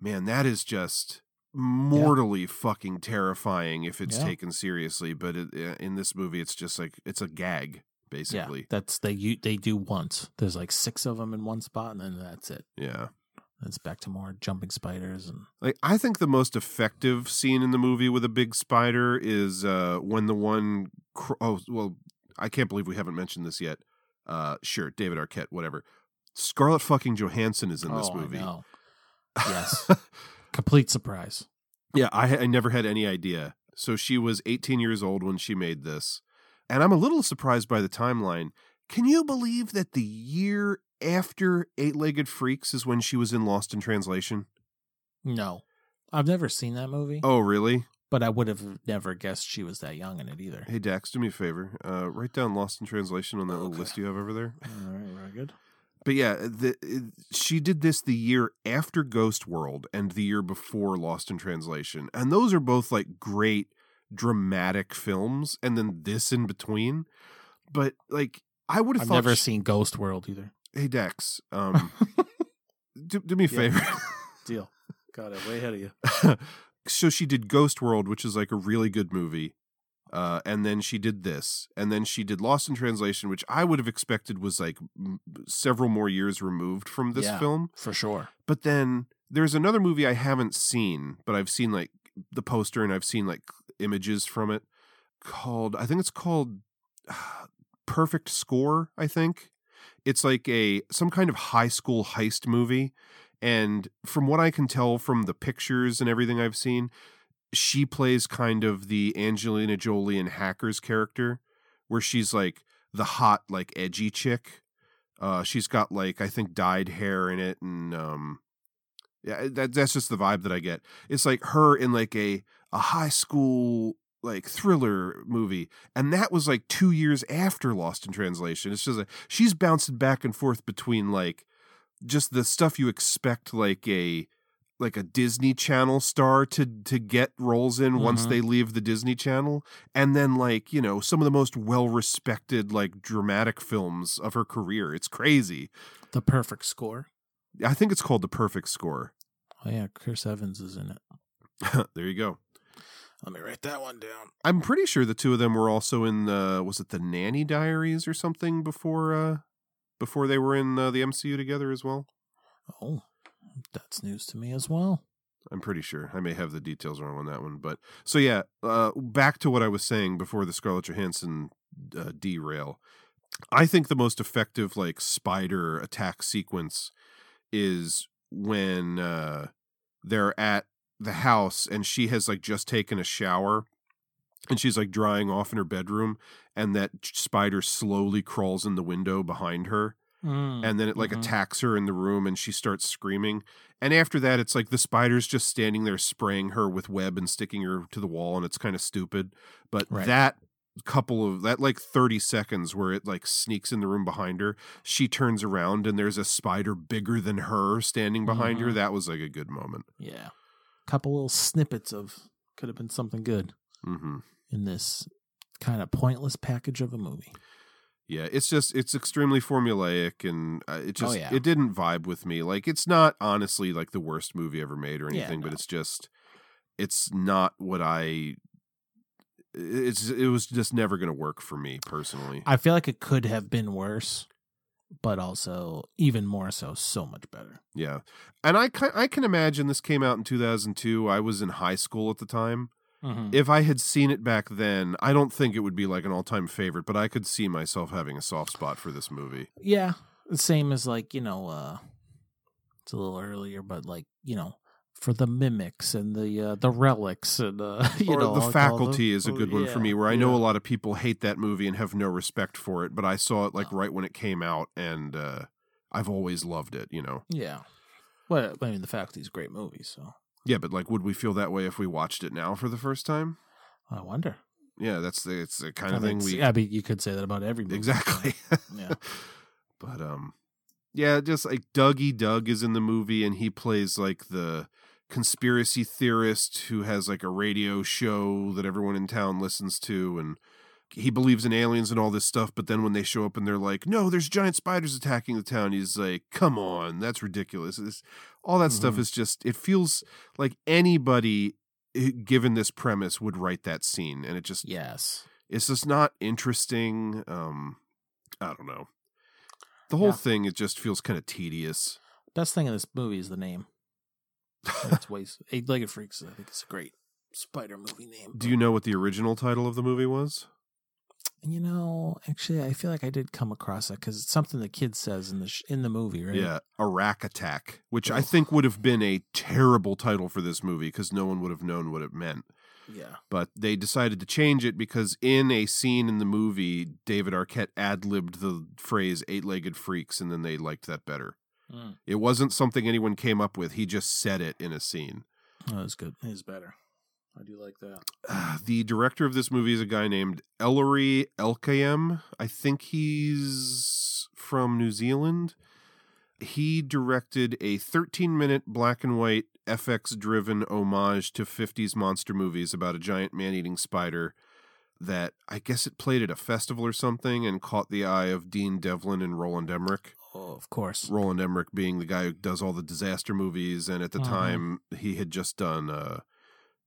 man, that is just mortally fucking terrifying if it's Yeah. taken seriously. But it, in this movie, it's just like, it's a gag, basically. Yeah, that's they you they do once. There's like six of them in one spot, and then that's it. Yeah. It's back to more jumping spiders and Like I think the most effective scene in the movie with a big spider is uh when the one cr- oh well I can't believe we haven't mentioned this yet. Uh sure, David Arquette, whatever. Scarlett fucking Johansson is in this Oh, movie. Yes, complete surprise. Yeah, I I never had any idea. So she was 18 years old when she made this. And I'm a little surprised by the timeline. Can you believe that the year after Eight-Legged Freaks is when she was in Lost in Translation? No, I've never seen that movie. Oh, really? But I would have never guessed she was that young in it either. Hey Dax, do me a favor. Uh, write down Lost in Translation on that little list you have over there. All right, very good. But yeah, the, it, she did this the year after Ghost World and the year before Lost in Translation, and those are both like great dramatic films, and then this in between. But like, I would have I've never sh- seen Ghost World either. Hey Dex, um, do, do me a Yeah. favor. Deal. Got it. Way ahead of you. so she did Ghost World, which is like a really good movie. Uh, and then she did this, and then she did Lost in Translation, which I would have expected was like m- several more years removed from this Yeah, film. for sure. But then there's another movie I haven't seen, but I've seen like the poster and I've seen like images from it called, I think it's called Perfect Score, I think. It's like a some kind of high school heist movie. And from what I can tell from the pictures and everything I've seen, she plays kind of the Angelina Jolie in Hackers character, where she's like the hot, like edgy chick. Uh, she's got like I think dyed hair in it, and um, yeah, that that's just the vibe that I get. It's like her in like a a high school like thriller movie, and that was like two years after Lost in Translation. It's just like she's bouncing back and forth between like just the stuff you expect like a like a Disney Channel star to to get roles in once Mhm. they leave the Disney Channel and then like, you know, some of the most well-respected like dramatic films of her career. It's crazy. The Perfect Score. I think it's called The Perfect Score. Oh yeah, Chris Evans is in it. there you go. Let me write that one down. I'm pretty sure the two of them were also in the was it the Nanny Diaries or something before uh before they were in uh, the MCU together as well. Oh, That's news to me as well. I'm pretty sure. I may have the details wrong on that one, but so yeah. Uh, back to what I was saying before the Scarlett Johansson uh, derail. I think the most effective like spider attack sequence is when uh, they're at the house and she has like just taken a shower and she's like drying off in her bedroom and that spider slowly crawls in the window behind her Mm, and then it like mhm. attacks her in the room and she starts screaming and after that it's like the spider's just standing there spraying her with web and sticking her to the wall and it's kind of stupid but Right. that couple of that like 30 seconds where it like sneaks in the room behind her she turns around and there's a spider bigger than her standing behind her Mhm. that was like a good moment Yeah. Couple little snippets of could have been something good hmm in this kind of pointless package of a movie. Yeah, it's just it's extremely formulaic, and uh, it Oh, just yeah. it didn't vibe with me. Like it's not honestly like the worst movie ever made or Yeah, anything, but it's just it's not what I. It's it was just never going to work for me personally. I feel like it could have been worse, but also even more so, so much better. Yeah, and I can, I can imagine this came out in two thousand two. I was in high school at the time. Mhm. If I had seen it back then, I don't think it would be like an all time favorite, but I could see myself having a soft spot for this movie. Yeah, the same as like you know, uh it's a little earlier, but like you know, for the mimics and the uh, the relics and uh, you or know, the faculty is a good one for me where i know yeah. a lot of people hate that movie and have no respect for it but i saw it like right when it came out and uh i've always loved it you know Yeah. Well, I mean, the faculty's a great movie, so yeah but like would we feel that way if we watched it now for the first time I wonder. yeah that's the it's the kind I of thing we yeah, I mean, you could say that about every movie. exactly Yeah. but um yeah just like dougie doug is in the movie and he plays like the conspiracy theorist who has like a radio show that everyone in town listens to and he believes in aliens and all this stuff but then when they show up and they're like no there's giant spiders attacking the town he's like come on that's ridiculous It's- all that stuff Mhm. is just it feels like anybody eh, given this premise would write that scene and it just Yes. it's just not interesting um i don't know the whole Yeah. thing it just feels kind of tedious Best thing in this movie is the name. That's waste. Eight Legged Freaks. I think it's a great spider movie name. do you know what the original title of the movie was You know, actually, I feel like I did come across that because it's something the kid says in the sh- in the movie, right? yeah Arach Attack which i think would have been a terrible title for this movie because no one would have known what it meant Yeah. but they decided to change it because in a scene in the movie david arquette ad-libbed the phrase eight-legged freaks and then they liked that better Mm. it wasn't something anyone came up with he just said it in a scene Oh, it's good. It's better. I do like that. Uh, the director of this movie is a guy named Ellery Elkayem. I think he's from New Zealand. He directed a 13 minute black and white FX driven homage to 50s monster movies about a giant man eating spider that I guess it played at a festival or something and caught the eye of Dean Devlin and Roland Emmerich. Oh, of course. Roland Emmerich being the guy who does all the disaster movies, and at the Mhm. time he had just done uh,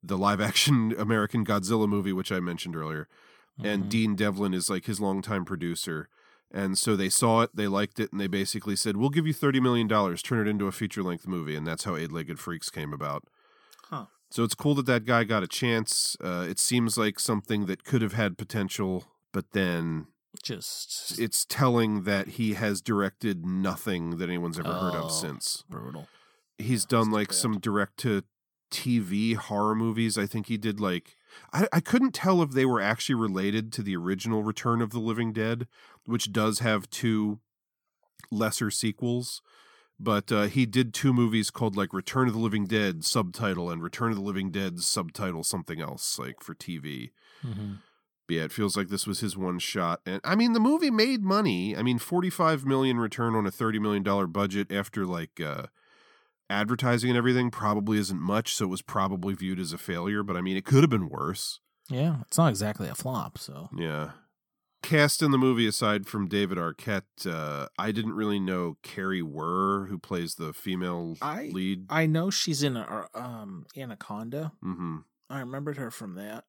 the live action American Godzilla movie, which I mentioned earlier. And Mhm. Dean Devlin is like his longtime producer. And so they saw it, they liked it, and they basically said, We'll give you $30 million, turn it into a feature length movie. And that's how Eight Legged Freaks came about. Huh. So it's cool that that guy got a chance. Uh, it seems like something that could have had potential, but then Just it's telling that he has directed nothing that anyone's ever heard Oh, of since. brutal. He's done like some direct to TV horror movies. I think he did like I, I couldn't tell if they were actually related to the original Return of the Living Dead, which does have two lesser sequels. But uh, he did two movies called like Return of the Living Dead subtitle and Return of the Living Dead subtitle something else like for TV. Mhm. But yeah, it feels like this was his one shot. And I mean, the movie made money. I mean, 45 million return on a 30 million dollar budget after like uh advertising and everything probably isn't much, so it was probably viewed as a failure, but I mean, it could have been worse. Yeah, it's not exactly a flop. So Yeah. Cast in the movie aside from David Arquette, uh, I didn't really know Kari Wuhrer, who plays the female I lead. I know she's in uh, um Anaconda. hmm I remembered her from that.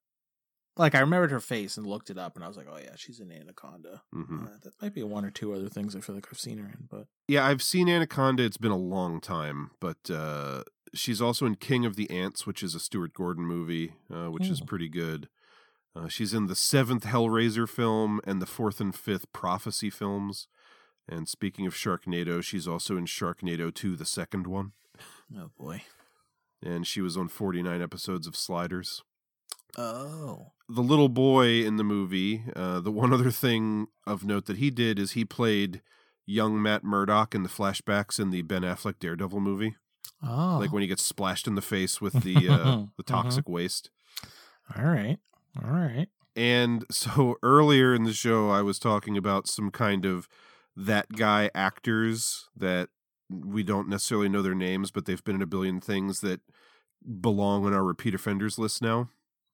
Like I remembered her face and looked it up, and I was like, oh yeah, she's in Anaconda. Mhm. Uh, that might be one or two other things I feel like I've seen her in, but Yeah, I've seen Anaconda. It's been a long time, but uh, she's also in King of the Ants, which is a Stuart Gordon movie, uh, which is pretty good. Uh, she's in the seventh Hellraiser film and the fourth and fifth Prophecy films. And speaking of Sharknado, she's also in Sharknado 2, the second one. oh boy, And she was on 49 episodes of Sliders. Oh the little boy in the movie, uh, the one other thing of note that he did is he played young Matt Murdock in the flashbacks in the Ben Affleck Daredevil movie. oh, Like when he gets splashed in the face with the uh, the toxic waste. all right, all right, And so earlier in the show, I was talking about some kind of that guy actors that we don't necessarily know their names, but they've been in a billion things that belong on our repeat offenders list now.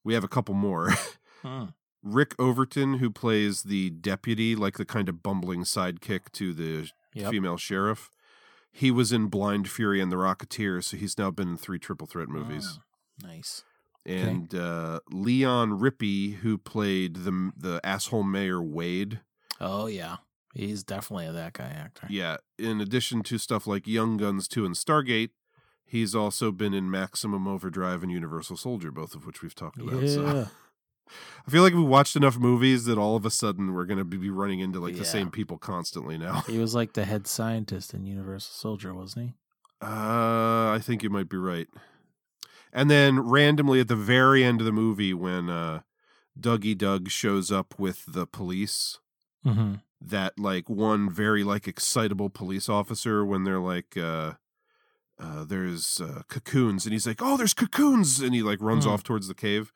We have a couple more. Hmm. Rick Overton, who plays the deputy, like the kind of bumbling sidekick to the Yep. female sheriff. He was in Blind Fury and The Rocketeer, so he's now been in three triple threat movies. Oh, nice. And uh, Leon Rippy, who played the the asshole mayor Wade. Oh yeah, he's definitely a that guy actor. Yeah, in addition to stuff like Young Guns 2 and Stargate, he's also been in Maximum Overdrive and Universal Soldier, both of which we've talked about. Yeah. So I feel like we watched enough movies that all of a sudden we're going to be running into like the same people constantly now. He was like the head scientist in Universal Soldier, wasn't he? Uh, I think you might be right. And then randomly at the very end of the movie, when uh, Dougie Doug shows up with the police, Mm-hmm. that like one very like excitable police officer when they're like, uh, uh, there's uh, cocoons, and he's like, oh, there's cocoons, and he like runs Hmm. off towards the cave.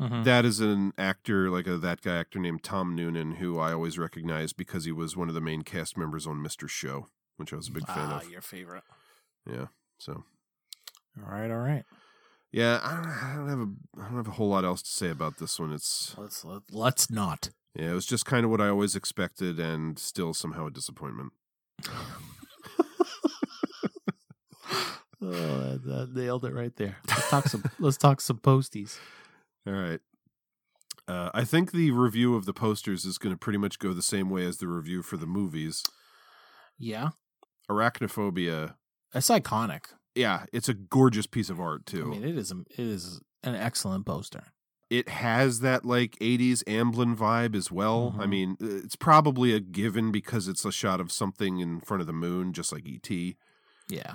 Mhm. That is an actor, like a that guy actor named Tom Noonan, who I always recognize because he was one of the main cast members on Mr. Show, which I was a big fan ah, of. your favorite. Yeah, so All right, all right. Yeah, I don't, I don't have a I don't have a whole lot else to say about this one. It's Let's let, let's not. yeah, it was just kind of what I always expected, and still somehow a disappointment. Oh, that, that nailed it right there. Let's talk some. let's talk some posties. All right. Uh, I think the review of the posters is going to pretty much go the same way as the review for the movies. Yeah, Arachnophobia. it's iconic. Yeah, it's a gorgeous piece of art too. I mean, it is. A, it is an excellent poster. it has that like 80s Amblin vibe as well. I Mhm. mean, it's probably a given because it's a shot of something in front of the moon, just like ET. Yeah,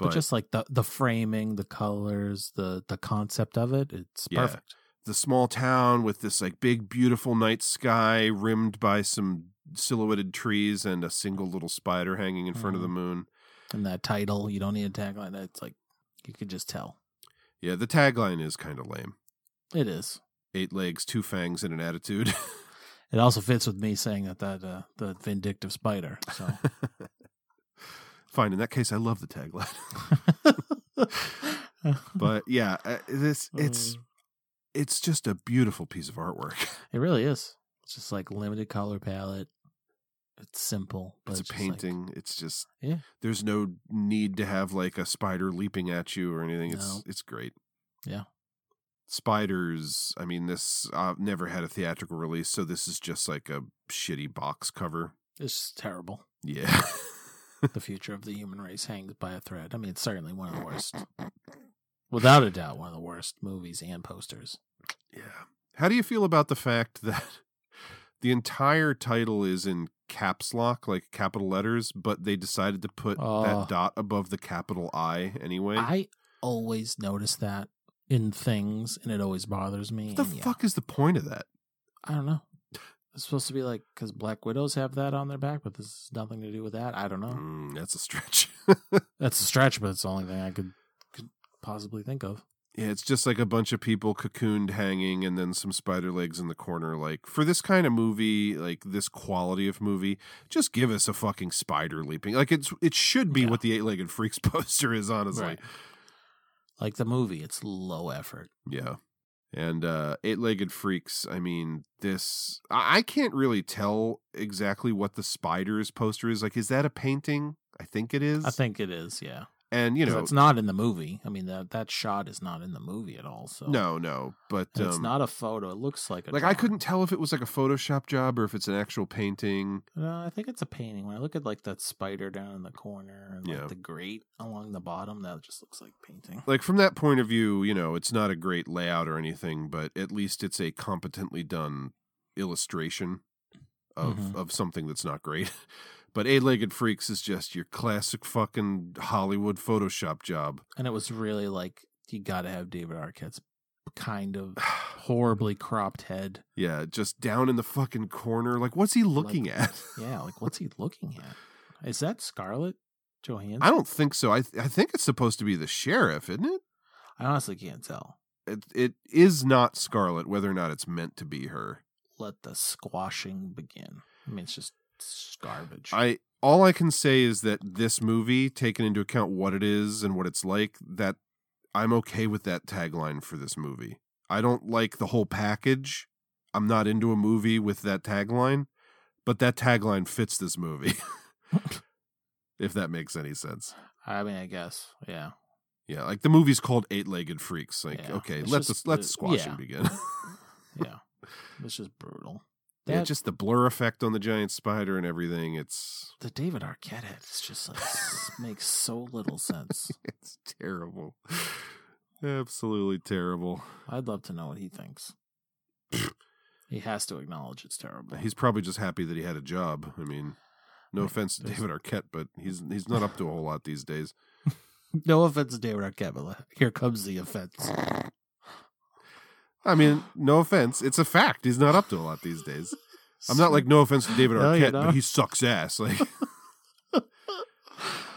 But, but, just like the the framing, the colors, the the concept of it, it's Yeah. perfect. the small town with this like big, beautiful night sky rimmed by some silhouetted trees and a single little spider hanging in front of the Mhm. moon. And that title, you don't need a tagline. It's like you could just tell. Yeah, the tagline is kind of lame. It is. Eight legs, two fangs, and an attitude. It also fits with me saying that that uh, the vindictive spider. So Fine. In that case, I love the tagline. but yeah, uh, this it's Uh. it's just a beautiful piece of artwork. it really is. It's just like limited color palette. It's simple, but It's a just like- painting. it's just Yeah. There's no need to have like a spider leaping at you or anything. It's No. it's great. yeah. Spiders. I mean, this uh, never had a theatrical release, so this is just like a shitty box cover. It's terrible. Yeah. the future of the human race hangs by a thread. I mean, it's certainly one of the worst, without a doubt, one of the worst movies and posters. yeah. How do you feel about the fact that the entire title is in caps lock, like capital letters, but they decided to put Oh. that dot above the capital I anyway? I always notice that in things, and it always bothers me. what the and yeah, fuck is the point of that? I don't know. It's supposed to be like because Black Widows have that on their back, but this has nothing to do with that. I don't know. Mm, that's a stretch. That's a stretch, but it's the only thing I could could possibly think of. Yeah, it's just like a bunch of people cocooned hanging and then some spider legs in the corner. Like, for this kind of movie, like this quality of movie, just give us a fucking spider leaping. Like, it's it should be Yeah. what the eight legged freaks poster is, honestly. Right. Like the movie, it's low effort. Yeah. And uh eight legged freaks, I mean, this I I can't really tell exactly what the spiders poster is. Like, is that a painting? I think it is. I think it is. Yeah. And you know, it's not in the movie. I mean that that shot is not in the movie at all. So no, no, but And it's um, not a photo. It looks like a like I couldn't tell if it was like a Photoshop job or if it's an actual painting. No, I think it's a painting. When I look at like that spider down in the corner and Yeah. the grate along the bottom, that just looks like painting. Like from that point of view, you know, it's not a great layout or anything, but at least it's a competently done illustration of Mhm. of something that's not great. But Eight Legged Freaks is just your classic fucking Hollywood Photoshop job. And it was really like you got to have David Arquette's kind of horribly cropped head. Yeah, just down in the fucking corner. Like, what's he looking at? Yeah, like what's he looking at? Is that Scarlett Johansson? I don't think so. I th- I think it's supposed to be the sheriff, isn't it? I honestly can't tell. It it is not Scarlett, whether or not it's meant to be her. Let the squashing begin. I mean, it's just it's garbage. I all I can say is that this movie, taking into account what it is and what it's like, that I'm okay with that tagline for this movie. I don't like the whole package. I'm not into a movie with that tagline, but that tagline fits this movie. if that makes any sense. I mean, I guess, yeah. Yeah, like the movie's called Eight Legged Freaks. Like, Yeah, okay, let's just let the the- squashing yeah. begin. yeah, it's just brutal. Yeah, That- just the blur effect on the giant spider and everything. It's the David Arquette head is just like makes so little sense. it's terrible. Absolutely terrible. I'd love to know what he thinks. he has to acknowledge it's terrible. He's probably just happy that he had a job. I mean, no offense to David Arquette, but he's he's not up to a whole lot these days. no offense to David Arquette, but here comes the offense. I mean, no offense. It's a fact. He's not up to a lot these days. I'm not like no offense to David No, Arquette, but he sucks ass. Like,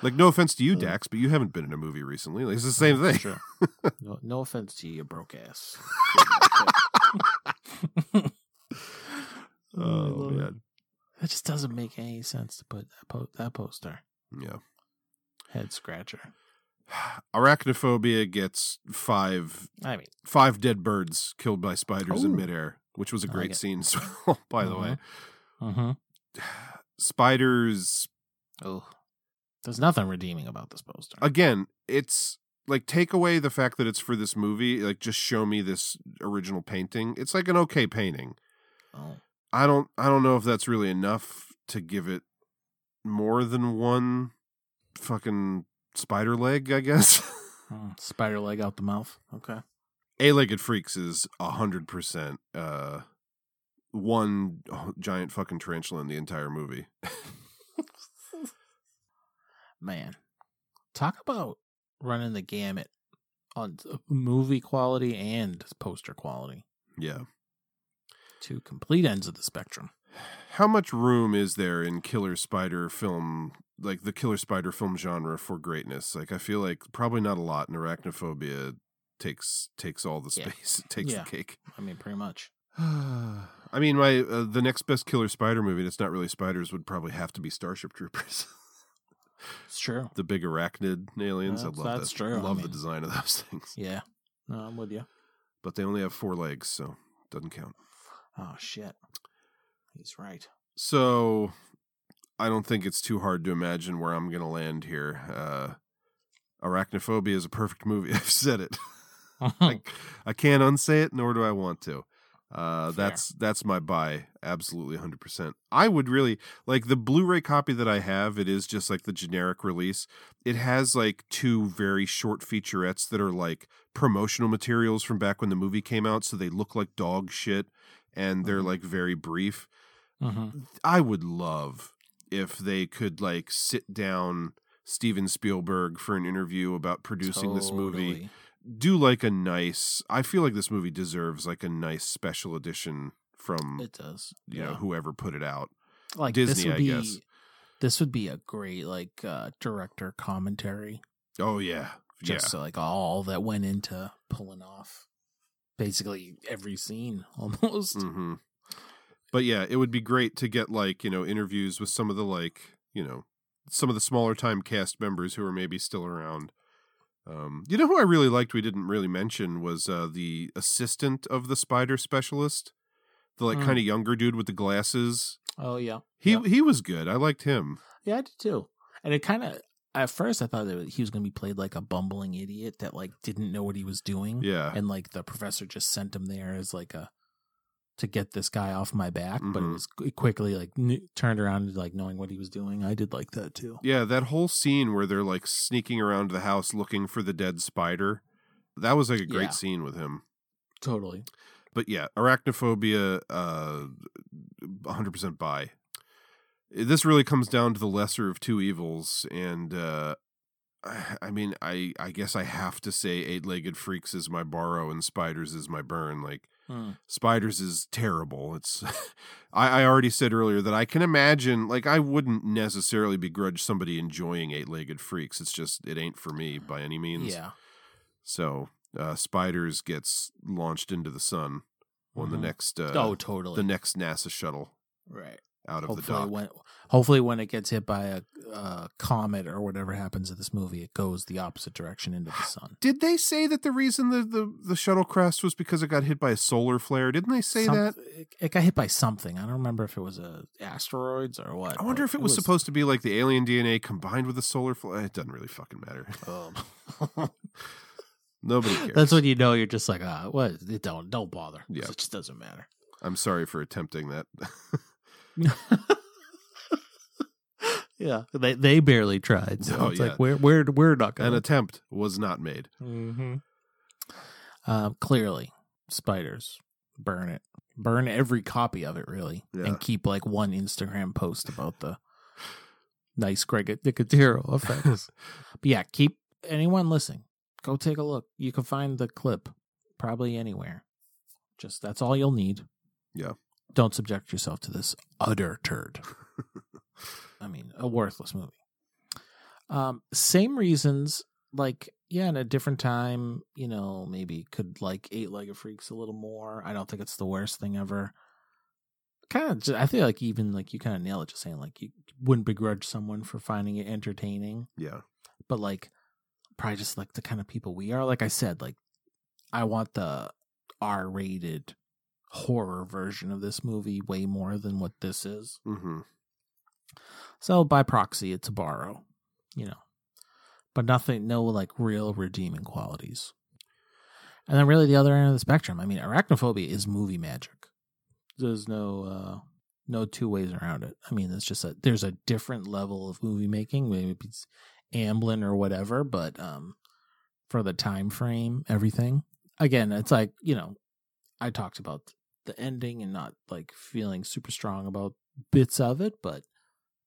like no offense to you, Dax, but you haven't been in a movie recently. Like, it's the same thing. Sure. No, no offense to you, you broke ass. Oh man, It just doesn't make any sense to put that, po- that poster. yeah. Head scratcher. Arachnophobia gets five. I mean, five dead birds killed by spiders in midair, which was a great like scene. well, by the way, Mm-hmm. spiders Oh, there's nothing redeeming about this poster. again. It's like take away the fact that it's for this movie. Like just show me this original painting. It's like an okay painting. Oh, I don't. I don't know if that's really enough to give it more than one fucking spider leg. I guess. mm, spider leg out the mouth. Okay. Eight-legged freaks is a hundred percent uh one giant fucking tarantula in the entire movie. Man, talk about running the gamut on movie quality and poster quality. yeah. Two complete ends of the spectrum. How much room is there in killer spider film like the killer spider film genre for greatness? Like I feel like probably not a lot and arachnophobia takes takes all the Yeah. space, takes Yeah. the cake. I mean, pretty much. I mean, my uh, the next best killer spider movie that's not really spiders would probably have to be Starship Troopers. It's true. the big arachnid aliens. That's- I love that's that. true. I Love the design of those things. Yeah. No, I'm with you. But they only have four legs, so doesn't count. Oh shit. He's right. So I don't think it's too hard to imagine where I'm gonna land here. Uh Arachnophobia is a perfect movie. I've said it. I, I can't unsay it, nor do I want to. Uh, that's that's my buy, absolutely hundred percent. I would really like the Blu-ray copy that I have. It is just like the generic release. It has like two very short featurettes that are like promotional materials from back when the movie came out, so they look like dog shit, and they're like very brief. Mm-hmm. I would love if they could like sit down Steven Spielberg for an interview about producing this movie. Do like a nice I feel like this movie deserves like a nice special edition from It does. you know yeah. whoever put it out. like this Disney, would I be guess. this would be a great like uh director commentary. Oh yeah. Just yeah. like all that went into pulling off basically every scene almost. hmm But yeah, it would be great to get like, you know, interviews with some of the like, you know, some of the smaller time cast members who are maybe still around. Um, you know who I really liked we didn't really mention was uh the assistant of the spider specialist. The like Hmm. kind of younger dude with the glasses. Oh yeah. He Yep. he was good. I liked him. Yeah, I did too. And it kind of at first I thought that he was going to be played like a bumbling idiot that like didn't know what he was doing. Yeah. and like the professor just sent him there as like a to get this guy off my back, but it Mhm. was quickly like n- turned around to like knowing what he was doing. I did like that too. Yeah, that whole scene where they're like sneaking around the house looking for the dead spider. That was like a great Yeah. scene with him. Totally. But yeah, arachnophobia, uh, 100% buy. This really comes down to the lesser of two evils, and uh, I mean, I I guess I have to say, eight legged freaks is my borrow, and spiders is my burn. Like Hmm. spiders is terrible. It's I, I already said earlier that I can imagine, like I wouldn't necessarily begrudge somebody enjoying eight legged freaks. It's just it ain't for me by any means. Yeah. So uh, spiders gets launched into the sun on the Mhm. next uh, Oh, totally. the next NASA shuttle Right. Out of hopefully the dock. when hopefully when it gets hit by a uh, comet or whatever happens in this movie, it goes the opposite direction into the sun. Did they say that the reason the, the, the shuttle crashed was because it got hit by a solar flare? Didn't they say Some- that? it, it got hit by something. I don't remember if it was a asteroids or what. I wonder if it was, supposed to be like the alien DNA combined with the solar flare. It doesn't really fucking matter. Um, Nobody cares. That's when you know you're just like, ah, what? It don't don't bother. Yeah. It just doesn't matter. I'm sorry for attempting that. Yeah, they they barely tried. So Oh, it's yeah. like we're we're we're not An gonna. attempt was not made. Mm-hmm. Um, clearly, spiders burn it, burn every copy of it, really, Yeah. and keep like one Instagram post about the nice Greg Nicotero effects. but yeah, keep anyone listening. Go take a look. You can find the clip probably anywhere. Just that's all you'll need. Yeah. Don't subject yourself to this utter turd. I mean, a worthless movie. Um, same reasons, like, yeah, in a different time, you know, maybe could like Eight Legged Freaks a little more. I don't think it's the worst thing ever. Kind of, I feel like even like you kind of nail it, just saying like you wouldn't begrudge someone for finding it entertaining, Yeah. but like probably just like the kind of people we are. Like I said, like I want the R-rated horror version of this movie way more than what this is. Mm-hmm. So by proxy, it's a borrow, you know, but nothing, no like real redeeming qualities. And then really the other end of the spectrum. I mean, arachnophobia is movie magic. There's no uh no two ways around it. I mean, it's just a there's a different level of movie making. Maybe it's Amblin or whatever, but um for the time frame, everything. Again, it's like, you know, I talked about the ending and not like feeling super strong about bits of it, but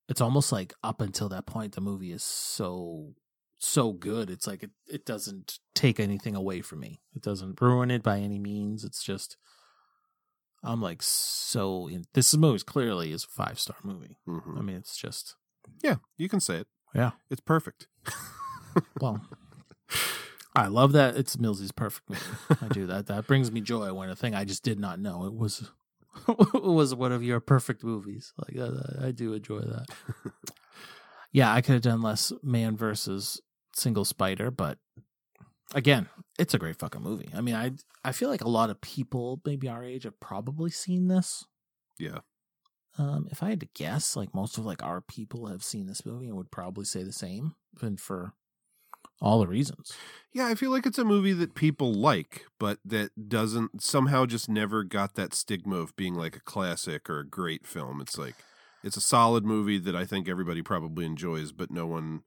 it's almost like up until that point the movie is so so good it's like it, it doesn't take anything away from me it doesn't ruin it by any means it's just i'm like so in, this movie clearly is a five star movie Mhm. i mean it's just Yeah, you can say it. yeah It's perfect. well i love that it's millsy's perfect movie. I do that. That brings me joy when a thing i just did not know it was it was one of your perfect movies. Like uh, i do enjoy that. Yeah i could have done less man versus single spider but again it's a great fucking movie. I mean i i feel like a lot of people maybe our age have probably seen this. Yeah. um if i had to guess like most of like our people have seen this movie and would probably say the same and for all the reasons Yeah, I feel like it's a movie that people like, but that doesn't somehow just never got that stigma of being like a classic or a great film. It's like it's a solid movie that I think everybody probably enjoys, but no one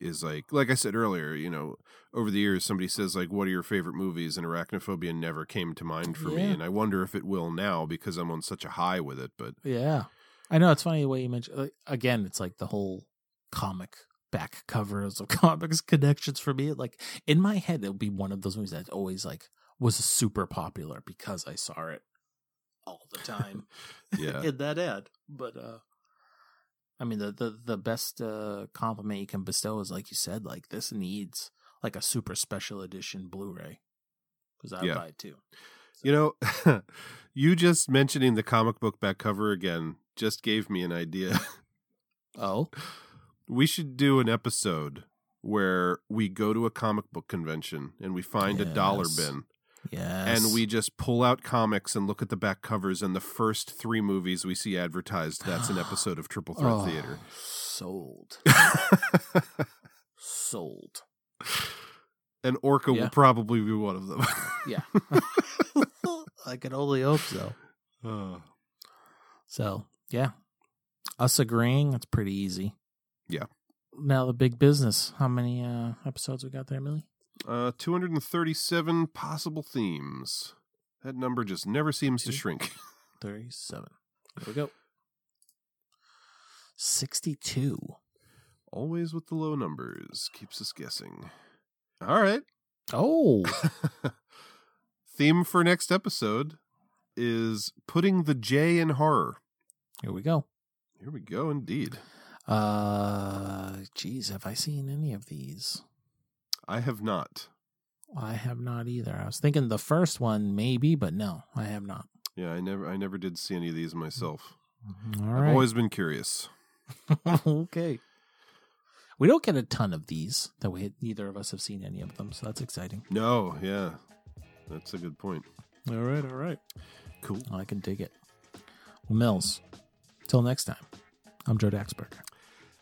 is like like I said earlier, you know, over the years somebody says like what are your favorite movies and arachnophobia never came to mind for me and I wonder if it will now because I'm on such a high with it, but Yeah. I know it's funny the way you mentioned like, again, it's like the whole comic back covers of comics connections for me. Like in my head, it'll be one of those movies that always like was super popular because I saw it all the time Yeah. in that ad. But uh I mean the the, the best uh compliment you can bestow is like you said, like this needs like a super special edition Blu-ray. Because I'd Yeah. buy it too. You know, you just mentioning the comic book back cover again just gave me an idea. Oh. We should do an episode where we go to a comic book convention and we find a dollar bin. Yes. And we just pull out comics and look at the back covers and the first three movies we see advertised, that's an episode of Triple Threat Oh, Theater. Sold. Sold. And Orca Yeah. will probably be one of them. Yeah. I can only hope so. Uh, So, yeah. Us agreeing, that's pretty easy. Yeah. Now the big business. How many uh episodes we got there, Millie? Uh, 237 possible themes. That number just never seems to shrink. 37. Here we go. 62. Always with the low numbers. Keeps us guessing. All right. Oh. Theme for next episode is putting the J in horror. Here we go. Here we go, indeed. Uh geez, have I seen any of these? I have not. I have not either. I was thinking the first one maybe, but no, I have not. Yeah, I never I never did see any of these myself. All I've always been curious. okay. We don't get a ton of these that we neither of us have seen any of them, so that's exciting. No, yeah. That's a good point. All right, all right. Cool. I can dig it. Well, Mills, till next time. I'm Joe Daxberger.